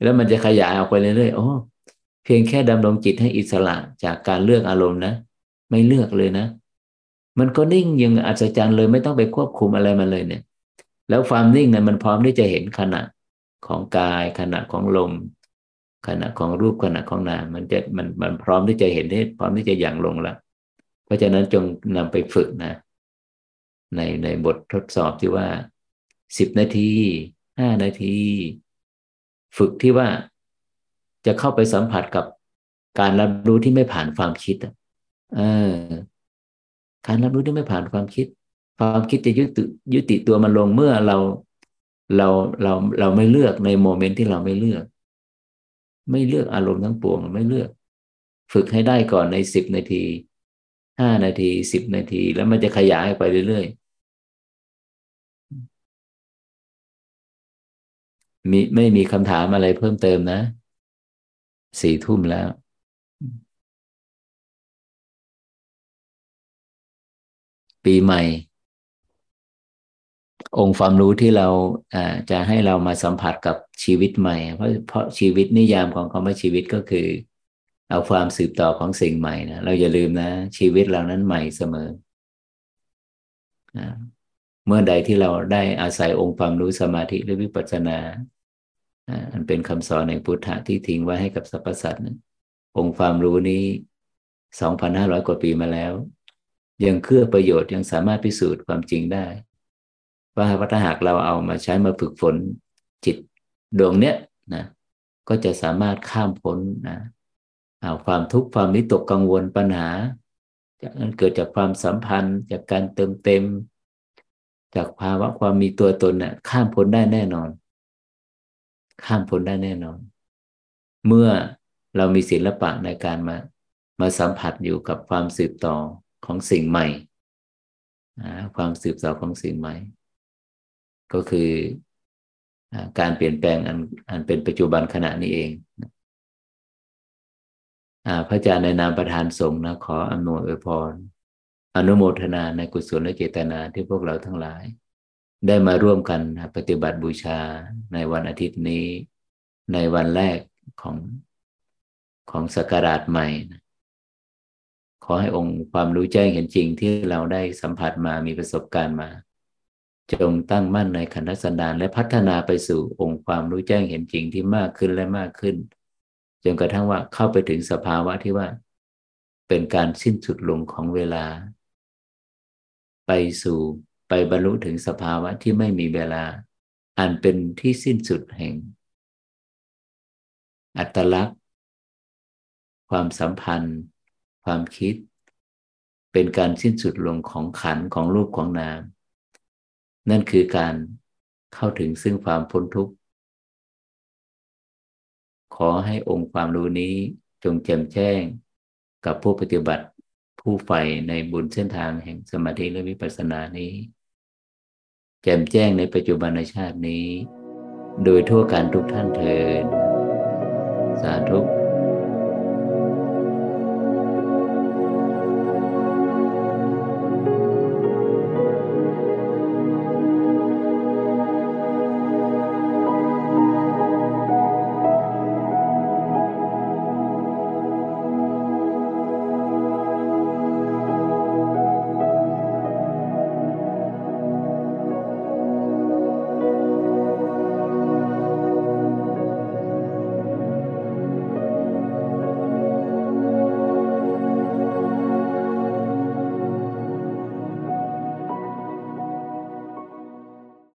แล้วมันจะขยายออกไปเรื่อยๆโอ้เพียงแค่ดำรงจิตให้อิสระจากการเลือกอารมณ์นะ ไม่เลือกเลยนะ มันก็นิ่งยังอัศจรรย์เลย ไม่ต้องไปควบคุมอะไรมันเลยเนี่ย แล้วความนิ่งเนี่ยมันพร้อมที่จะเห็นขณะของกาย ขณะของลม ขณะของรูปขณะของนามมันจะมันมันพร้อมที่จะเห็นได้พร้อมที่จะอย่างลงล้วเพราะฉะนั้นจงนำไปฝึกนะ ในในบททดสอบที่ว่าสิบนาทีห้านาที ฝึกที่ว่าจะเข้าไปสัมผัสกับการรับรู้ที่ไม่ผ่านความคิดเออการรับรู้ที่ไม่ผ่านความคิด ความคิดจะยุติยุติตัวมันลงเมื่อเราเราเราเราไม่เลือกในโมเมนต์ที่เราไม่เลือก ไม่เลือกอารมณ์ทั้งปวงไม่เลือก ฝึกให้ได้ก่อนในสิบนาทีห้านาทีสิบนาที แล้วมันจะขยายไปเรื่อยๆมีไม่มีคำถามอะไรเพิ่มเติมนะสี่ทุ่มแล้วปีใหม่ องค์ความรู้ที่เราจะให้เรามาสัมผัสกับชีวิตใหม่ เพราะเพราะชีวิตนิยามของคำว่าชีวิตก็คือ เอาความสืบต่อของสิ่งใหม่นะเราอย่าลืมนะ ชีวิตเรานั้นใหม่เสมอเมื่อใดที่เราได้อาศัยองค์ความรู้สมาธิหรือวิปัสสนาอันเป็นคำสอนในพุทธะที่ทิ้งไว้ให้กับสรรพสัตว์องค์ความรู้นี้สองพันห้าร้อยกว่าปีมาแล้ว ยังเครื่อประโยชน์ยังสามารถพิสูจน์ความจริงได้ ว่าถ้าหากเราเอามาใช้มาฝึกฝนจิตดวงเนี้ยนะก็จะสามารถข้ามพ้นนะความทุกข์ความวิตกกังวลปัญหา จากนั้นเกิดจากความสัมพันธ์ จากการเติมเต็ม จากภาวะความมีตัวตนเนี่ยข้ามพ้นได้แน่นอน ข้ามพ้นได้แน่นอน เมื่อเรามีศิลปะในการมามาสัมผัสอยู่กับความสืบต่อของสิ่งใหม่ความสืบต่อของสิ่งใหม่ ก็คือการเปลี่ยนแปลงอันอันเป็นปัจจุบันขณะนี้เองพระอาจารย์ในนามประธานสงฆ์นะขออำนวยอวยพรอนุโมทนาในกุศลและเจตนาที่พวกเราทั้งหลาย ได้มาร่วมกันปฏิบัติบูชาในวันอาทิตย์นี้ ในวันแรกของของสกราชใหม่นะขอให้องค์ความรู้แจ้งเห็นจริงที่เราได้สัมผัสมามีประสบการณ์มา จงตั้งมั่นในขันธสันดานและพัฒนาไปสู่องค์ความรู้แจ้งเห็นจริงที่มากขึ้นและมากขึ้น จนกระทั่งว่าเข้าไปถึงสภาวะที่ว่า เป็นการสิ้นสุดลงของเวลา ไปสู่ไปบรรลุถึงสภาวะที่ไม่มีเวลา อันเป็นที่สิ้นสุดแห่ง อัตลักษณ์ ความสัมพันธ์ ความคิด เป็นการสิ้นสุดลงของขันของรูปของนาม นั่นคือการเข้าถึงซึ่งความพ้นทุกข์ ขอให้องค์ความรู้นี้จงแจ่มแจ้งกับผู้ปฏิบัติผู้ใฝ่ในบุญเส้นทางแห่งสมาธิและวิปัสสนานี้ แจ่มแจ้งในปัจจุบันชาตินี้ โดยทั่วการทุกท่านเทินสาธุ